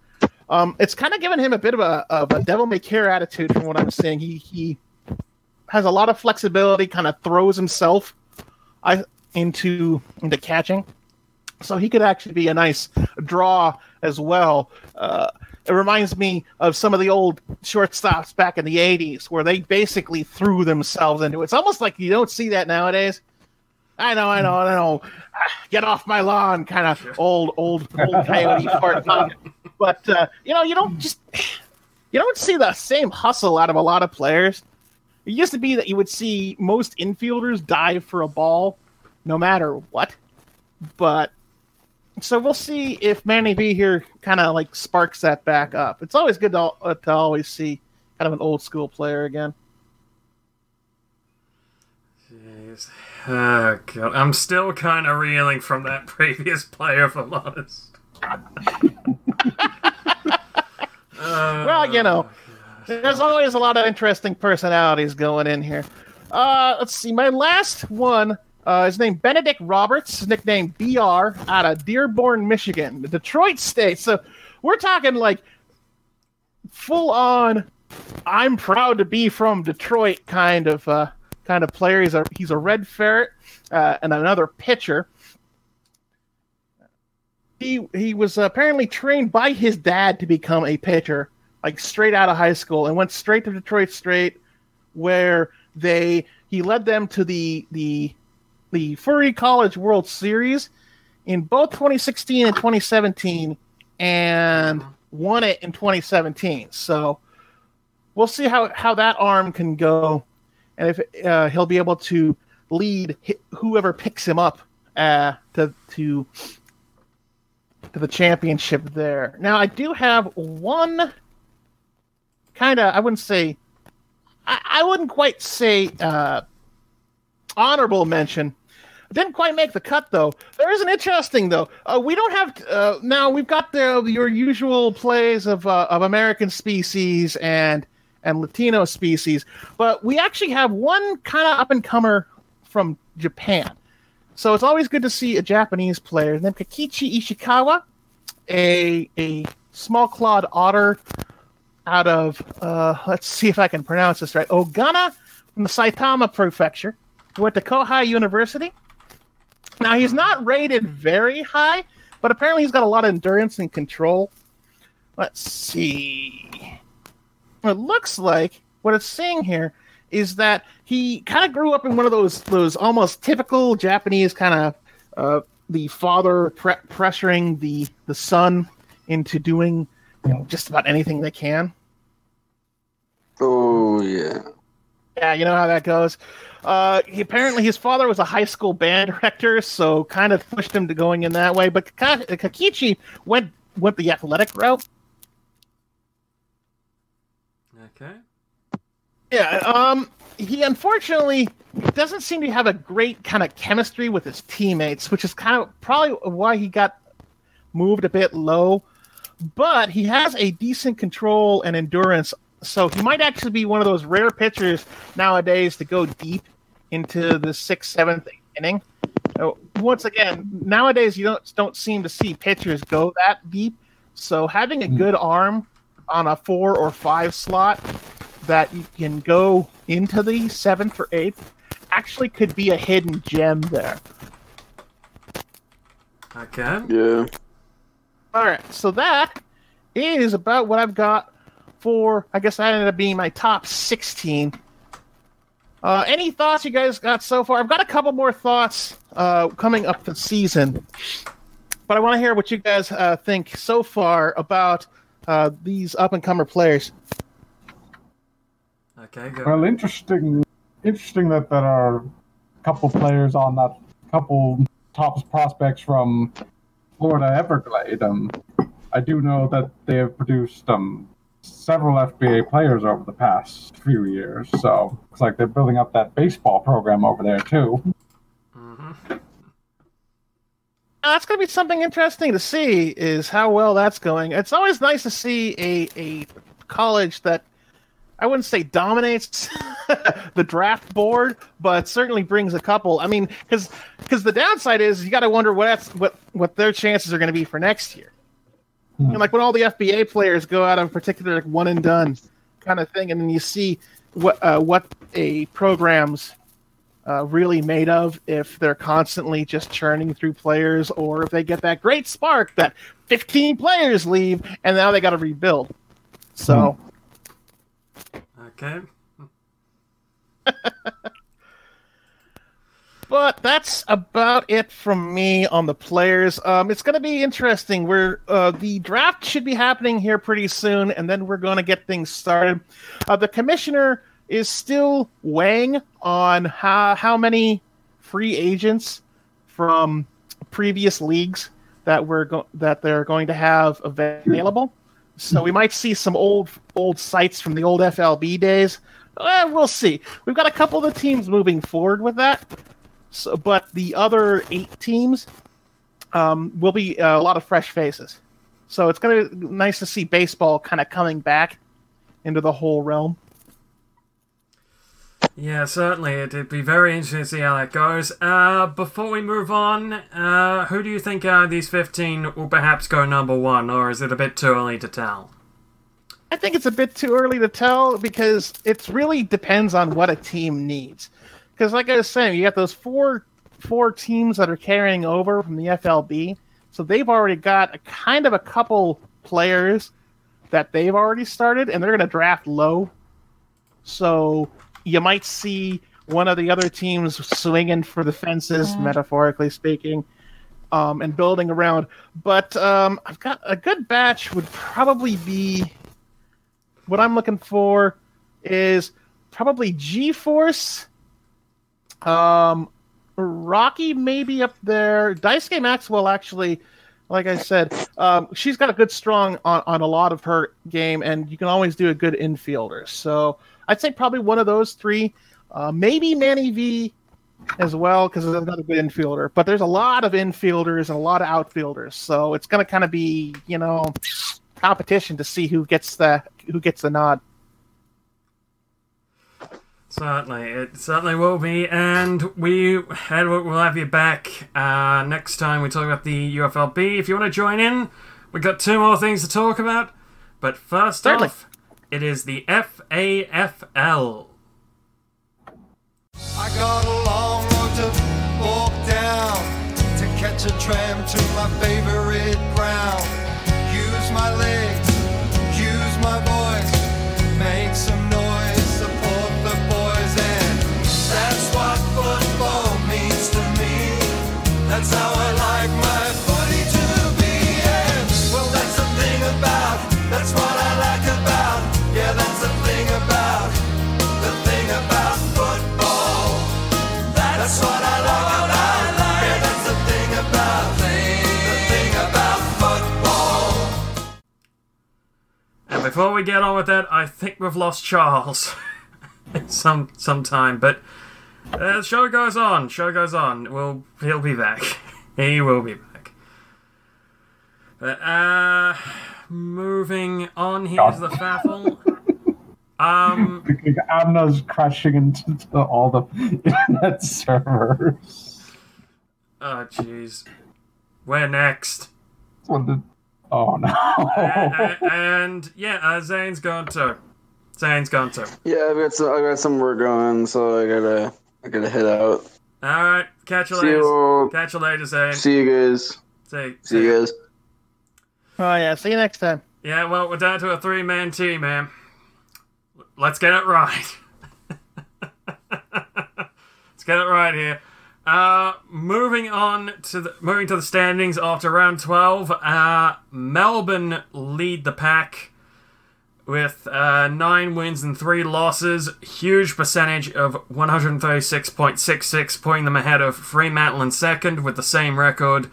Um, it's kind of given him a bit of a, of a devil may care attitude from what I'm seeing. He he has a lot of flexibility, kind of throws himself I, into into catching. So he could actually be a nice draw as well. Uh, it reminds me of some of the old shortstops back in the 80s where they basically threw themselves into it. It's almost like you don't see that nowadays. I know, I know, I know. Get off my lawn, kind of old, old, old coyote fart. But uh, you know, you don't just you don't see the same hustle out of a lot of players. It used to be that you would see most infielders dive for a ball, no matter what. But so we'll see if Manny V here kind of like sparks that back up. It's always good to, uh, to always see kind of an old school player again. Jeez. Oh, God. I'm still kind of reeling from that previous player, if I'm honest. Well, you know, there's always a lot of interesting personalities going in here. Uh, let's see. My last one uh, is named Benedict Roberts, his nickname BR, out of Dearborn, Michigan, Detroit state. So we're talking like full on. I'm proud to be from Detroit kind of uh, kind of player. He's a he's a red ferret uh, and another pitcher. He he was apparently trained by his dad to become a pitcher, like straight out of high school, and went straight to Detroit State, where they he led them to the the the Furry College World Series in both 2016 and 2017, and won it in 2017. So we'll see how how that arm can go, and if uh, he'll be able to lead whoever picks him up uh, to to to the championship there. Now I do have one kind of I wouldn't say I, I wouldn't quite say uh, honorable mention. Didn't quite make the cut though. There is an interesting though. Uh, we don't have uh, now. We've got the your usual plays of uh, of American species and and Latino species, but we actually have one kind of up and comer from Japan. So it's always good to see a Japanese player named Kakichi Ishikawa, a a small clawed otter out of uh, let's see if I can pronounce this right. Ogana from the Saitama Prefecture. Went to Kohai University. Now he's not rated very high, but apparently he's got a lot of endurance and control. Let's see. It looks like what it's saying here is that he kind of grew up in one of those those almost typical Japanese kind of uh, the father pre- pressuring the the son into doing you know, just about anything they can. Oh yeah. Yeah, you know how that goes. Uh, he, apparently, his father was a high school band director, so kind of pushed him to going in that way. But Kakichi went went the athletic route. Okay. Yeah, um, he unfortunately doesn't seem to have a great kind of chemistry with his teammates, which is kind of probably why he got moved a bit low. But he has a decent control and endurance, so he might actually be one of those rare pitchers nowadays to go deep into the sixth, seventh inning. Once again, nowadays you don't don't seem to see pitchers go that deep. So having a hmm. good arm on a four or five slot that you can go into the seventh or eighth actually could be a hidden gem there. Okay. Yeah. All right, so that is about what I've got for. I guess that ended up being my top sixteen. Uh, any thoughts you guys got so far? I've got a couple more thoughts uh, coming up the season, but I want to hear what you guys uh, think so far about uh, these up and comer players. Okay, good. Well, interesting. Interesting that there are a couple players on that couple top prospects from Florida Everglade. Um, I do know that they have produced um several FBA players over the past few years. So it's like they're building up that baseball program over there too. hmm Uh, that's going to be something interesting to see is how well that's going. It's always nice to see a, a college that I wouldn't say dominates the draft board, but certainly brings a couple. I mean, because because the downside is you got to wonder what that's, what what their chances are going to be for next year. And like when all the FBA players go out of a particular like one and done kind of thing, and then you see what uh, what a program's uh, really made of if they're constantly just churning through players or if they get that great spark that 15 players leave and now they got to rebuild. So, Okay. But that's about it from me on the players. Um, it's going to be interesting. We're uh, the draft should be happening here pretty soon, and then we're going to get things started. Uh, the commissioner is still weighing on how how many free agents from previous leagues that we're go- that they're going to have available. So we might see some old old sites from the old FLB days. Eh, we'll see. We've got a couple of the teams moving forward with that. So, but the other eight teams um, will be uh, a lot of fresh faces. So it's gonna be nice to see baseball kind of coming back into the whole realm. Yeah, certainly. It'd be very interesting to see how that goes. Uh, before we move on, uh, who do you think out of these 15 will perhaps go number one, or is it a bit too early to tell? I think it's a bit too early to tell because it really depends on what a team needs. Because, like I was saying, you got those four four teams that are carrying over from the FLB, so they've already got a kind of a couple players that they've already started, and they're going to draft low. So you might see one of the other teams swinging for the fences, metaphorically speaking, um, and building around. But um, I've got a good batch would probably be what I'm looking for is probably G Force. Um, Rocky maybe up there. Daisuke Maxwell actually, like I said, um, she's got a good strong on, on a lot of her game, and you can always do a good infielder. So I'd say probably one of those three. Uh, maybe Manny V as well because there's another good infielder. But there's a lot of infielders and a lot of outfielders, so it's going to kind of be you know competition to see who gets the who gets the nod. Certainly, it certainly will be, and we Edward will have you back uh, next time we talk about the UFLB. If you want to join in, we've got two more things to talk about. But first Certainly. off, it is the FAFL. I got a long road to walk down to catch a tram to my favorite ground. Before we get on with that, I think we've lost Charles. some some time, but uh, show goes on. Show goes on. Well, he'll be back. he will be back. But uh, moving on. Here's the faffle. Um, because Amna's crashing into the- all the internet servers. oh jeez, where next? When the- oh no! Uh, and yeah, uh, Zayne's gone too. Zayne's gone too. Yeah, I've got some. I've got some work going, so I gotta. I gotta head out. All right, catch you See later. you. Catch you later, Zayne. See you guys. See, See you guys. Oh yeah, see you next time. Yeah, well, we're down to a three man team, man. Let's get it right. Let's get it right here. Uh, moving on to the moving to the standings after round twelve. Uh, Melbourne lead the pack with uh, nine wins and three losses. Huge percentage of one hundred thirty six point six six, putting them ahead of Fremantle in second with the same record,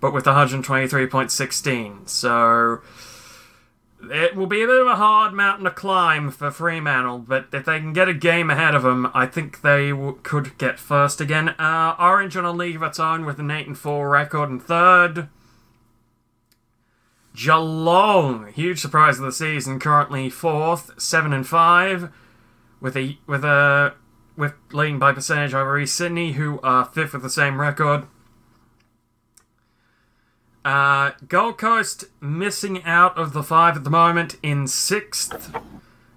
but with one hundred twenty three point sixteen. So. It will be a bit of a hard mountain to climb for Fremantle, but if they can get a game ahead of them, I think they w- could get first again. Uh, Orange on a league of its own with an 8 and 4 record in third. Geelong, huge surprise of the season, currently fourth, 7 and 5, with a with a with leading by percentage over East Sydney, who are fifth with the same record. Uh, Gold Coast missing out of the five at the moment in sixth.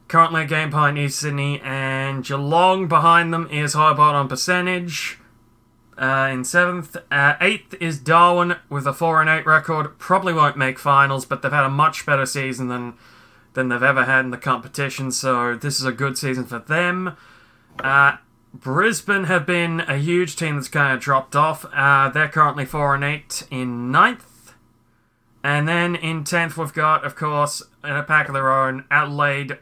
Currently a game behind East Sydney, and Geelong behind them is Hobart on percentage. Uh, in seventh, uh, eighth is Darwin with a four and eight record. Probably won't make finals, but they've had a much better season than than they've ever had in the competition. So this is a good season for them. Uh, Brisbane have been a huge team that's kind of dropped off. Uh, they're currently 4 and 8 in ninth. And then in 10th, we've got, of course, in a pack of their own, Adelaide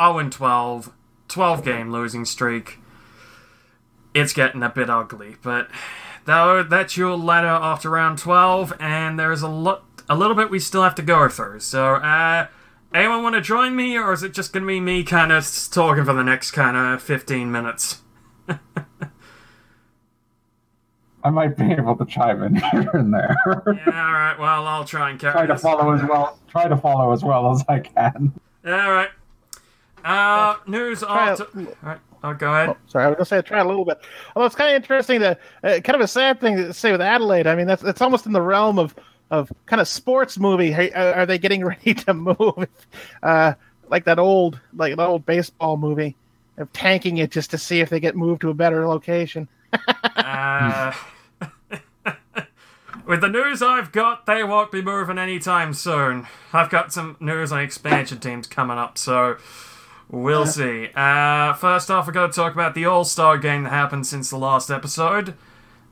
0 and 12, 12 game losing streak. It's getting a bit ugly, but though that's your ladder after round 12, and there's a lot, a little bit we still have to go through. So, uh, anyone want to join me, or is it just going to be me kind of talking for the next kind of 15 minutes? I might be able to chime in here and there. Yeah, alright, well, I'll try and carry try to this. follow as well. Try to follow as well as I can. Alright. Uh, news Try after. Alright, oh, go ahead. Sorry, I was gonna say I tried a little bit. Although it's kind of interesting to, uh, kind of a sad thing to say with Adelaide. I mean, that's it's almost in the realm of of kind of sports movie. Hey, uh, Are they getting ready to move? Uh, like that old, like an old baseball movie of tanking it just to see if they get moved to a better location. Uh, with the news I've got, they won't be moving anytime soon. I've got some news on expansion teams coming up, so we'll see. Uh, first off, we're going to talk about the All Star game that happened since the last episode.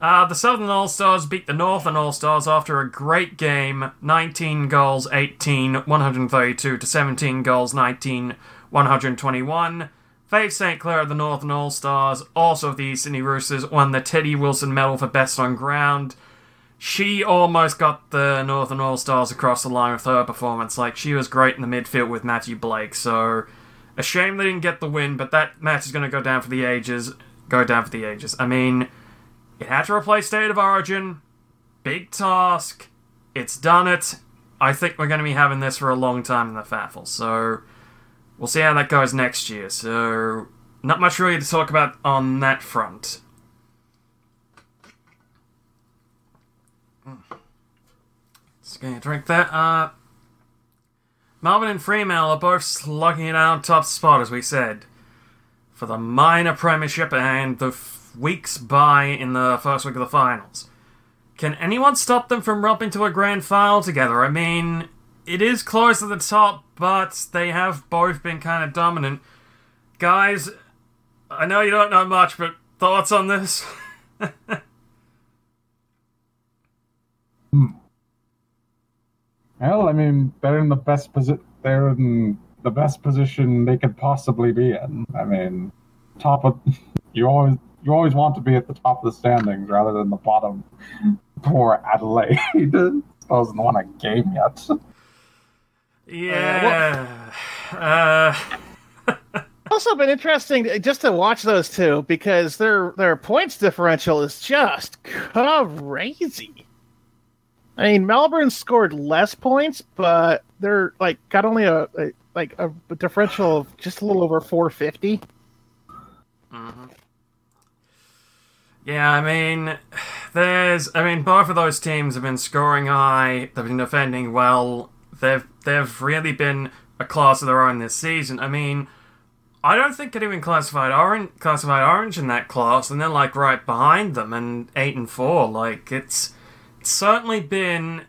Uh, the Southern All Stars beat the Northern All Stars after a great game 19 goals, 18, 132 to 17 goals, 19, 121. Faith St. Clair of the Northern All Stars, also of the East Sydney Roosters, won the Teddy Wilson Medal for Best on Ground. She almost got the Northern All Stars across the line with her performance. Like, she was great in the midfield with Matthew Blake, so a shame they didn't get the win, but that match is going to go down for the ages. Go down for the ages. I mean, it had to replace State of Origin. Big task. It's done it. I think we're going to be having this for a long time in the FAFL, so we'll see how that goes next year. So, not much really to talk about on that front. Just gonna drink that. Uh, Melbourne and Fremantle are both slugging it out top spot, as we said, for the minor premiership and the f- weeks by in the first week of the finals. Can anyone stop them from romping to a grand final together? I mean, it is close at the top, but they have both been kind of dominant. Guys, I know you don't know much, but thoughts on this? Hmm. Well, I mean, they're in the best position. They're in the best position they could possibly be in. I mean, top of you always you always want to be at the top of the standings rather than the bottom. Poor Adelaide still hasn't won a game yet. yeah. Uh, Also, been interesting just to watch those two because their their points differential is just crazy. I mean, Melbourne scored less points, but they're like got only a, a like a differential of just a little over 450. Mm-hmm. Yeah, I mean, there's, I mean, both of those teams have been scoring high. They've been defending well. They've they've really been a class of their own this season. I mean, I don't think it even classified orange classified orange in that class, and they're like right behind them and eight and four. Like it's, it's certainly been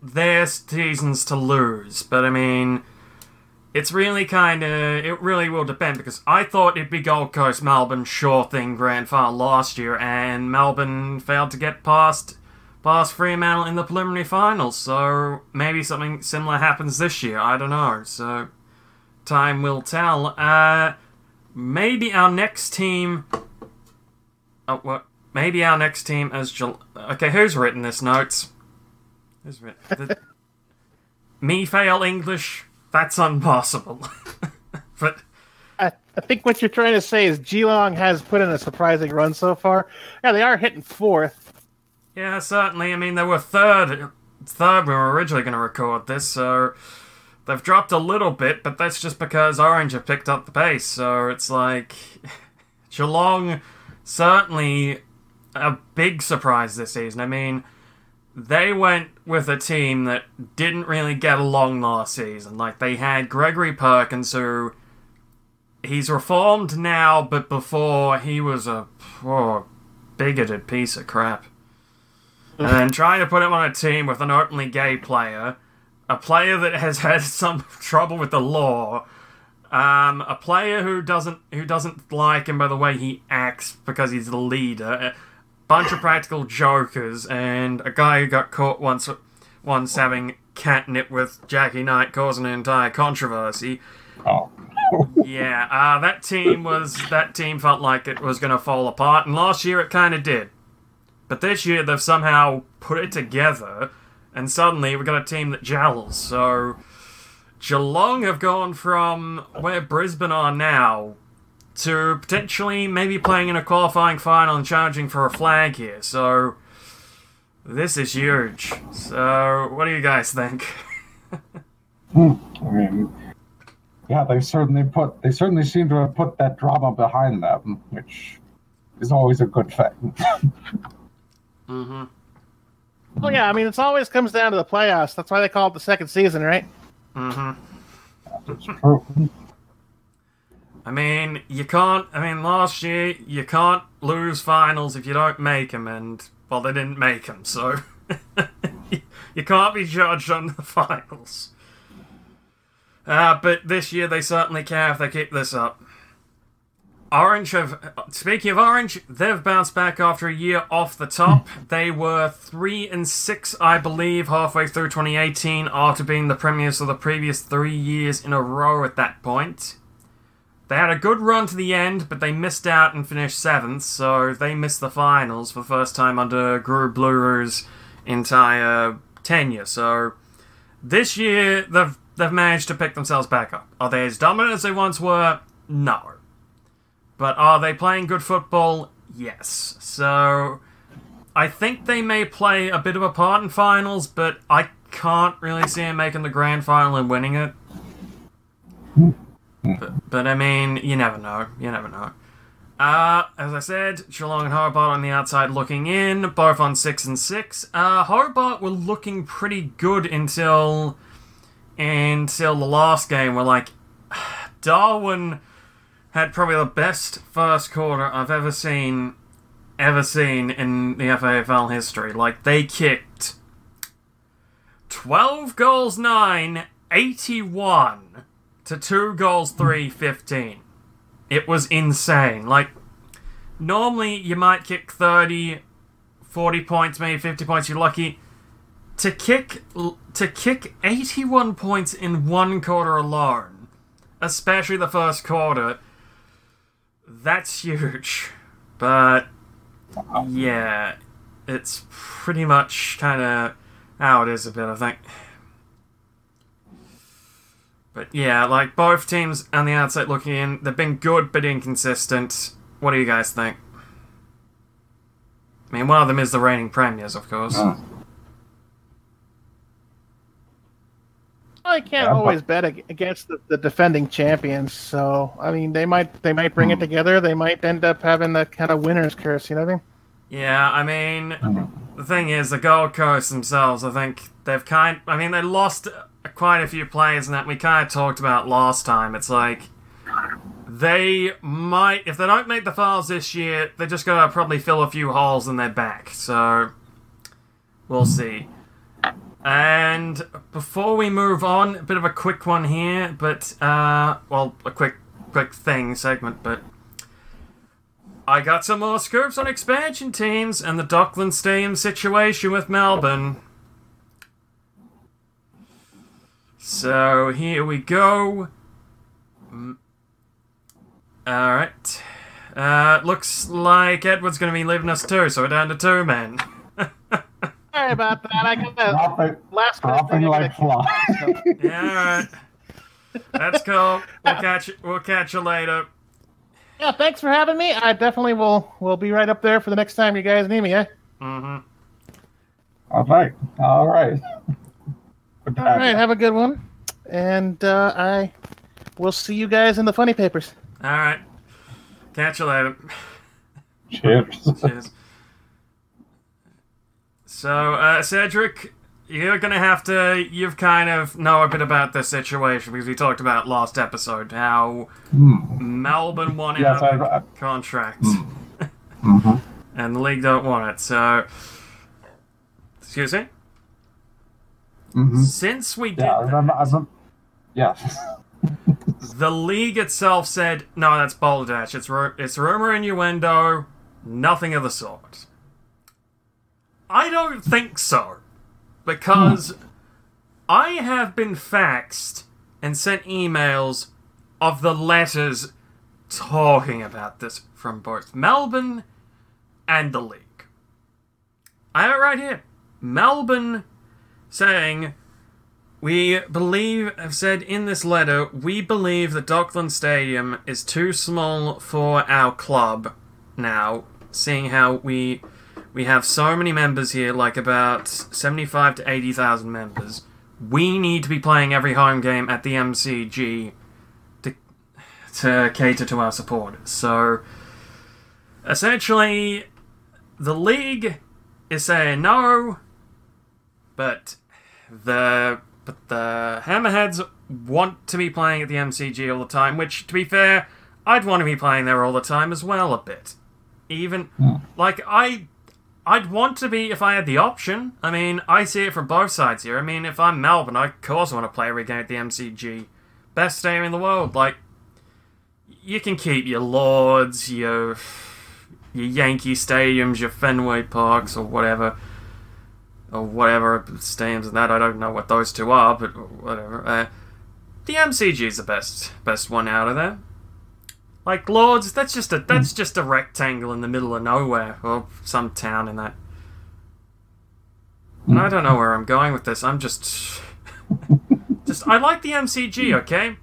their seasons to lose. But I mean, it's really kind of it really will depend because I thought it'd be Gold Coast Melbourne sure thing grand final last year, and Melbourne failed to get past past Fremantle in the preliminary finals. So maybe something similar happens this year. I don't know. So time will tell. Uh, maybe our next team. Oh, what? Maybe our next team as Jul- okay. Who's written this notes? Who's written? The- me fail English. That's impossible. but I, I think what you're trying to say is Geelong has put in a surprising run so far. Yeah, they are hitting fourth. yeah, certainly. I mean, they were third. Third, we were originally going to record this, so they've dropped a little bit, but that's just because Orange have picked up the pace. So it's like Geelong certainly a big surprise this season. I mean, they went with a team that didn't really get along last season. Like they had Gregory Perkins, who he's reformed now, but before he was a poor, bigoted piece of crap. And then trying to put him on a team with an openly gay player, a player that has had some trouble with the law, Um, a player who doesn't who doesn't like him by the way he acts because he's the leader. Bunch of practical jokers, and a guy who got caught once once having catnip with Jackie Knight, causing an entire controversy. Oh. Yeah, uh, that team was that team felt like it was going to fall apart, and last year it kind of did. But this year they've somehow put it together, and suddenly we've got a team that gels. So Geelong have gone from where Brisbane are now to potentially maybe playing in a qualifying final and challenging for a flag here. So this is huge. So what do you guys think? I mean, yeah, they certainly put they certainly seem to have put that drama behind them, which is always a good thing. mm-hmm. Well, yeah, I mean, it always comes down to the playoffs. That's why they call it the second season, right? Mm-hmm. It's true. I mean, you can't. I mean, last year you can't lose finals if you don't make them, and well, they didn't make them, so you can't be judged on the finals. Uh, but this year they certainly can if they keep this up. Orange have. Speaking of Orange, they've bounced back after a year off the top. They were three and six, I believe, halfway through 2018, after being the premiers for the previous three years in a row at that point. They had a good run to the end, but they missed out and finished seventh, so they missed the finals for the first time under Guru entire tenure. So this year they've they've managed to pick themselves back up. Are they as dominant as they once were? No. But are they playing good football? Yes. So I think they may play a bit of a part in finals, but I can't really see them making the grand final and winning it. But, but I mean, you never know. You never know. Uh, as I said, Geelong and Hobart on the outside looking in, both on six and six. Uh, Hobart were looking pretty good until until the last game. Where like Darwin had probably the best first quarter I've ever seen ever seen in the FAFL history. Like they kicked 12 goals 9, 81 to 2 goals 3, 15. It was insane. Like normally you might kick 30 40 points, maybe 50 points, you're lucky. To kick to kick 81 points in one quarter alone, especially the first quarter, that's huge. But yeah, it's pretty much kind of how it is a bit, I think. But yeah, like both teams on the outside looking in, they've been good but inconsistent. What do you guys think? I mean, one of them is the reigning premiers, of course. Mm. I can't Yeah, always bet against the, the defending champions. So I mean, they might they might bring it together. They might end up having the kind of winner's curse. You know what I mean? Yeah, I mean, the thing is, the Gold Coast themselves, I think they've kind. I mean, they lost quite a few players, and that we kind of talked about last time. It's like they might, if they don't make the finals this year, they're just gonna probably fill a few holes in their back. So we'll see. And before we move on, a bit of a quick one here, but uh, well, a quick, quick thing segment, but. I got some more scoops on expansion teams and the Dockland Stadium situation with Melbourne. So here we go. Alright. Uh, looks like Edward's gonna be leaving us too, so we're down to two men. Sorry about that. I got that Dropping, last minute dropping like gotta- flies. yeah, alright. That's cool. We'll catch you, we'll catch you later. Yeah, thanks for having me. I definitely will will be right up there for the next time you guys need me. Eh? Mm-hmm. All right, all right. Good to All have right, you. have a good one, and uh, I will see you guys in the funny papers. Alright. Catch you later. Cheers. Cheers. So, uh, Cedric, you're gonna have to. You've kind of know a bit about this situation because we talked about last episode how Hmm. Melbourne won Yes, out I- I- contract Mhm. and the league don't want it. So, excuse me. Mhm. Since we did, Yeah, I remember. I remember. Yes. the league itself said, no, that's balderdash. It's, ru- it's rumor innuendo, nothing of the sort. I don't think so. Because I have been faxed and sent emails of the letters talking about this from both Melbourne and the league. I have it right here. Melbourne saying, We believe, have said in this letter, we believe that Dockland Stadium is too small for our club now, seeing how we we have so many members here, like about 75 to 80,000 members. We need to be playing every home game at the MCG to, to cater to our supporters. So, essentially, the league is saying no, but the but the Hammerheads want to be playing at the MCG all the time. Which, to be fair, I'd want to be playing there all the time as well. A bit, even hmm. like I. I'd want to be if I had the option. I mean, I see it from both sides here. I mean, if I'm Melbourne, I of course want to play every game at the MCG. Best stadium in the world. Like, you can keep your Lords, your your Yankee stadiums, your Fenway Parks, or whatever, or whatever stadiums and that. I don't know what those two are, but whatever. Uh, the MCG is the best best one out of there. Like Lords, that's just a that's just a rectangle in the middle of nowhere, or some town in that. And I don't know where I'm going with this. I'm just, just I like the MCG. Okay,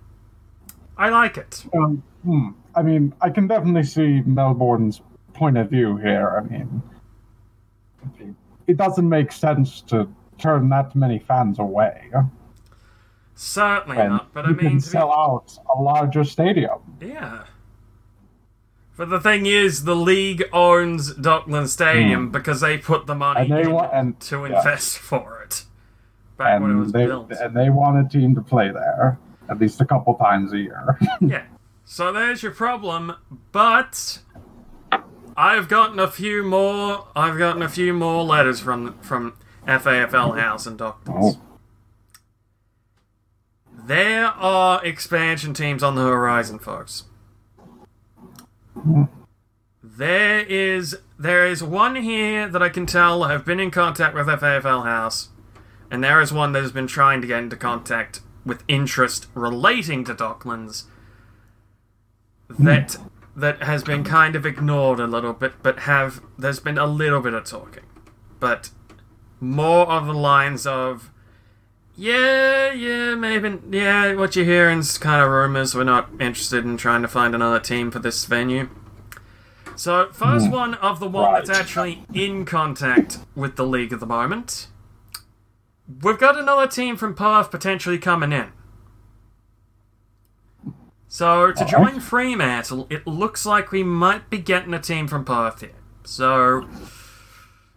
I like it. Um, hmm. I mean, I can definitely see Melbourne's point of view here. I mean, it doesn't make sense to turn that many fans away. Certainly And not, but I you mean, can to be- sell out a larger stadium. Yeah. But the thing is, the league owns Dockland Stadium hmm. because they put the money. And they in want- and- to yeah. invest for it back when it and was they built. and they want a team to play there at least a couple times a year. yeah. So there's your problem, but I've gotten a few more. I've gotten a few more letters from from FAFL House and Doctors. oh, There are expansion teams on the horizon, folks. Hmm. There is there is one here that I can tell have been in contact with FAFL House, and there is one that has been trying to get into contact with interest relating to Docklands that hmm. That has been kind of ignored a little bit, but have there's been a little bit of talking, but more of the lines of yeah, yeah, maybe. Yeah, what you're hearing is kind of rumors. We're not interested in trying to find another team for this venue. So, first hmm. one of the one that's actually in contact with the league at the moment. We've got another team from Perth potentially coming in. So, to join Fremantle, it looks like we might be getting a team from Perth here. So,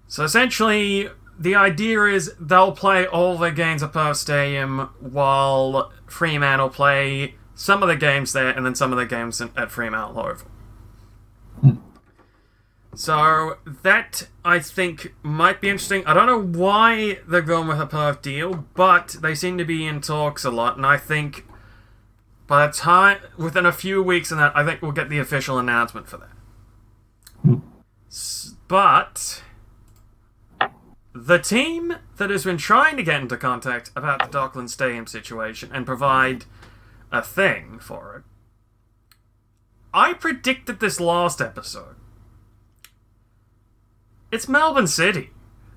so essentially, the idea is they'll play all their games at Perth Stadium while Fremantle play some of the games there and then some of the games in- at Fremantle Oval. So that I think might be interesting. I don't know why they're going with a Perth deal, but they seem to be in talks a lot, and I think by the time within a few weeks and that, I think we'll get the official announcement for that. But the team that has been trying to get into contact about the Dockland Stadium situation and provide a thing for it. I predicted this last episode. It's Melbourne City.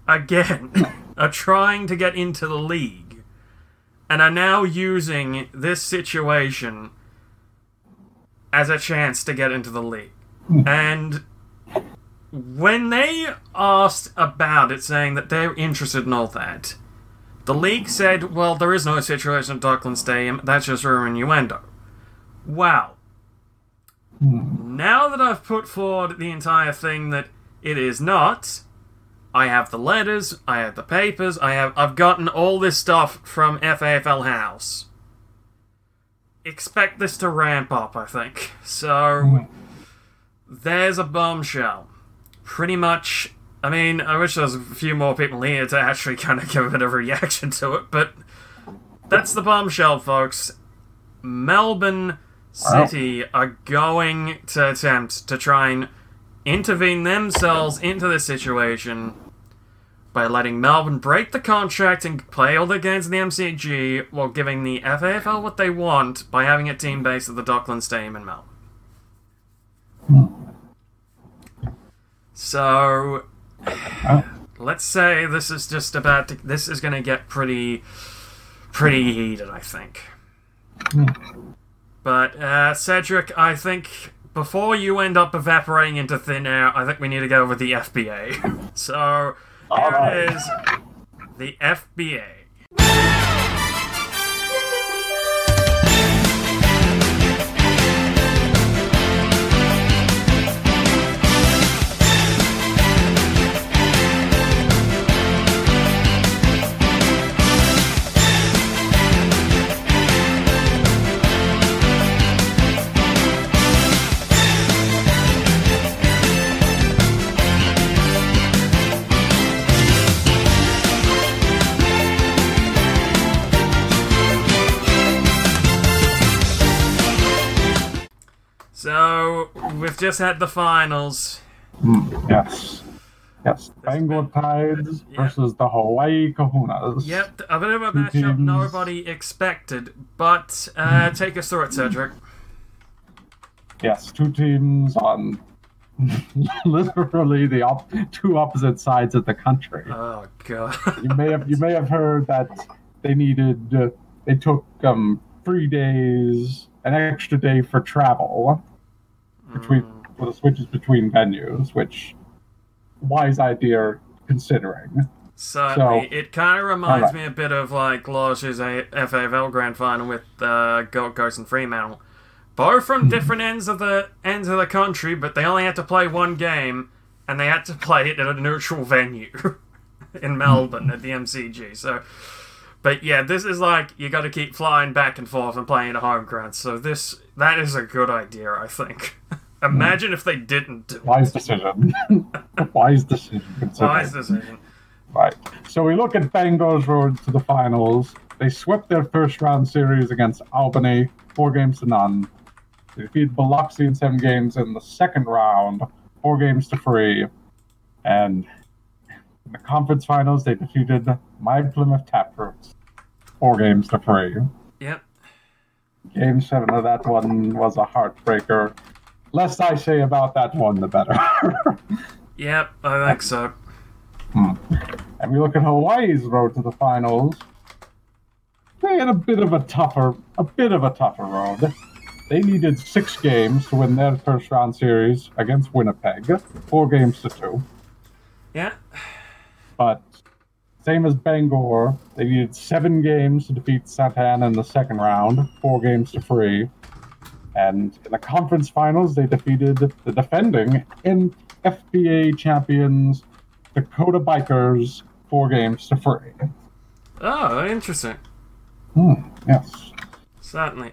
Again, are trying to get into the league and are now using this situation as a chance to get into the league. And when they asked about it, saying that they're interested in all that, the league said, well, there is no situation at Dockland Stadium, that's just rumor innuendo. Wow. Hmm. Now that I've put forward the entire thing that it is not, I have the letters, I have the papers, I have I've gotten all this stuff from FAFL House. Expect this to ramp up, I think. So there's a bombshell. Pretty much I mean, I wish there was a few more people here to actually kind of give a bit of a reaction to it, but that's the bombshell, folks. Melbourne City are going to attempt to try and intervene themselves into this situation by letting Melbourne break the contract and play all their games in the MCG while giving the FAFL what they want by having a team based at the Docklands Stadium in Melbourne. So, let's say this is just about to, this is going to get pretty pretty heated, I think. But uh, Cedric, I think before you end up evaporating into thin air, I think we need to go with the FBA. so here it is, the FBA. Just had the finals. Yes. Yes. Bangor Tides Yeah. versus the Hawaii Kahunas. Yep, a bit of a matchup nobody expected. But uh, take us through it, Cedric. Yes, two teams on literally the op- two opposite sides of the country. Oh god. you may have you may have heard that they needed uh, they took um three days an extra day for travel between for the switches between venues which wise idea considering Certainly, So- it kind of reminds Alright. me a bit of like Lodge's A- FAFL Grand Final with uh, Gold Coast and Fremantle. Both from different ends of the ends of the country, but they only had to play one game, and they had to play it at a neutral venue in Melbourne at the MCG. So, but yeah, this is like you got to keep flying back and forth and playing at home ground. So this that is a good idea, I think. Imagine if they didn't wise decision wise decision considering. Wise decision. Right. So we look at Bangor's road to the finals. They swept their first round series against Albany, four games to none. They defeated Biloxi in seven games in the second round, four games to three. And in the conference finals, they defeated my Plymouth Taproots, four games to three. Yep. Game seven of that one was a heartbreaker. Less I say about that one, the better. Yep. I think so. Hmm. And we look at Hawaii's road to the finals. They had a bit of a tougher, a bit of a tougher road. They needed six games to win their first round series against Winnipeg, four games to two. Yeah. But same as Bangor, they needed seven games to defeat Satan in the second round, four games to three. And in the conference finals, they defeated the defending and FBA champions Dakota Bikers, four games to three. Oh, interesting. Hmm, yes. Certainly.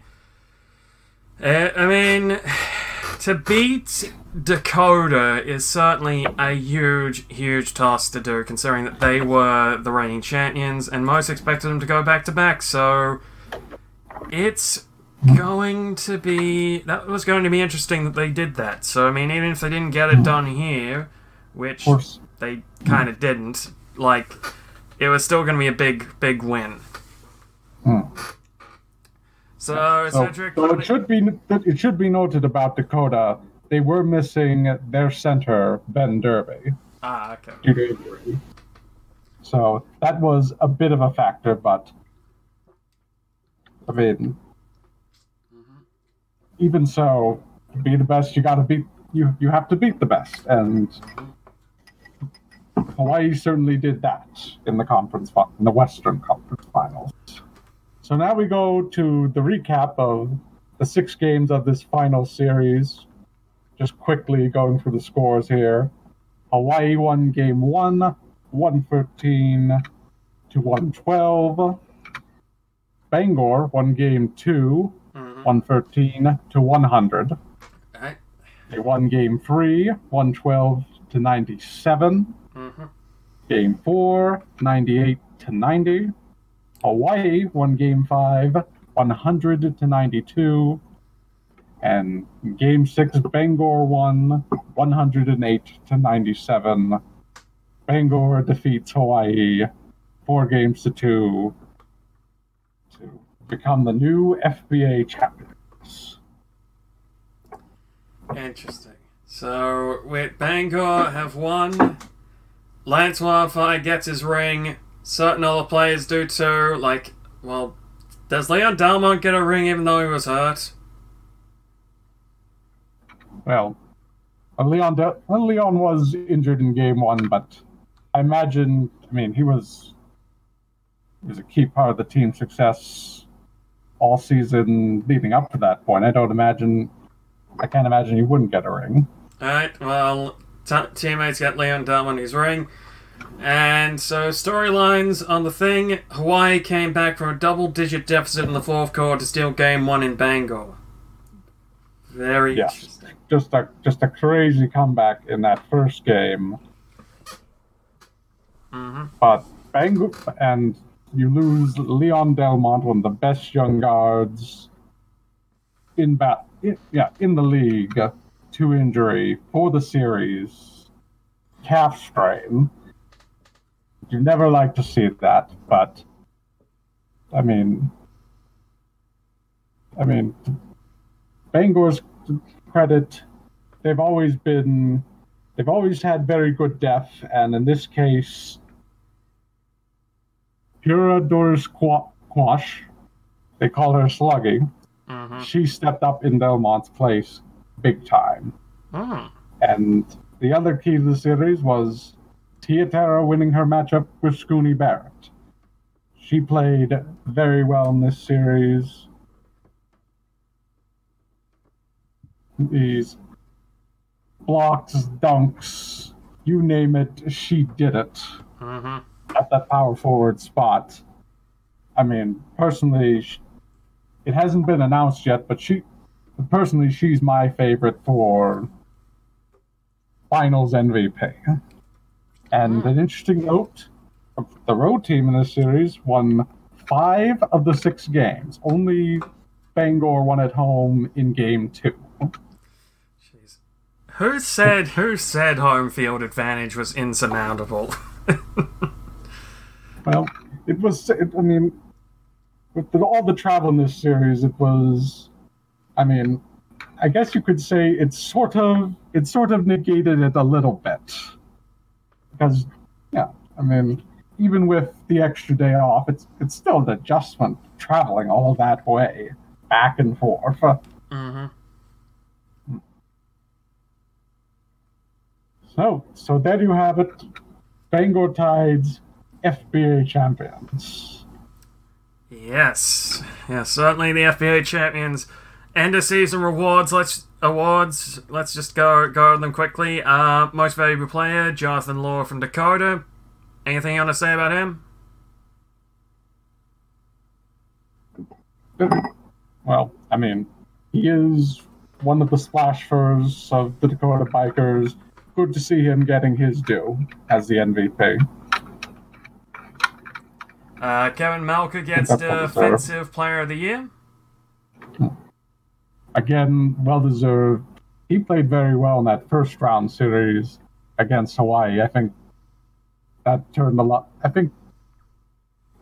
Uh, I mean, to beat Dakota is certainly a huge, huge task to do, considering that they were the reigning champions and most expected them to go back to back. So it's going to be that was going to be interesting that they did that. So I mean, even if they didn't get it done here, which they kind of didn't, like it was still going to be a big, big win. Hmm. So, So, Cedric, so it should be it should be noted about Dakota. They were missing their center Ben Derby ah, okay. due to injury, so that was a bit of a factor. But I mean, even so, to be the best, you got to beat you. You have to beat the best, and Hawaii certainly did that in the conference in the Western Conference Finals. So now we go to the recap of the six games of this final series. Just quickly going through the scores here. Hawaii won game one, 113 to 112. Bangor won game two. 113 to 100. Alright. They won game three, 112 to 97. Mhm. Game four, 98 to 90. Hawaii won game five, 100 to 92. And game six, Bangor won 108 to 97. Bangor defeats Hawaii four games to two become the new FBA champions. Interesting. So, with Bangor have won. Lance Wildfire gets his ring. Certain other players do too. Like, well, does Leon Delmont get a ring even though he was hurt? Well, uh, Leon De- well, Leon was injured in game one, but I imagine. I mean, he was he was a key part of the team's success all season leading up to that point. I don't imagine. I can't imagine he wouldn't get a ring. Alright, well, t- teammates get Leon Delmont his ring. And so, storylines on the thing Hawaii came back from a double digit deficit in the fourth quarter to steal game one in Bangor. Very Yes. interesting. Just a just a crazy comeback in that first game. hmm But Bangor and you lose Leon Delmont, one of the best young guards in bat, in, yeah, in the league, to injury for the series, calf strain. You never like to see that, but I mean, I mean, Bangor's credit, they've always been, they've always had very good depth, and in this case, Pura Doris Quash, they call her Sluggy. hmm She stepped up in Delmont's place big time. Mm. And the other key to the series was Tia Tiatara winning her matchup with Scooney Barrett. She played very well in this series. These blocks, dunks, you name it, she did it hmm at that power forward spot. I mean, personally, it hasn't been announced yet, but she, personally, she's my favorite for finals MVP. And hmm. an interesting note the road team in this series won five of the six games. Only Bangor won at home in game two. Jeez. Who said who said home field advantage was insurmountable? Well, it was. It, I mean, with the, all the travel in this series, it was. I mean, I guess you could say it's sort of it sort of negated it a little bit because, yeah, I mean, even with the extra day off, it's it's still an adjustment traveling all that way back and forth. hmm So, so there you have it, Bangor Tides, FBA champions. Yes, yeah, certainly the FBA champions. End of season rewards. Let's awards. Let's just go go over them quickly. Uh, most valuable player, Jonathan Law from Dakota. Anything you want to say about him? Well, I mean, he is one of the splashers of the Dakota Bikers. Good to see him getting his due as the MVP. Uh, Kevin Malka gets That's what we Defensive Player of the Year. Again, well deserved. He played very well in that first round series against Hawaii. I think that turned a lot. I think,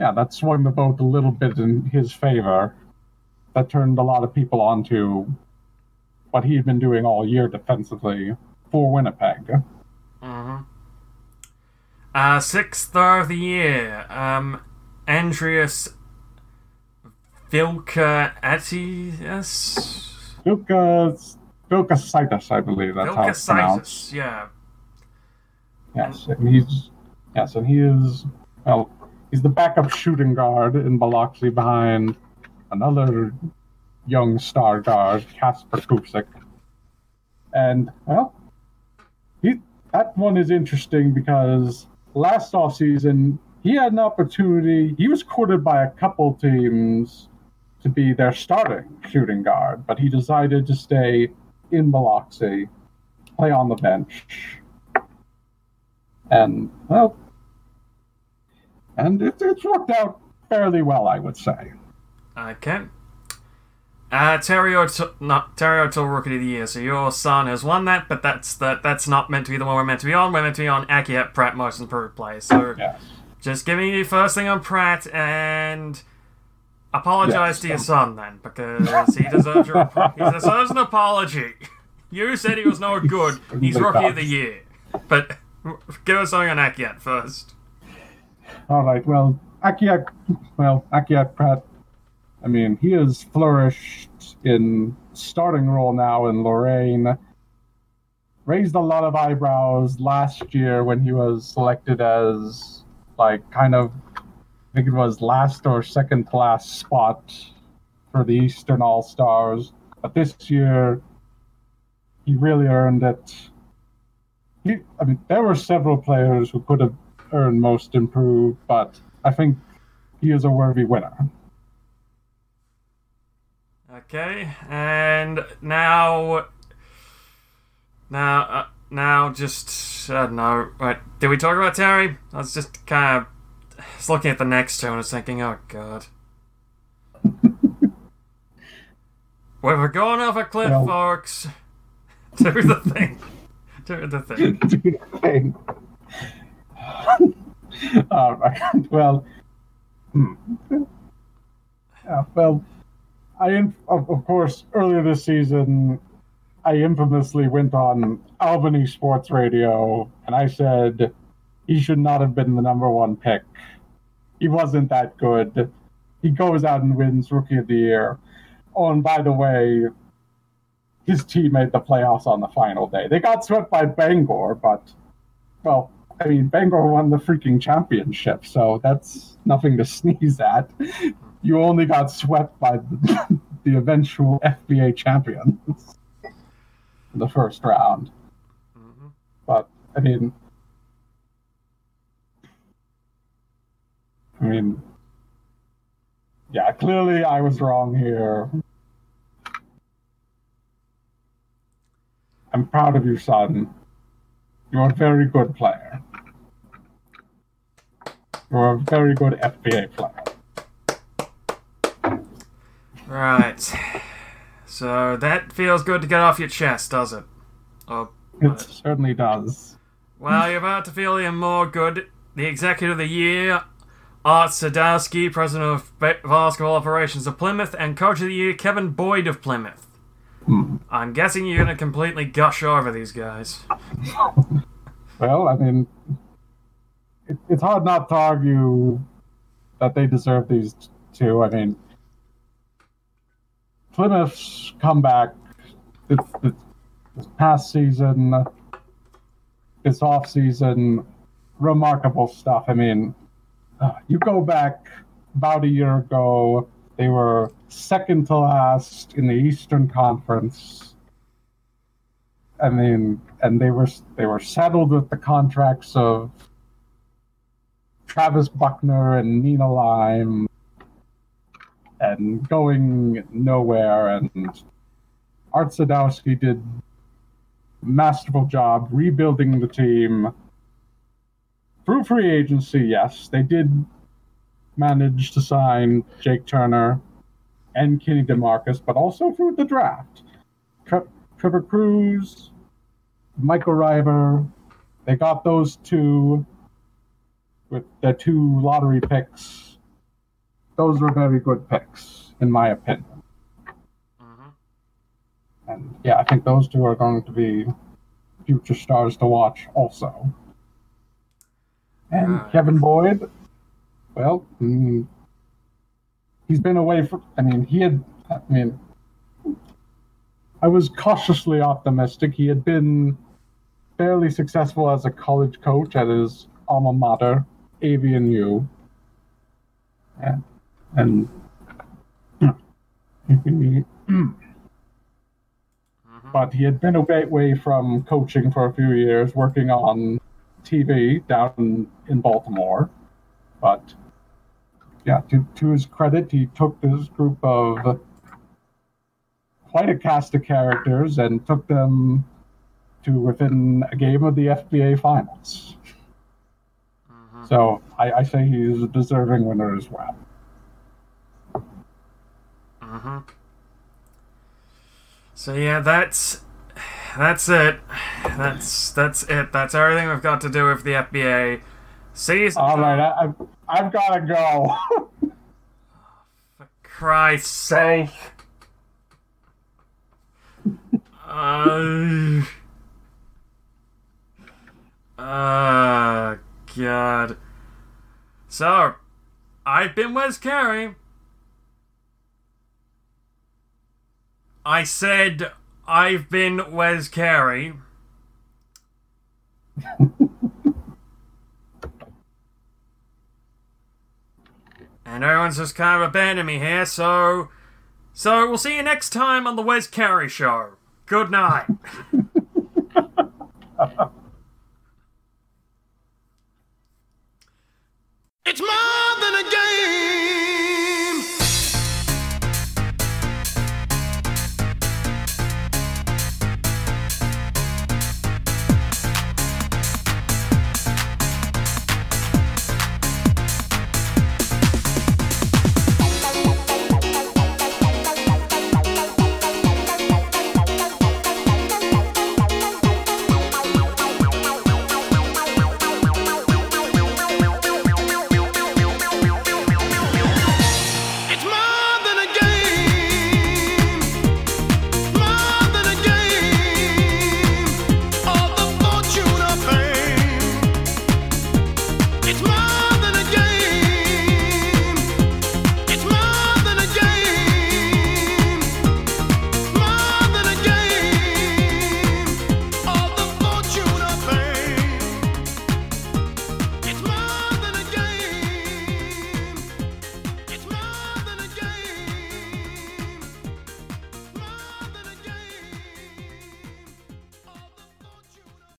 yeah, that swung the boat a little bit in his favor. That turned a lot of people onto what he'd been doing all year defensively for Winnipeg. Mm-hmm. Uh, Sixth Star of the Year, um, Andreas Vilka Atias? Vilka Vilkasaitis, I believe that's how it's pronounced. Yeah. Yes, and he's yes, and he is well. He's the backup shooting guard in Biloxi behind another young star guard, Kasper Kusik. And well, he that one is interesting because last offseason he had an opportunity. He was courted by a couple teams to be their starting shooting guard, but he decided to stay in Biloxi, play on the bench. And well, and it, it's worked out fairly well, I would say. Okay. Uh, Terry O'Toole, not Terry O'Toole Rookie of the Year. So your son has won that, but that's that that's not meant to be the one we're meant to be on. We're meant to be on Akiat Pratt Most Improved. So Yes. Just giving you first thing on Pratt and apologize Yes. to your son then because he deserves your he deserves an apology. You said he was no good. He's Rookie of the. Year, but give us something on Akiat first. All right. Well, Akiak, well, Akiak Pratt. I mean, he has flourished in starting role now in Lorraine. Raised a lot of eyebrows last year when he was selected as like kind of, I think it was last or second to last spot for the Eastern All Stars. But this year, he really earned it. He, I mean, there were several players who could have earned most improved, but I think he is a worthy winner. Okay, and now, now, uh, now, just I don't know. Right, did we talk about Terry? I was just kind of looking at the next two and I was thinking, oh god. Well, we're going off a cliff, Well- folks. Do the thing. Do the thing. thing. All right. Well, hmm. yeah, well, I of, of course earlier this season, I infamously went on Albany Sports Radio and I said he should not have been the number one pick. He wasn't that good. He goes out and wins Rookie of the Year. Oh, and by the way, his team made the playoffs on the final day. They got swept by Bangor, but well, I mean, Bangor won the freaking championship, so that's nothing to sneeze at. You only got swept by the, the eventual FBA champions in the first round. Mhm. But I mean, I mean, yeah, clearly I was wrong here. I'm proud of you, son. You're a very good player. You're a very good FBA player. Right. So that feels good to get off your chest, does it? Oh, It certainly does. well, you're about to feel even more good. The Executive of the Year, Art Sadowski, President of Basketball Operations of Plymouth, and Coach of the Year, Kevin Boyd of Plymouth. Hmm. I'm guessing you're going to completely gush over these guys. Well, I mean, it, it's hard not to argue that they deserve these two. I mean, Plymouth's comeback this, this, past season, this off season, remarkable stuff. I mean, uh, you go back about a year ago, they were second to last in the Eastern Conference. I mean, and they were they were saddled with the contracts of Travis Buckner and Nina Lime, and going nowhere. And Art Sadowski did masterful job rebuilding the team through free agency. Yes, they did manage to sign Jake Turner and Kenny DeMarcus, but also through the draft. Trevor Cruz, Michael River. They got those two with the two lottery picks. Those were very good picks, in my opinion. Mhm. And yeah, I think those two are going to be future stars to watch also. And. Kevin Boyd, well, mm, he's been away from. I mean, he had. I mean, I was cautiously optimistic. He had been fairly successful as a college coach at his alma mater, Avian U. And, and but he had been away from coaching for a few years, working on TV down in Baltimore. But yeah, to, to his credit, he took this group of quite a cast of characters and took them to within a game of the FBA finals. Mhm. So I, I say he's a deserving winner as well. Mm-hmm. So yeah, that's that's it. That's that's it. That's everything we've got to do with the FBA. Season All right, I, I've, I've got to go. For Christ's sake. uh, uh, God. So, I've been Wes Kerry. I said I've been Wes Kerry. and everyone's just kind of abandoned me here, so. So we'll see you next time on the Wes Kerry Show. Good night. it's more than a game.